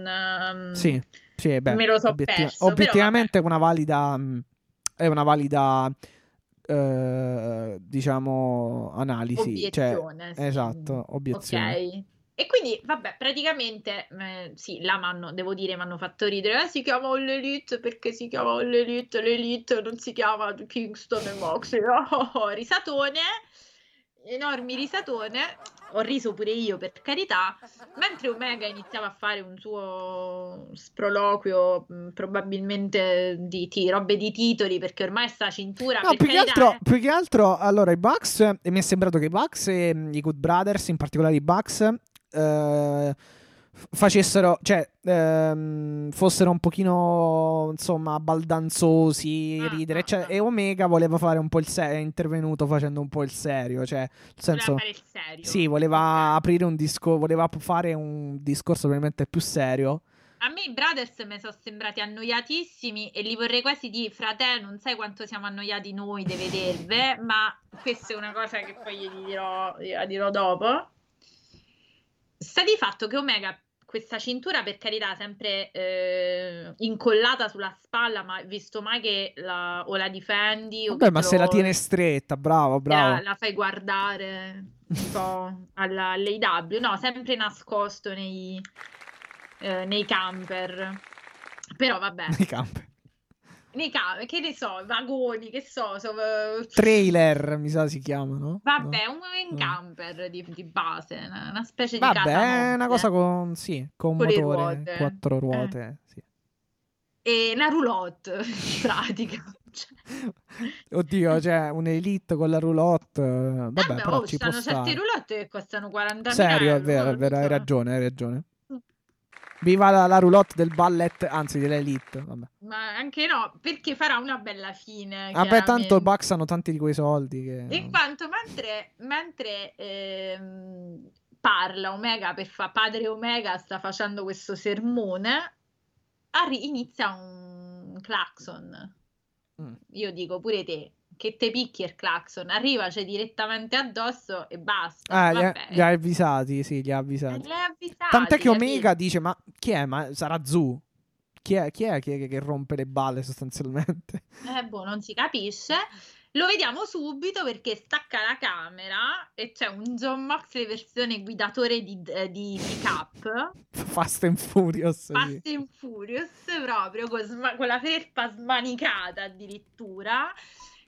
Sì, sì, beh, me lo so obiettiva- perso, obiettivamente è una valida è una valida eh, diciamo analisi, cioè, Obiezione, sì. esatto, obiezione. Ok. E quindi, vabbè, praticamente, eh, sì, là m'hanno, devo dire, mi hanno fatto ridere. Eh, si chiama All Elite perché si chiama All Elite, l'Elite non si chiama Kingston e Moxley. Oh, risatone, enormi risatone. Ho riso pure io, per carità. Mentre Omega iniziava a fare un suo sproloquio, mh, probabilmente di, ti- robe di titoli, perché ormai sta cintura. No, più che, altro, eh. più che altro, allora, i Bucks, e mi è sembrato che i Bucks e mh, i Good Brothers, in particolare i Bucks, eh, facessero, cioè, ehm, fossero un pochino, insomma, baldanzosi, Ah, ridere, ah, cioè, ah. e Omega voleva fare un po' il serio, è intervenuto facendo un po' il serio, cioè, nel Voleva senso... fare il serio. Sì, voleva aprire un discorso, voleva fare un discorso probabilmente più serio A me i Brothers mi sono sembrati annoiatissimi e li vorrei quasi dire, frate, non sai quanto siamo annoiati noi di vederve, ma questa è una cosa che poi gli dirò, dirò dopo. Sta di fatto che Omega questa cintura per carità sempre eh, incollata sulla spalla, ma visto mai che la, o la difendi o Vabbè, ma lo, se la tiene stretta, bravo, bravo. La, la fai guardare un po' alla, all'AW, no, sempre nascosto nei, eh, nei camper. Però vabbè. Nei camper. Nei camper, che ne so, vagoni, che so, so trailer mi sa si chiamano. Vabbè, no? un, un camper di, di, base, una, una specie Vabbè, di Vabbè, è una cosa con, sì, con, con motore, ruote. quattro ruote, eh. sì. E una roulotte, in pratica. Oddio, cioè un Elite con la roulotte. Vabbè, Vabbè però oh, ci certi stare. roulotte che costano 40 Serio, euro. è vero, è vero, hai ragione, hai ragione. Viva la, la, roulotte del ballet, anzi dell'elite. Vabbè. Ma anche no, perché farà una bella fine. Vabbè, tanto Bucks hanno tanti di quei soldi. Che... In quanto mentre, mentre ehm, parla Omega per fa padre Omega sta facendo questo sermone, arri- inizia un clacson. Mm. Io dico pure te, che te picchi il clacson, arrivaci direttamente addosso e basta. Ah, li ha, li ha, avvisati, sì, li ha avvisati. Li ha avvisati Tant'è che Omega dice, ma chi è? Ma sarà Zu? Chi è, chi è che, che, rompe le balle sostanzialmente? Eh, boh, non si capisce. Lo vediamo subito perché stacca la camera e c'è un John Moxley versione guidatore di, di, di Cap. Fast and Furious. Fast sì. and Furious proprio con, sma- con la felpa smanicata addirittura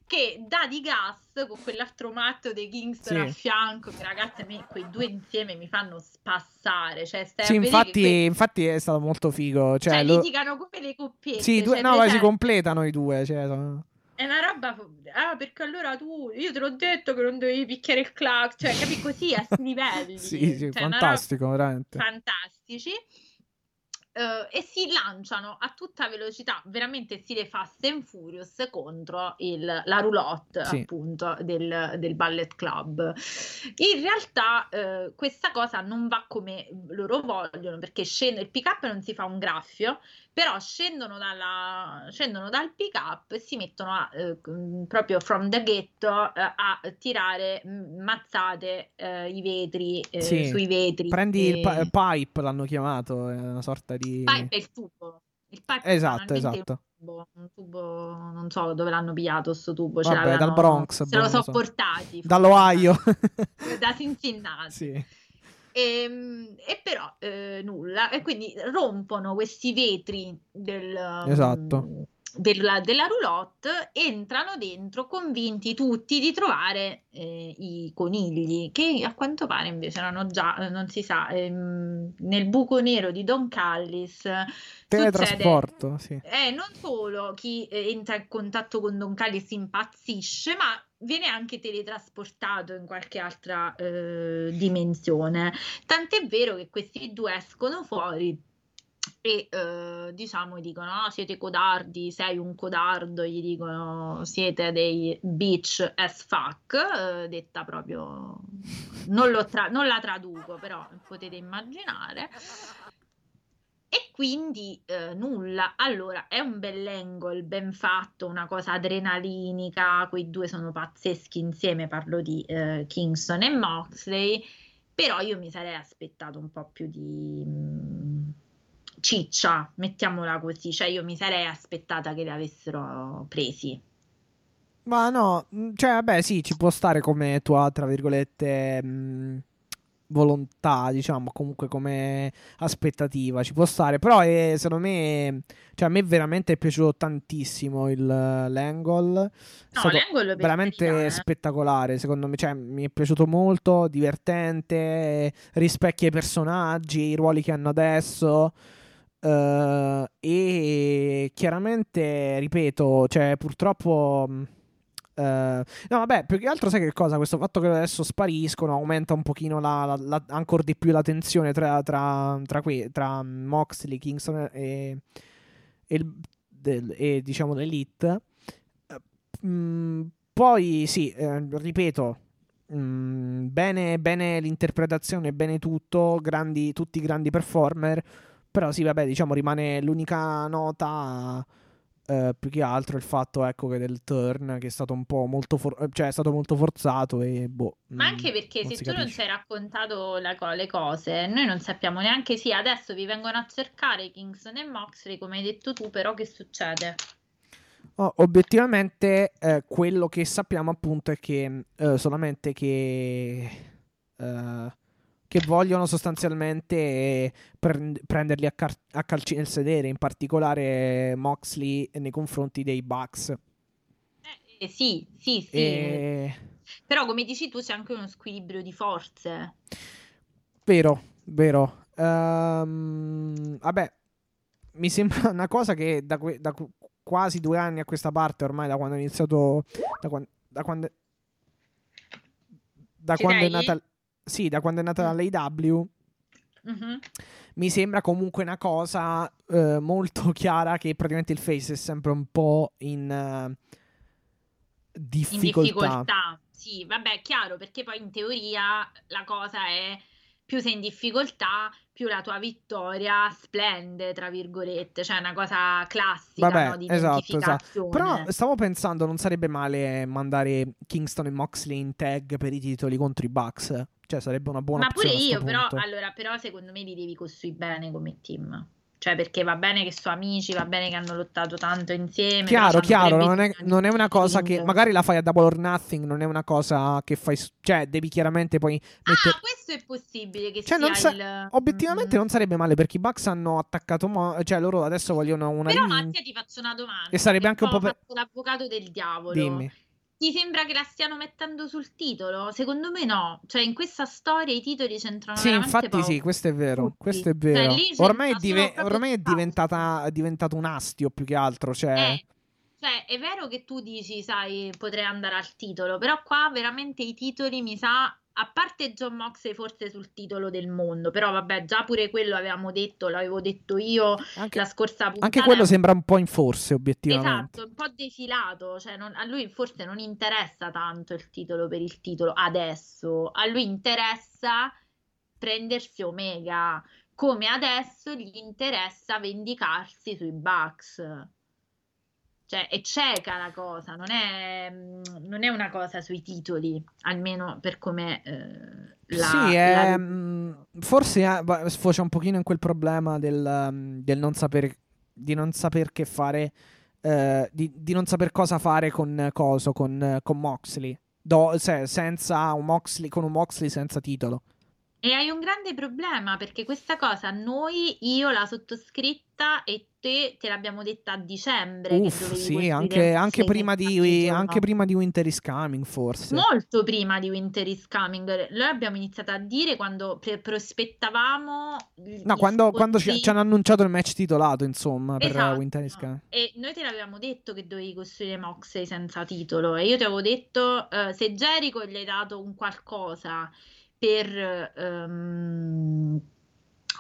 che dà di gas con quell'altro matto dei Kingston sì. a fianco che ragazzi a me quei due insieme mi fanno spassare cioè stai sì infatti, que... infatti è stato molto figo cioè, cioè lo... litigano come le coppiette sì due... cioè, no ma si completano i due cioè, è una roba ah perché allora tu io te l'ho detto che non dovevi picchiare il clac cioè capi così a sti livelli. Sì, sì cioè, fantastico veramente. fantastici Uh, e si lanciano a tutta velocità, veramente stile Fast and Furious contro il, la roulotte sì. appunto del, del, Ballet Club. In realtà uh, questa cosa non va come loro vogliono perché scende, il pick up non si fa un graffio, però scendono, dalla, scendono dal pick up e si mettono a, uh, proprio from the ghetto a tirare mazzate i vetri sì. sui vetri. Prendi e... il pa- pipe, l'hanno chiamato, è una sorta di pipe è il tubo. Il pipe esatto, esatto. Un tubo, un tubo, non so dove l'hanno pigliato sto tubo. Vabbè, dal Bronx. Se lo so portati. Dall'Ohio. da Cincinnati. Sì. E, e, però eh, nulla, e quindi rompono questi vetri del, esatto. della, della roulotte, entrano dentro convinti tutti di trovare eh, i conigli, che a quanto pare invece erano già, non si sa, ehm, nel buco nero di Don Callis. Teletrasporto, sì. Eh, non solo chi eh, entra in contatto con Don Callis impazzisce, ma viene anche teletrasportato in qualche altra eh, dimensione. Tant'è vero che questi due escono fuori e eh, diciamo dicono oh, siete codardi, sei un codardo, gli dicono siete dei bitch as fuck, eh, detta proprio, non, tra- non la traduco però potete immaginare. E quindi eh, nulla. Allora, è un bell'angle, ben fatto, una cosa adrenalinica. Quei due sono pazzeschi insieme. Parlo di eh, Kingston e Moxley. Però io mi sarei aspettato un po' più di mh, ciccia, mettiamola così. Cioè, io mi sarei aspettata che li avessero presi. Ma no, cioè, vabbè, sì, ci può stare come tua, tra virgolette. Mh volontà, diciamo, comunque come aspettativa ci può stare, però è, secondo me, cioè a me veramente è piaciuto tantissimo il, l'angle, no, l'angle veramente carità, spettacolare, secondo me, cioè mi è piaciuto molto, divertente, rispecchia i personaggi, i ruoli che hanno adesso. Uh, e chiaramente, ripeto, cioè purtroppo Uh, no, vabbè, più che altro sai che cosa? Questo fatto che adesso spariscono aumenta un pochino la, la, la, ancora di più la tensione tra, tra, tra, que, tra Moxley, Kingston e, e, del, e diciamo l'Elite. Uh, mh, poi sì, eh, ripeto, mh, bene, bene l'interpretazione, bene tutto, grandi, tutti grandi performer. Però sì, vabbè, diciamo rimane l'unica nota eh, più che altro il fatto ecco che del turn che è stato un po' molto for- cioè è stato molto forzato e boh. Ma anche mm, perché non se tu non capisce. ci hai raccontato co- le cose, noi non sappiamo neanche sì, adesso vi vengono a cercare Kingston e Moxley, come hai detto tu, però che succede? Oh, obiettivamente eh, quello che sappiamo appunto è che eh, solamente che eh, che vogliono sostanzialmente prend- prenderli a, car- a calci nel sedere, in particolare Moxley nei confronti dei Bucks. Eh, sì, sì, sì. E... Però come dici tu c'è anche uno squilibrio di forze. Vero, vero. Ehm, vabbè, mi sembra una cosa che da, que- da qu- quasi due anni a questa parte, ormai da quando è iniziato, da, quan- da quando, da quando è nata, sì, da quando è nata l'AW, Mhm. mi sembra comunque una cosa eh, molto chiara che praticamente il face è sempre un po' in In difficoltà. difficoltà. Sì, vabbè, è chiaro, perché poi in teoria la cosa è più sei in difficoltà, più la tua vittoria splende, tra virgolette, cioè è una cosa classica, Vabbè, no, di esatto, esatto. Però stavo pensando, non sarebbe male mandare Kingston e Moxley in tag per i titoli contro i Bucks. Cioè, sarebbe una buona Ma pure io, però, allora, però secondo me li devi costruire bene come team. Cioè, perché va bene che sono amici, va bene che hanno lottato tanto insieme. Chiaro, chiaro, non è, non è una cosa che magari la fai a Double or Nothing, non è una cosa che fai, cioè devi chiaramente poi mettere... Ah, questo è possibile che Cioè, sia non sa- il... Obiettivamente Mm. non sarebbe male perché i Bucks hanno attaccato, Mo- cioè loro adesso vogliono una Però. Mattia ti faccio una domanda. E sarebbe che anche un po' per- l'avvocato del diavolo. Dimmi. Ti sembra che la stiano mettendo sul titolo? Secondo me no. Cioè, in questa storia i titoli c'entrano Sì, veramente infatti poco. sì, questo è vero, Tutti. questo è Cioè, vero. c'entra Ormai, è, dive- ormai è, diventata, è diventato un astio più che altro, cioè... Eh, cioè, è vero che tu dici, sai, potrei andare al titolo, però qua veramente i titoli mi sa, a parte John Moxley forse sul titolo del mondo, però vabbè, già pure quello avevamo detto, l'avevo detto io Anche, la scorsa puntata. anche quello sembra un po' in forse, obiettivamente. Esatto, un po' defilato, cioè non- a lui forse non interessa tanto il titolo per il titolo adesso, a lui interessa prendersi Omega, come adesso gli interessa vendicarsi sui Bucks. Cioè, è cieca la cosa, non è, mm, non è una cosa sui titoli, almeno per come eh, la, sì, è, mm, forse eh, sfocia un pochino in quel problema del, mm, del non sapere, di non saper che fare, eh, di, di non saper cosa fare con Coso, con, eh, con Moxley. Do- se- senza un Moxley, con un Moxley senza titolo. E hai un grande problema perché questa cosa noi, io l'ho sottoscritta e te te l'abbiamo detta a dicembre Uff, sì, anche, anche prima di, anche prima di Winter is Coming, forse. Molto prima di Winter is Coming, noi abbiamo iniziato a dire quando pre- prospettavamo No, quando, quando ci, ci hanno annunciato il match titolato, insomma, per Esatto. Winter is Coming. E noi te l'avevamo detto che dovevi costruire Moxley senza titolo e io ti avevo detto eh, se Jericho gli hai dato un qualcosa per, ehm,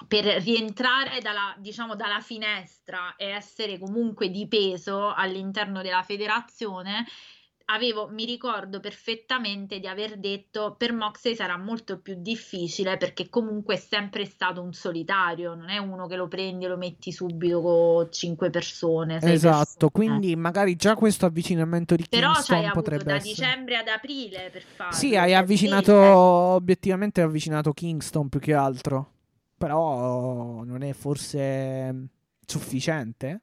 per rientrare dalla, diciamo, dalla finestra e essere comunque di peso all'interno della federazione, avevo, mi ricordo perfettamente di aver detto per Moxley sarà molto più difficile perché comunque è sempre stato un solitario, non è uno che lo prendi e lo metti subito con cinque persone. Esatto, persone. quindi magari già questo avvicinamento di Però Kingston potrebbe da essere. dicembre ad aprile per farlo. Sì, hai avvicinato, sì, obiettivamente hai avvicinato Kingston più che altro. Però non è forse sufficiente?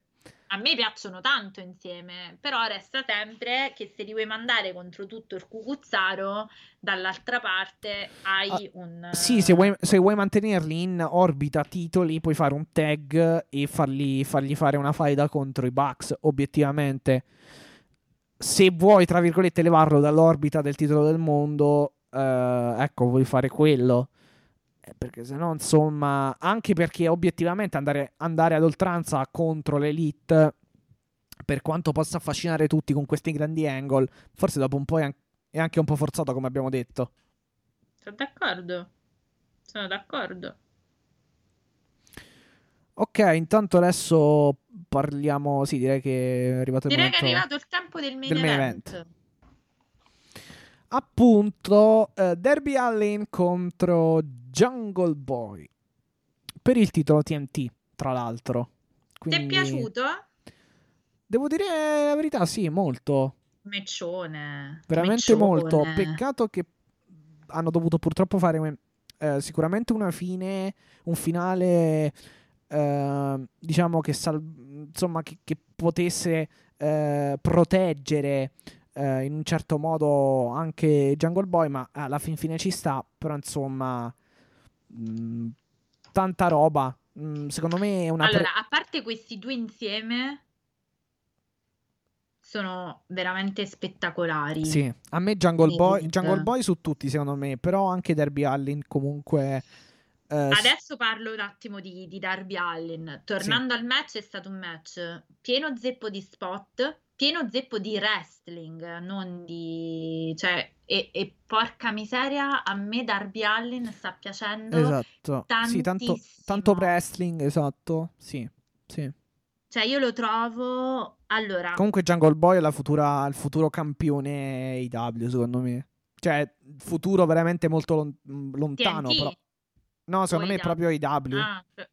A me piacciono tanto insieme, però resta sempre che se li vuoi mandare contro tutto il cucuzzaro, dall'altra parte hai un... Ah, Sì, se vuoi, se vuoi mantenerli in orbita titoli, puoi fare un tag e fargli, fargli fare una faida contro i Bucks. Obiettivamente, se vuoi, tra virgolette, levarlo dall'orbita del titolo del mondo, eh, ecco, vuoi fare quello. Eh, Perché se no, insomma, anche perché obiettivamente andare, andare ad oltranza contro l'Elite, per quanto possa affascinare tutti con questi grandi angle, forse dopo un po' è an- è anche un po' forzato, come abbiamo detto. Sono d'accordo, sono d'accordo. Ok, intanto adesso parliamo. Sì, direi che è arrivato il Direi che è momento. arrivato il tempo del main del main event. Appunto, eh, Derby Allin contro Jungle Boy per il titolo TNT. tra l'altro. Quindi... Ti è piaciuto? Devo dire la verità, sì, molto. Meccione. Veramente meccione. molto. Peccato che hanno dovuto purtroppo fare eh, sicuramente una fine, un finale, eh, diciamo che, sal- insomma, che, che potesse eh, proteggere eh, in un certo modo anche Jungle Boy, ma alla fin fine ci sta, però insomma, mh, tanta roba. Mh, secondo me è una... Allora, pre- a parte questi due insieme, sono veramente spettacolari. Sì, a me Jungle Boy, Sì. Jungle Boy su tutti secondo me, però anche Derby Allin comunque... eh, Adesso parlo un attimo di, di Darby Allin. Tornando al match, è stato un match pieno zeppo di spot, pieno zeppo di wrestling, non di... cioè, e, e porca miseria, a me Darby Allin sta piacendo. Esatto, sì, tanto, tanto wrestling, esatto, sì, sì. Cioè, io lo trovo... Allora, Comunque Jungle Boy è la futura, il futuro campione IW, secondo me. Cioè, futuro veramente molto lon- lontano, TNT? però... No, secondo O me è proprio IW. Ah, cioè-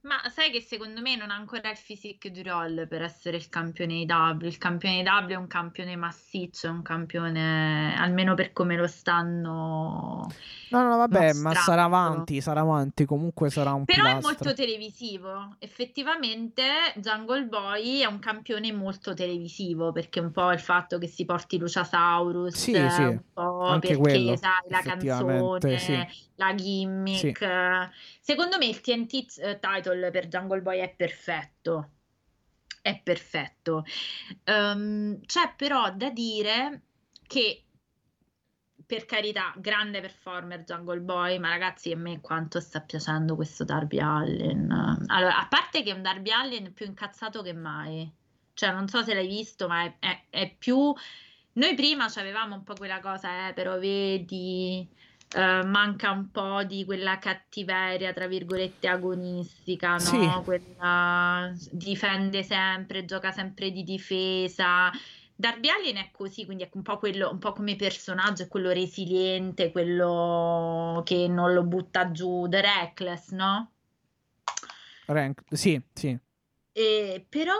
Ma sai che secondo me non ha ancora il physique du roll per essere il campione IW. Il campione IW è un campione massiccio, è un campione, almeno per come lo stanno... No, no, vabbè, ma mostrando. sarà avanti, sarà avanti, comunque sarà un Però è pilastro. molto televisivo. Effettivamente Jungle Boy è un campione molto televisivo, perché un po' il fatto che si porti Luciasaurus, Sì, sì, un po' anche perché quello, sai, la canzone, sì. La gimmick. eh. Secondo me il TNT eh, title per Jungle Boy è perfetto. È perfetto. Ehm, c'è però da dire che per carità, grande performer Jungle Boy, ma ragazzi, a me quanto sta piacendo questo Darby Allin. Allora, a parte che è un Darby Allin più incazzato che mai, cioè non so se l'hai visto, ma è, è- è più... Noi prima avevamo un po' quella cosa, eh, però vedi, eh, manca un po' di quella cattiveria, tra virgolette, agonistica, no? Sì. Quella difende sempre, gioca sempre di difesa. Darby Allin è così, quindi è un po' quello, un po' come personaggio, è quello resiliente, quello che non lo butta giù, The Reckless, no? Rank- Sì, sì. E, però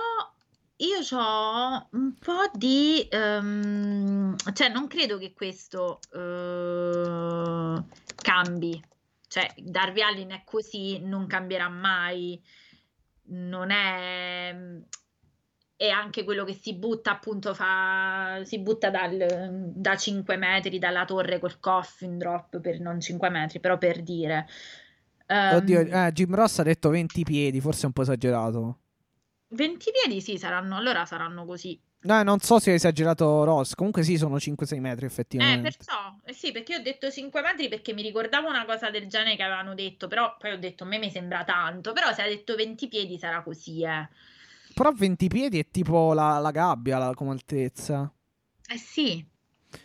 io ho un po' di... ehm, cioè non credo che questo eh, cambi. Cioè Darby Allin è così, non cambierà mai. Non è... È anche quello che si butta appunto fa... Si butta dal- da 5 metri dalla torre col coffin drop per non 5 metri, però per dire. Oddio, Ehm, eh, Jim Ross ha detto 20 piedi, forse è un po' esagerato. 20 piedi sì, saranno, allora saranno così. No, non so se ha esagerato Ross. Comunque sì, sono 5-6 metri Eh, effettivamente. perciò, eh sì, perché io ho detto 5 metri perché mi ricordavo una cosa del genere che avevano detto, però poi ho detto a me mi sembra tanto, però se ha detto 20 piedi sarà così, eh. Però 20 piedi è tipo la, la gabbia la, come altezza. Eh sì,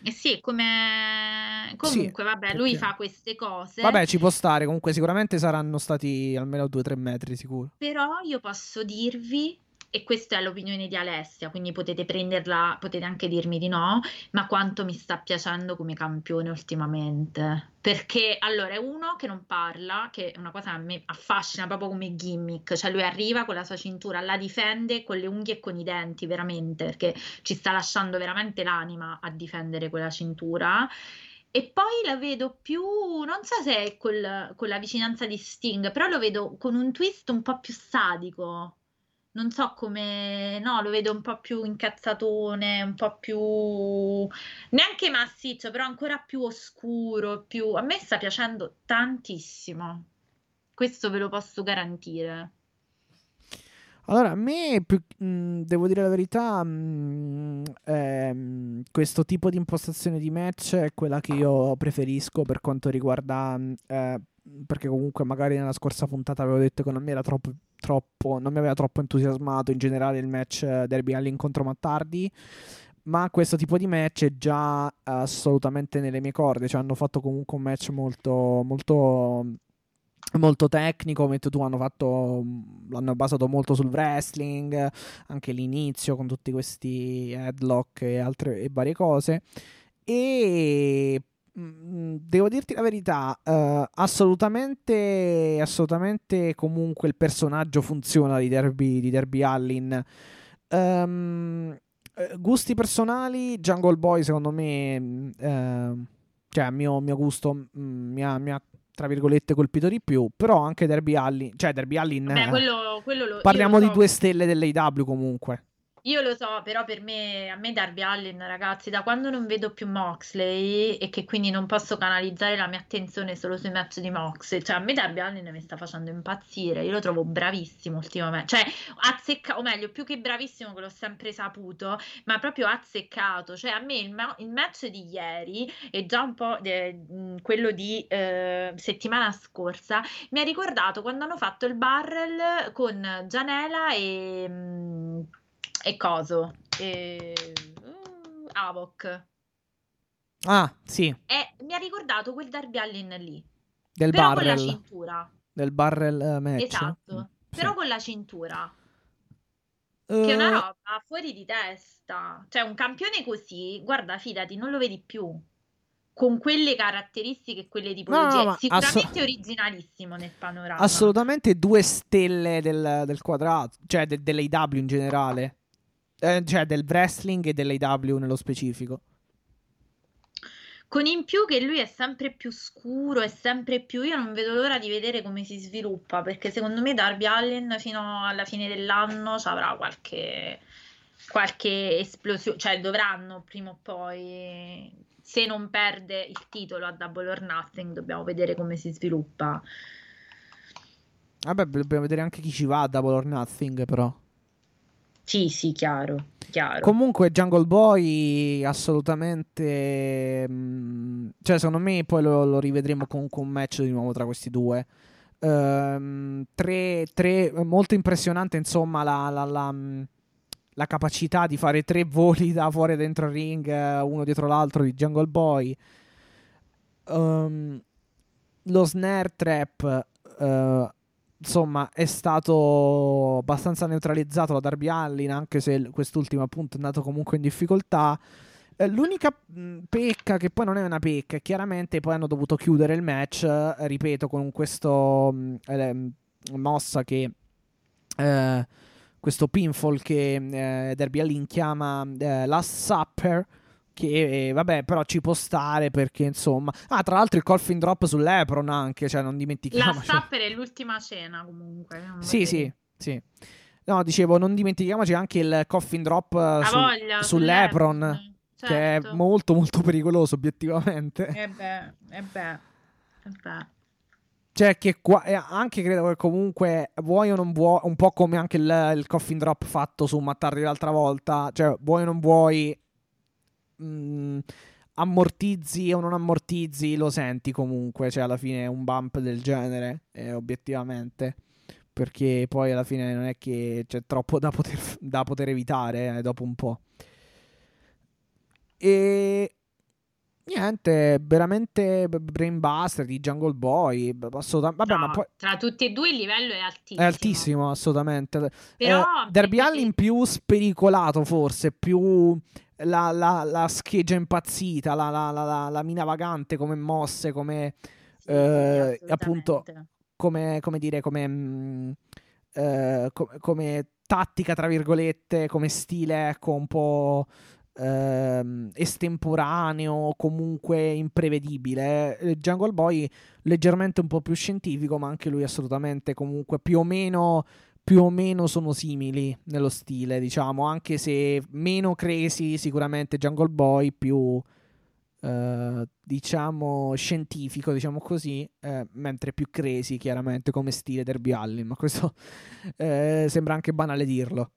eh sì, come... Comunque, vabbè, lui fa queste cose, Vabbè, ci può stare. Comunque, sicuramente saranno stati almeno 2-3 metri sicuro. però io posso dirvi, e questa è l'opinione di Alessia, quindi potete prenderla, potete anche dirmi di no, ma quanto mi sta piacendo come campione ultimamente. Perché allora è uno che non parla, che è una cosa che me affascina proprio come gimmick, cioè lui arriva con la sua cintura, la difende con le unghie e con i denti, veramente, perché ci sta lasciando veramente l'anima a difendere quella cintura. E poi la vedo più, non so se è col- con la vicinanza di Sting, però lo vedo con un twist un po' più sadico. Non so come, no, lo vedo un po' più incazzatone, un po' più, neanche massiccio, però ancora più oscuro, più... A me sta piacendo tantissimo. Questo ve lo posso garantire. Allora, a me, più- mh, devo dire la verità, mh, ehm, questo tipo di impostazione di match è quella che io preferisco per quanto riguarda, mh, eh, perché comunque magari nella scorsa puntata avevo detto che non mi era troppo, troppo non mi aveva troppo entusiasmato in generale il match eh, Derby Allin contro Mattardi, ma questo tipo di match è già assolutamente nelle mie corde, cioè hanno fatto comunque un match molto, molto molto tecnico, come tu hanno fatto, l'hanno basato molto sul wrestling, anche l'inizio con tutti questi headlock e altre e varie cose. E devo dirti la verità, uh, assolutamente, assolutamente comunque il personaggio funziona di Derby, di Derby Allin. Um, gusti personali, Jungle Boy secondo me, uh, cioè a mio, mio gusto, mh, mi, ha, mi ha tra virgolette colpito di più, però anche Derby Allin, cioè Derby Allin, Beh, quello, quello lo, parliamo so. di due stelle dell'AW comunque. Io lo so, però per me, a me Darby Allin, ragazzi, da quando non vedo più Moxley e che quindi non posso canalizzare la mia attenzione solo sui match di Moxley, cioè a me Darby Allin mi sta facendo impazzire, io lo trovo bravissimo ultimamente, cioè azzeccato, o meglio, più che bravissimo che l'ho sempre saputo, ma proprio azzeccato, cioè a me il, ma- il match di ieri e già un po' de- quello di eh, settimana scorsa mi ha ricordato quando hanno fatto il barrel con Gianela e... Mh, e Coso. E... Uh, Avoc. Ah, sì. E mi ha ricordato quel Darby Allin lì. Del Però barrel. con la cintura. Del barrel match. Esatto. Mm, Però sì. con la cintura. Uh, Che è una roba fuori di testa. Cioè, un campione così, guarda, fidati, non lo vedi più. Con quelle caratteristiche e quelle tipologie. No, no, ma Sicuramente asso- originalissimo nel panorama. Assolutamente due stelle del, del quadrato, cioè de- dell'AW in generale. Eh, cioè del wrestling e dell'AW nello specifico. Con in più che lui è sempre più scuro, è sempre più. Io non vedo l'ora di vedere come si sviluppa, perché secondo me Darby Allin fino alla fine dell'anno ci avrà qualche, qualche esplosione, cioè dovranno prima o poi, se non perde il titolo a Double or Nothing, dobbiamo vedere come si sviluppa. Vabbè, dobbiamo vedere anche chi ci va a Double or Nothing, però. Sì, sì, chiaro, chiaro. Comunque, Jungle Boy, assolutamente. mm, cioè, secondo me, poi lo, lo rivedremo comunque un match di nuovo tra questi due. Ehm, tre, tre- molto impressionante, insomma, la, la- la, mm, la capacità di fare tre voli da fuori dentro il ring, eh, uno dietro l'altro di Jungle Boy. Ehm, lo snare trap. eh, insomma, è stato abbastanza neutralizzato da Darby Allin, anche se quest'ultimo appunto è andato comunque in difficoltà. Eh, L'unica pecca, che poi non è una pecca, chiaramente poi hanno dovuto chiudere il match, eh, ripeto, con questo eh, mossa che... eh, questo pinfall che eh, Darby Allin chiama eh, Last Supper, che eh, vabbè però ci può stare perché insomma... Ah, tra l'altro il coffin drop sull'Epron anche, cioè non La dimentichiamoci. Supper è l'ultima cena comunque. Sì, sì, sì. No, dicevo, non dimentichiamoci anche il coffin drop sul- voglia, sull'Epron, sull'Epron, che certo. è molto molto pericoloso obiettivamente. Eh beh, eh beh, eh beh. Cioè che qua, e anche credo che comunque vuoi o non vuoi, un po' come anche il, il coffin drop fatto su Mattardi l'altra volta, cioè vuoi o non vuoi, mh, ammortizzi o non ammortizzi, lo senti comunque, cioè alla fine è un bump del genere, eh, obiettivamente. Perché poi alla fine non è che c'è troppo da poter, da poter evitare eh, dopo un po'. E niente, veramente brainbuster di Jungle Boy. Assolutamente. Vabbè, No, ma poi tra tutti e due il livello è altissimo. è altissimo, assolutamente. Però Eh, Derby perché- Allin più spericolato, forse, più la, la- la scheggia impazzita, la, la- la- la- la mina vagante come mosse, come, Sì, eh, appunto, come, come dire, come, mm, eh, co- come tattica, tra virgolette, come stile, ecco, un po' ehm, estemporaneo, comunque imprevedibile. Eh, Jungle Boy leggermente un po' più scientifico, ma anche lui assolutamente comunque più o meno più o meno sono simili nello stile, diciamo, anche se meno crazy sicuramente Jungle Boy, più eh, diciamo scientifico, diciamo così, eh, mentre più crazy chiaramente come stile Derby Allin, ma questo eh, sembra anche banale dirlo.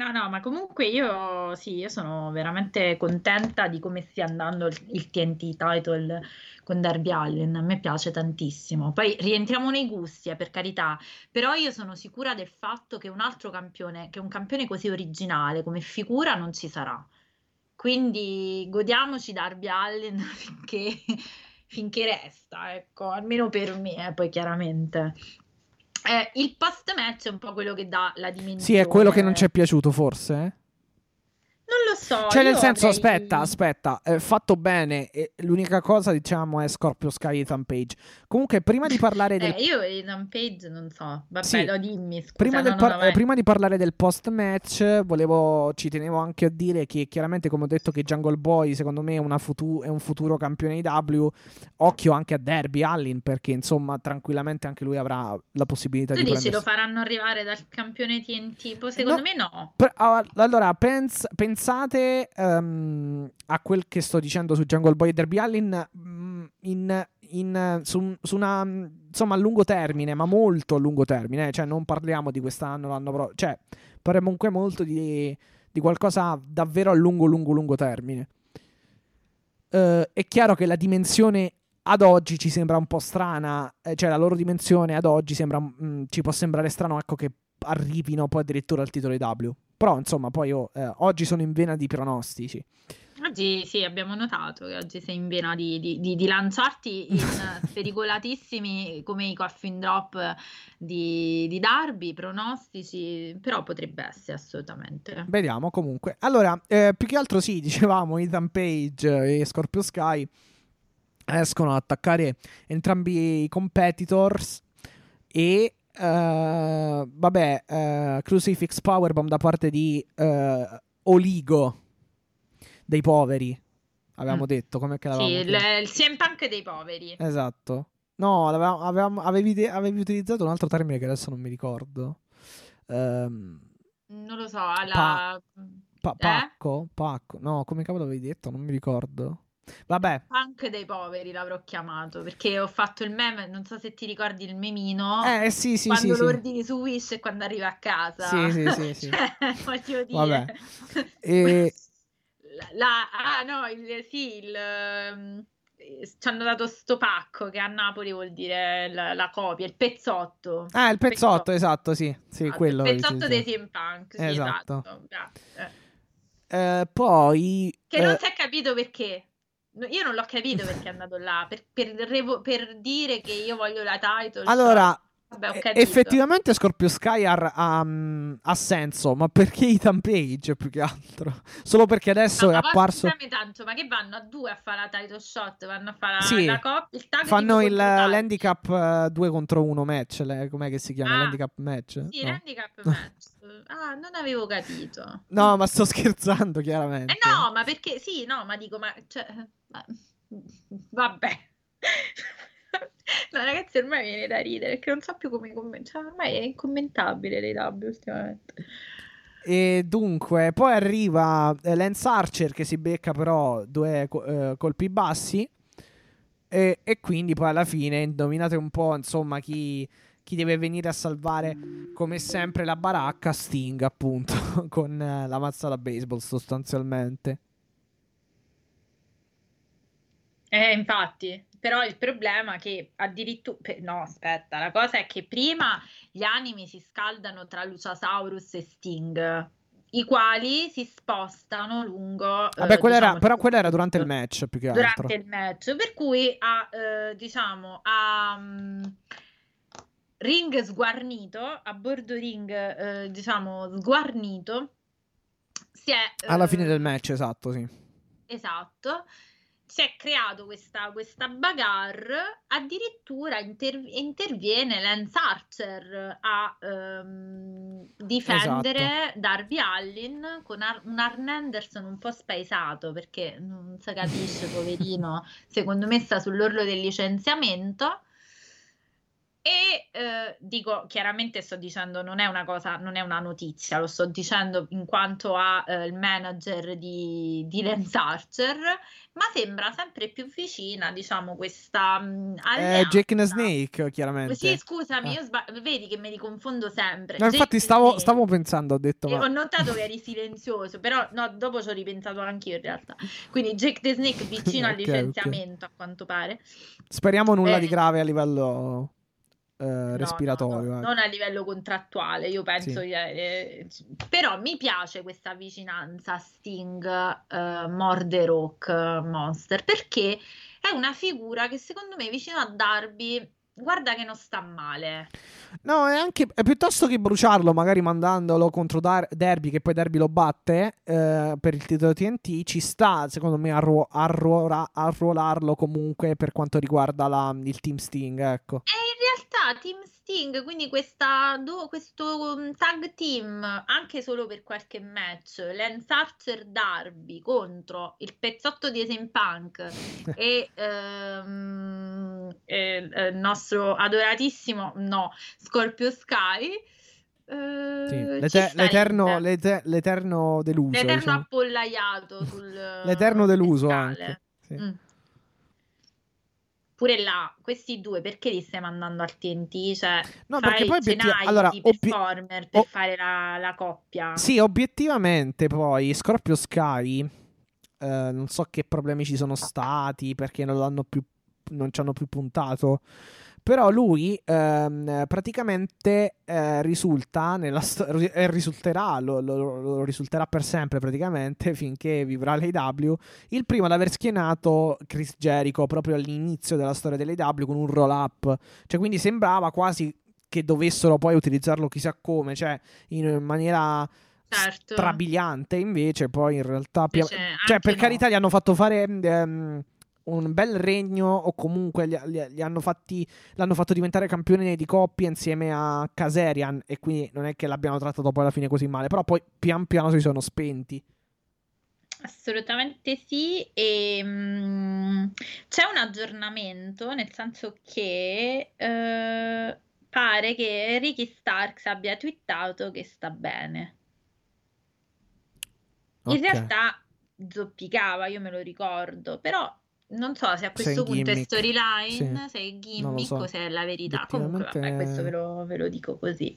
No, no, ma comunque io sì, io sono veramente contenta di come stia andando il, TNT title con Darby Allin, a me piace tantissimo. Poi rientriamo nei gusti, eh, per carità, però io sono sicura del fatto che un altro campione, che un campione così originale come figura non ci sarà. Quindi godiamoci Darby Allin finché, finché resta, ecco, almeno per me, eh, poi chiaramente. Eh, il post match è un po' quello che dà la dimensione. Sì, è quello che non ci è piaciuto forse, eh? Non lo so. Cioè, nel senso, avrei- aspetta, aspetta, eh, fatto bene. e l'unica cosa, diciamo, è Scorpio Sky e Ethan Page. Comunque, prima di parlare del Eh, io Ethan Page non so. Vabbè, Sì. lo dimmi, scusa. Prima, no, par- no, eh, prima di parlare del post match, volevo, ci tenevo anche a dire che chiaramente, come ho detto, che Jungle Boy secondo me è, una futu- è un futuro campione IW. Occhio anche a Derby Allin, perché insomma, tranquillamente anche lui avrà la possibilità Tu di dici lo prendersi. faranno arrivare dal campione TNT? Secondo No. me no. Pre- Allora, pens- pensate ehm, a quel che sto dicendo su Jungle Boy e Derby Allin mm, in, in- su, su una mm, insomma a lungo termine, ma molto a lungo termine, eh, cioè non parliamo di quest'anno, l'anno prossimo, cioè parliamo comunque molto di, di qualcosa davvero a lungo, lungo, lungo termine. Eh, è chiaro che la dimensione ad oggi ci sembra un po' strana, eh, cioè la loro dimensione ad oggi sembra, mm, ci può sembrare strano, ecco che arrivino poi addirittura al titolo IW. Però insomma, poi oh, eh, oggi sono in vena di pronostici. Oggi sì, abbiamo notato che oggi sei in vena di, di- di- di lanciarti in spericolatissimi come i coffin drop di, di Darby, pronostici, però potrebbe essere assolutamente. Vediamo comunque. Allora, eh, più che altro sì, dicevamo Ethan Page e Scorpio Sky escono ad attaccare entrambi i competitors e eh, vabbè, eh, Crucifix Powerbomb da parte di eh, Oligo dei poveri. Avevamo Mm. detto come che Sì, l'avevamo il, chiamato? il CM Punk dei poveri. Esatto. No, l'avevamo- avevamo- avevi, avevi utilizzato un altro termine che adesso non mi ricordo. Ehm, Non lo so, alla... pa- Eh? pacco? Pacco? No, come cavolo avevi detto? Non mi ricordo. Vabbè. Punk dei poveri l'avrò chiamato perché ho fatto il meme, non so se ti ricordi il memino. Eh sì, sì, quando sì, lo sì. ordini su Wish e quando arriva a casa. Sì, sì, sì, sì. Cioè, voglio dire. Vabbè. E- La, la- ah no, il, sì, il, ehm, ci hanno dato sto pacco che a Napoli vuol dire la, la copia, il pezzotto. Ah, il pezzotto, esatto, sì. Sì, Esatto, quello. Il pezzotto dei. CM Punk, sì, Esatto. esatto. Eh, poi... Che eh, non si è capito perché. Io non l'ho capito perché è andato là, per, per revo- per dire che io voglio la title. allora, Vabbè, eh, effettivamente Scorpio Sky ha, ha, ha senso, ma perché Ethan Page più che altro? Solo perché adesso è ma posso apparso... tanto, ma che vanno a due a fare la title shot? Vanno a fare la, Sì. la coppia, il tag Fanno il l'handicap 2 contro 1 match, le- com'è che si chiama? Ah, L'handicap match? Sì, no? l'handicap match. Ah, non avevo capito. No, ma sto scherzando, chiaramente. Eh no, ma perché sì, no, ma dico, ma cioè, ma- vabbè. No, ragazzi, ormai viene da ridere perché non so più come commentare. Cioè, ormai è incommentabile le W ultimamente. E dunque, poi arriva eh, Lance Archer che si becca però due eh, colpi bassi. E, e quindi poi alla fine indovinate un po', insomma, chi, chi deve venire a salvare come sempre la baracca, Sting appunto, con eh, la mazza da baseball sostanzialmente. Eh, infatti, però il problema è che addirittura... No, aspetta, la cosa è che prima gli animi si scaldano tra Luciasaurus e Sting, i quali si spostano lungo... Vabbè, eh, quella era- diciamo, però quella era durante il match più che altro. durante il match, per cui a, eh, diciamo, a mm, ring sguarnito, a bordo ring, eh, diciamo, sguarnito, si è... Alla eh, fine del match, esatto, sì. Esatto. Si è creato questa, questa bagarre, addirittura inter- interviene Lance Archer a ehm, difendere Esatto. Darby Allin con Ar- un Arn Anderson un po' spaesato perché non si capisce, poverino, secondo me sta sull'orlo del licenziamento. E eh, dico, chiaramente sto dicendo, non è una cosa, non è una notizia, lo sto dicendo in quanto a eh, il manager di, di Lance Archer, ma sembra sempre più vicina, diciamo, questa mh, Eh, alleanza. Jake and Snake, chiaramente. Sì, scusami, Eh. io sba- vedi che mi riconfondo sempre. No, infatti stavo, stavo pensando, ho detto... E ma- ho notato che eri silenzioso, però no, dopo ci ho ripensato anche io in realtà. Quindi Jake the Snake vicino al Ok, ok. licenziamento, a quanto pare. Speriamo nulla Eh, di grave a livello eh, No, respiratorio. no, no, ecco. non a livello contrattuale, io penso Sì. che, eh, però mi piace questa vicinanza Sting eh, Morde Rock Monster perché è una figura che secondo me vicino a Darby guarda che non sta male. No, è anche è piuttosto che bruciarlo, magari mandandolo contro Dar- Derby, che poi Derby lo batte eh, per il titolo TNT, ci sta secondo me a, ruo- a, ruora- a ruolarlo comunque per quanto riguarda la- il Team Sting. Ecco. E in realtà Team Sting, quindi questa, do- questo um, tag team, anche solo per qualche match, Lance Archer Darby contro il pezzotto di Esen Punk e ehm, e, eh, il nostro adoratissimo, no, Scorpio Sky. eh, Sì, l'ete- l'eterno, starebbe. l'ete- l'eterno deluso. L'eterno diciamo. appollaiato sul L'eterno deluso anche. sì. Mm. Pure là, questi due perché li stai mandando al TNT? Cioè, No, perché poi obiettiv- allora, di performer per o- fare la, la coppia. Sì, obiettivamente poi Scorpio Sky, eh, non so che problemi ci sono stati perché non l'hanno più, non ci hanno più puntato. Però lui ehm, praticamente eh, risulta nella storia e risulterà, lo, lo- lo risulterà per sempre praticamente finché vivrà l'AW, il primo ad aver schienato Chris Jericho proprio all'inizio della storia dell'AW con un roll up. Cioè, quindi sembrava quasi che dovessero poi utilizzarlo chissà come, cioè in maniera Certo. strabiliante, invece poi in realtà Invece cioè per no. carità gli hanno fatto fare ehm, un bel regno o comunque gli, gli- gli hanno fatti l'hanno fatto diventare campione di coppia insieme a Kaserian e quindi non è che l'abbiano trattato poi alla fine così male, però poi pian piano si sono spenti. Assolutamente sì, e mm, c'è un aggiornamento, nel senso che eh, pare che Ricky Starks abbia twittato che sta bene. In realtà zoppicava, io me lo ricordo, però non so se a è questo un punto è gimmick. storyline, Sì. se è gimmick so. o se è la verità. Comunque, vabbè, questo ve lo, ve lo dico così.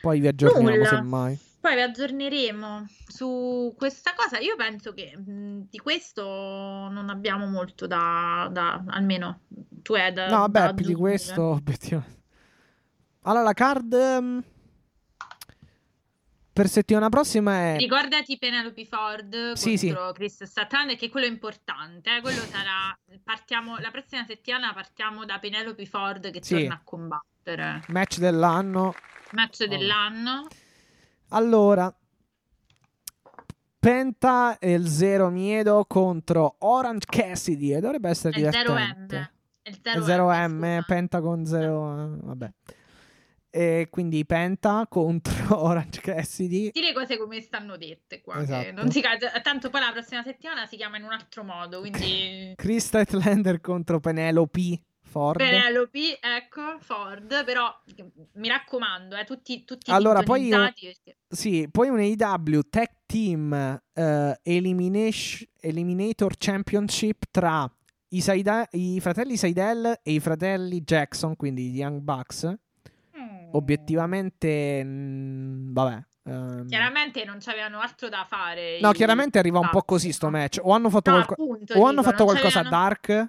Poi vi aggiorniamo Nulla. semmai. Poi vi aggiorneremo su questa cosa. Io penso che mh, di questo non abbiamo molto da, da- almeno tu hai da, No, da vabbè, più di questo obiettivamente. Allora la card ehm, per settimana prossima è Ricordati Penelope Ford Sì, sì. contro Chris Satan, che quello è importante. eh, Quello sarà. Partiamo, la prossima settimana partiamo da Penelope Ford che Sì. torna a combattere. match dell'anno. Match dell'anno. Allora, Penta e il Zero Miedo contro Orange Cassidy. E dovrebbe essere il 0M. divertente. È il È 0M, 0M, scusa. Penta con 0. Vabbè. E quindi Penta contro Orange Cassidy. Sì, le cose come stanno dette qua. Esatto. non si Tanto poi la prossima settimana si chiama in un altro modo. Quindi Chris Statlander contro Penelope Ford. Penelope, ecco, Ford. Però mi raccomando, eh, tutti, tutti Allora, poi sintonizzati, perché- Sì, poi un AEW Tag Team Elimination- Eliminator Championship tra i, Saida- i fratelli Seidel e i fratelli Jackson, quindi gli Young Bucks. Obiettivamente, mm, vabbè. ehm, Chiaramente non c'avevano altro da fare. no, chiaramente arriva un po' così sto match. O hanno fatto, No, qualco- appunto, o hanno dico, fatto non qualcosa a dark.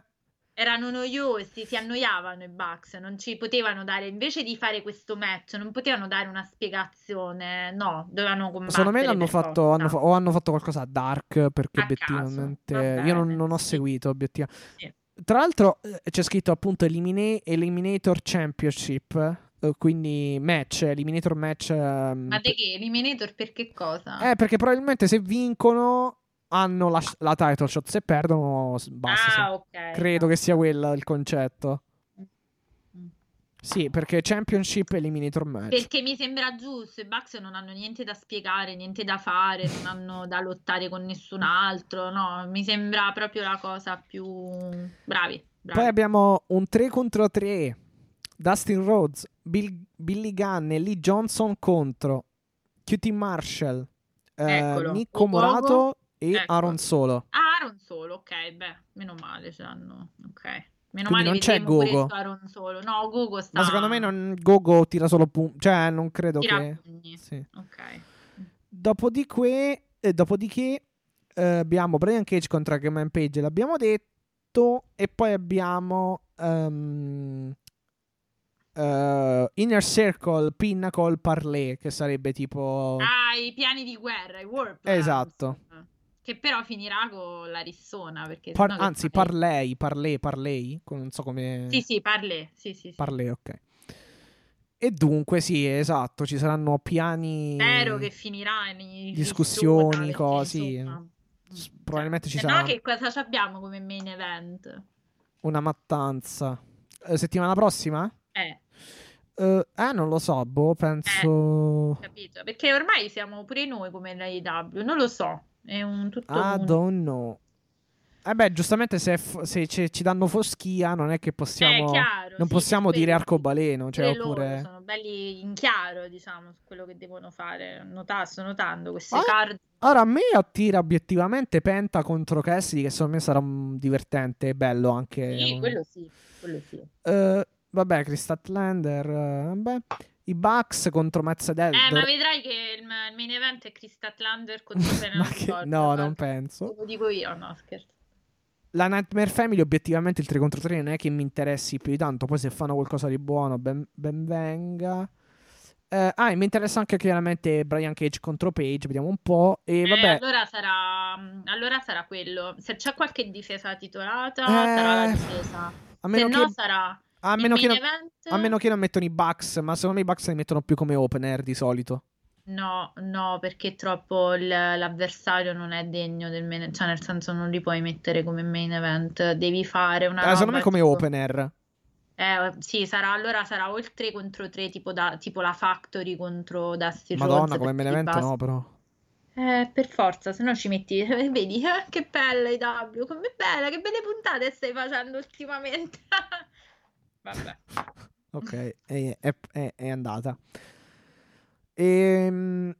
Erano noiosi, si annoiavano i Bucks, non ci potevano dare, invece di fare questo match, non potevano dare una spiegazione, no, dovevano combattere Secondo me l'hanno fatto, hanno o hanno fatto qualcosa a dark perché A obiettivamente va io non, bene, non ho sì. seguito obiettivamente. Sì. Tra l'altro eh, c'è scritto appunto Elimina- Eliminator Championship, quindi match, Eliminator match. ehm, Ma di che? Eliminator per che cosa? eh, perché probabilmente se vincono hanno la, la title shot, se perdono basta. ah, ok. Credo che sia quello il concetto. Mm. Sì, perché Championship Eliminator match. Perché mi sembra giusto, i Bucks non hanno niente da spiegare, niente da fare, non hanno da lottare con nessun altro, no, mi sembra proprio la cosa più bravi, bravi. Poi abbiamo un 3 contro 3. Dustin Rhodes, Bill- Billy Gunn e Lee Johnson contro QT Marshall, eh. Nico. Morato e Ecco. Aaron Solo. Ah, Aaron solo, ok, beh, meno male ce l'hanno, ok. Meno Quindi male non c'è Gogo. No, Gogo sta Ma secondo me non, Gogo tira solo punti. Cioè, non credo tira che. pugni. Sì. Ok. Dopodiché, eh, dopodiché eh, abbiamo Brian Cage contro Hangman Page, l'abbiamo detto. E poi abbiamo ehm, eh, Inner Circle Pinnacle Parley, che sarebbe tipo. Ah, i piani di guerra, i War Plans. Esatto. Che però finirà con la rissona. Perché Par- anzi, fai? parlei, parlei, parlei, non so come... Sì, sì, parli. Sì, sì, sì. Parlei, ok. E dunque, sì, esatto, ci saranno piani... Spero che finirà in discussioni, insomma, S- mm, probabilmente ci sarà- no che cosa abbiamo come main event? Una mattanza. Eh, settimana prossima? Eh, Eh, eh, non lo so, boh, penso... capito? Perché ormai siamo pure noi come l'AEW, non lo so, è un tutto I un... don't know. Eh beh, giustamente se, f- se ci, ci danno foschia non è che possiamo... Eh, chiaro, non sì, possiamo dire arcobaleno, cioè oppure... sono belli in chiaro, diciamo, su quello che devono fare. Nota- sto notando queste Ah, card. Ora a me attira obiettivamente Penta contro Cassidy, che secondo me sarà divertente e bello anche. Sì, quello sì, quello sì. Eh, vabbè, Chris Statlander, eh, vabbè. I Bucks contro Matt Sedel. Eh, ma vedrai che il, il main event è Chris Statlander contro Ford, No, guarda. non penso. Lo dico io, no, scherzo. La Nightmare Family, obiettivamente il 3 contro 3 non è che mi interessi più di tanto. Poi se fanno qualcosa di buono, ben, ben venga. Eh, ah, e mi interessa anche chiaramente Brian Cage contro Page. Vediamo un po'. E Eh, vabbè, allora sarà, allora sarà quello. Se c'è qualche difesa titolata, Eh, sarà la difesa. a Se no, che. sarà A meno non, a meno che non mettono i Bucks, ma secondo me i Bucks li mettono più come opener di solito. No, no, perché troppo il- l'avversario non è degno del main event, cioè nel senso non li puoi mettere come main event, devi fare una Eh, secondo me come tipo- opener. Eh, sì, sarà allora sarà o il 3 contro 3 tipo, da, tipo la Factory contro Dusty Madonna, Rhodes come main event basta- no, però. Eh, per forza, se no ci metti, vedi, eh, che bella IW, come bella, che belle puntate stai facendo ultimamente. Vabbè. Ok, è, è- è- è andata. Ehm,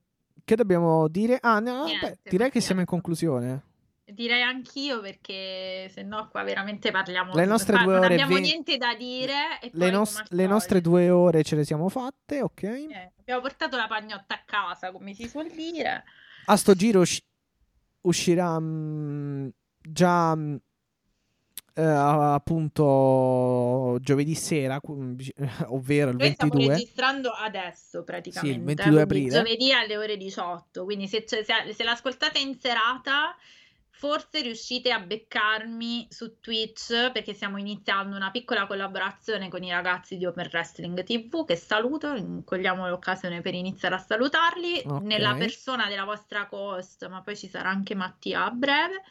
che dobbiamo dire? Ah, no, Niente, beh, direi che siamo in conclusione. Direi anch'io perché se no qua veramente parliamo Le nostre due non ore e abbiamo venti- niente da dire e Le, poi nos- le nostre due ore ce le siamo fatte, ok? eh, abbiamo portato la pagnotta a casa, come si suol dire. A sto giro usci- uscirà mm, già mm, eh, appunto giovedì sera, cu- ovvero il Noi stiamo 22. registrando adesso praticamente, Sì, il 22 quindi aprile. giovedì alle ore 18, quindi se, se- se l'ascoltate in serata forse riuscite a beccarmi su Twitch perché stiamo iniziando una piccola collaborazione con i ragazzi di Open Wrestling TV che saluto, cogliamo l'occasione per iniziare a salutarli Ok. nella persona della vostra co-host, ma poi ci sarà anche Mattia a breve.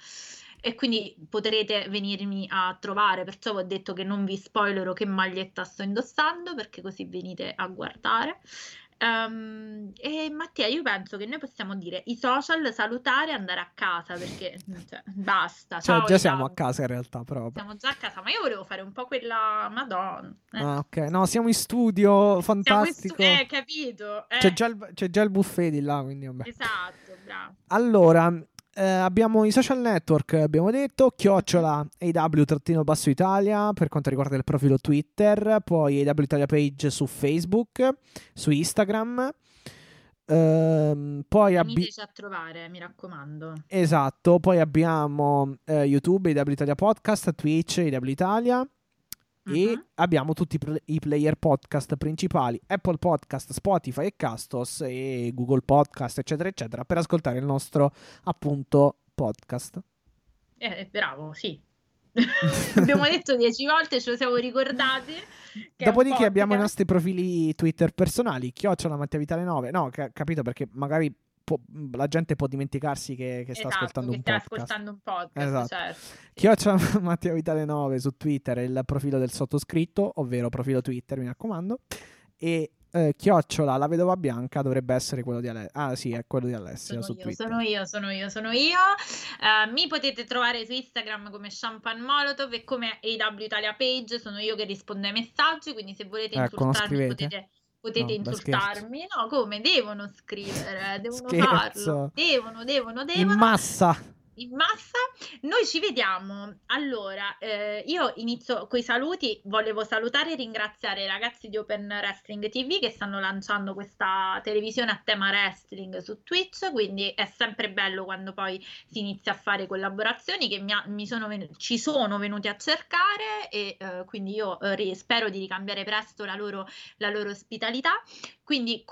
E quindi potrete venirmi a trovare, perciò vi ho detto che non vi spoilerò che maglietta sto indossando, perché così venite a guardare. Ehm, e Mattia, io penso che noi possiamo dire i social, salutare e andare a casa, perché cioè, basta. Cioè, ciao, già siamo a casa in realtà, vabbè. Siamo già a casa, ma io volevo fare un po' quella Madonna. eh. Ah, ok. No, siamo in studio, Siamo in fantastico. stu- eh, capito? Eh, C'è già, il, c'è già il buffet di là, quindi vabbè. Esatto, bravo. Allora, eh, abbiamo i social network, abbiamo detto, chiocciola AW-basso Italia per quanto riguarda il profilo Twitter, poi AW Italia page su Facebook, su Instagram, ehm, poi abbi- a trovare, mi raccomando. esatto, poi abbiamo eh, YouTube, AW Italia Podcast, Twitch, AW Italia e Mhm. abbiamo tutti i pl- i player podcast principali, Apple Podcast, Spotify e Castos e Google Podcast, eccetera, eccetera, per ascoltare il nostro appunto podcast. Eh, bravo, sì. Abbiamo detto dieci volte, ce lo siamo ricordati. Dopodiché abbiamo i nostri profili Twitter personali, chiocciola Mattia Vitale 9. No, ca- capito perché magari può- la gente può dimenticarsi che, che sta Esatto, ascoltando che un podcast. ascoltando un podcast, Esatto. certo. Chiocciola Mattia Vitale 9 su Twitter è il profilo del sottoscritto, ovvero profilo Twitter, mi raccomando. E eh, chiocciola la vedova bianca dovrebbe essere quello di Alessio. Ah, sì, è quello di Alessio Sono su io, sono io, sono io, sono io. Eh, mi potete trovare su Instagram come Champagne Molotov e come AW Italia Page, sono io che rispondo ai messaggi, quindi se volete Ecco, insultarmi potete, potete No, insultarmi. No, come? Devono scrivere, devono Scherzo. farlo. Devono, devono, In devono. massa. In massa. Noi ci vediamo. Allora, eh, io inizio con i saluti. Volevo salutare e ringraziare i ragazzi di Open Wrestling TV che stanno lanciando questa televisione a tema wrestling su Twitch. Quindi è sempre bello quando poi si inizia a fare collaborazioni che mi ha- mi sono ven- ci sono venuti a cercare. E eh, quindi io eh, spero di ricambiare presto la loro, la loro ospitalità. Quindi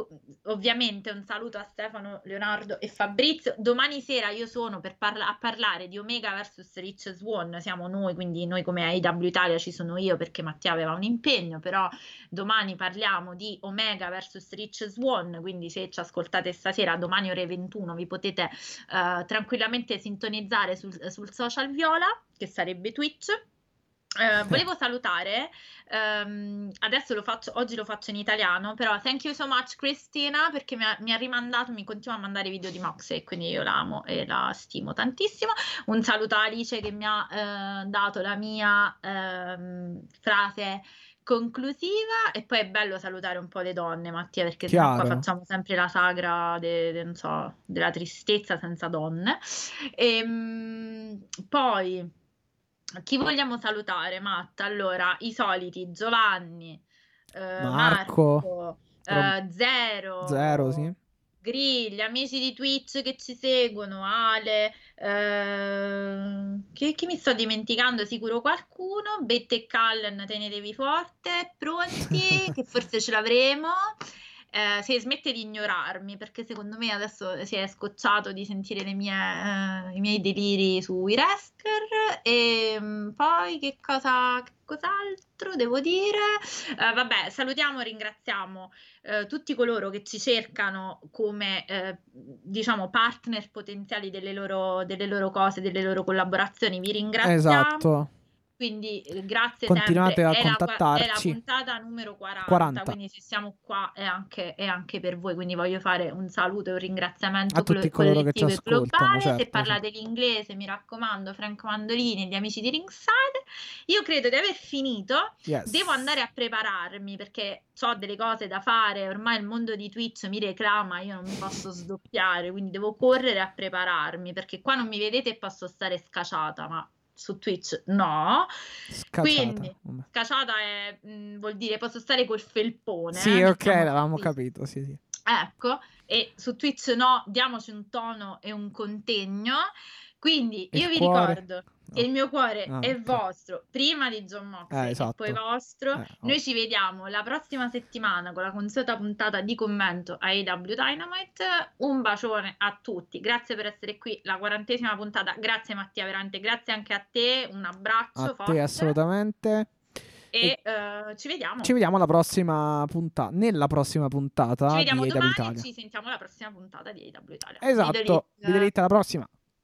ovviamente un saluto a Stefano, Leonardo e Fabrizio. Domani sera io sono per parla- a parlare di Omega vs Rich Swan, siamo noi, quindi noi come AEW Italia ci sono io perché Mattia aveva un impegno, però domani parliamo di Omega vs Rich Swan, quindi se ci ascoltate stasera, domani ore 21 vi potete uh, tranquillamente sintonizzare sul, sul social Viola, che sarebbe Twitch Uh, volevo salutare, um, adesso lo faccio, oggi lo faccio in italiano, però thank you so much Cristina perché mi ha, mi ha rimandato, mi continua a mandare video di Moxie, quindi io la amo e la stimo tantissimo. Un saluto a Alice che mi ha uh, dato la mia uh, frase conclusiva e poi è bello salutare un po' le donne, Mattia, perché qua facciamo sempre la sagra de, de, so, della tristezza senza donne. E, um, poi chi vogliamo salutare, Matta? Allora, i soliti, Giovanni, eh, Marco, Marco eh, Zero, Zero, sì. Grigli, amici di Twitch che ci seguono, Ale, eh, che, che, mi sto dimenticando? Sicuro qualcuno. Bette e Callen, tenetevi forte, pronti, che forse ce l'avremo eh, se smette di ignorarmi, perché secondo me adesso si è scocciato di sentire mie, eh, i miei deliri sui wrestler. E mm, poi che cosa, che cos'altro devo dire? Eh, vabbè, salutiamo ringraziamo eh, tutti coloro che ci cercano come eh, diciamo partner potenziali delle loro, delle loro cose, delle loro collaborazioni. Vi ringraziamo. Esatto. Quindi eh, grazie Continuate sempre. a è contattarci. La, è la puntata numero 40, 40. quindi se siamo qua è anche, è anche, per voi, quindi voglio fare un saluto e un ringraziamento a tutti coloro che ci ascoltano. Globale. Certo, se parlate certo. l'inglese, mi raccomando, Franco Mandolini e gli amici di Ringside. Io credo di aver finito, yes. devo andare a prepararmi perché ho delle cose da fare, ormai il mondo di Twitch mi reclama, io non mi posso sdoppiare, quindi devo correre a prepararmi perché qua non mi vedete e posso stare scacciata, ma su Twitch no. Scacciata. Quindi scacciata è, mh, vuol dire posso stare col felpone. Sì, eh, ok, l'avevamo così. capito, sì, sì. Ecco, e su Twitch no, diamoci un tono e un contegno. Quindi Il io vi cuore. ricordo che il mio cuore Ah, è vostro, prima di John Moxley Eh, esatto. e poi vostro. Eh, oh. Noi ci vediamo la prossima settimana con la consueta puntata di commento a AW Dynamite. Un bacione a tutti, grazie per essere qui, la quarantesima puntata. Grazie Mattia Verante, grazie anche a te, un abbraccio A forte. te assolutamente. E eh, ci vediamo. Ci vediamo alla prossima puntata. Nella prossima puntata Ci vediamo di AW domani Italia. e ci sentiamo alla prossima puntata di AW Italia. Esatto. Link. alla prossima.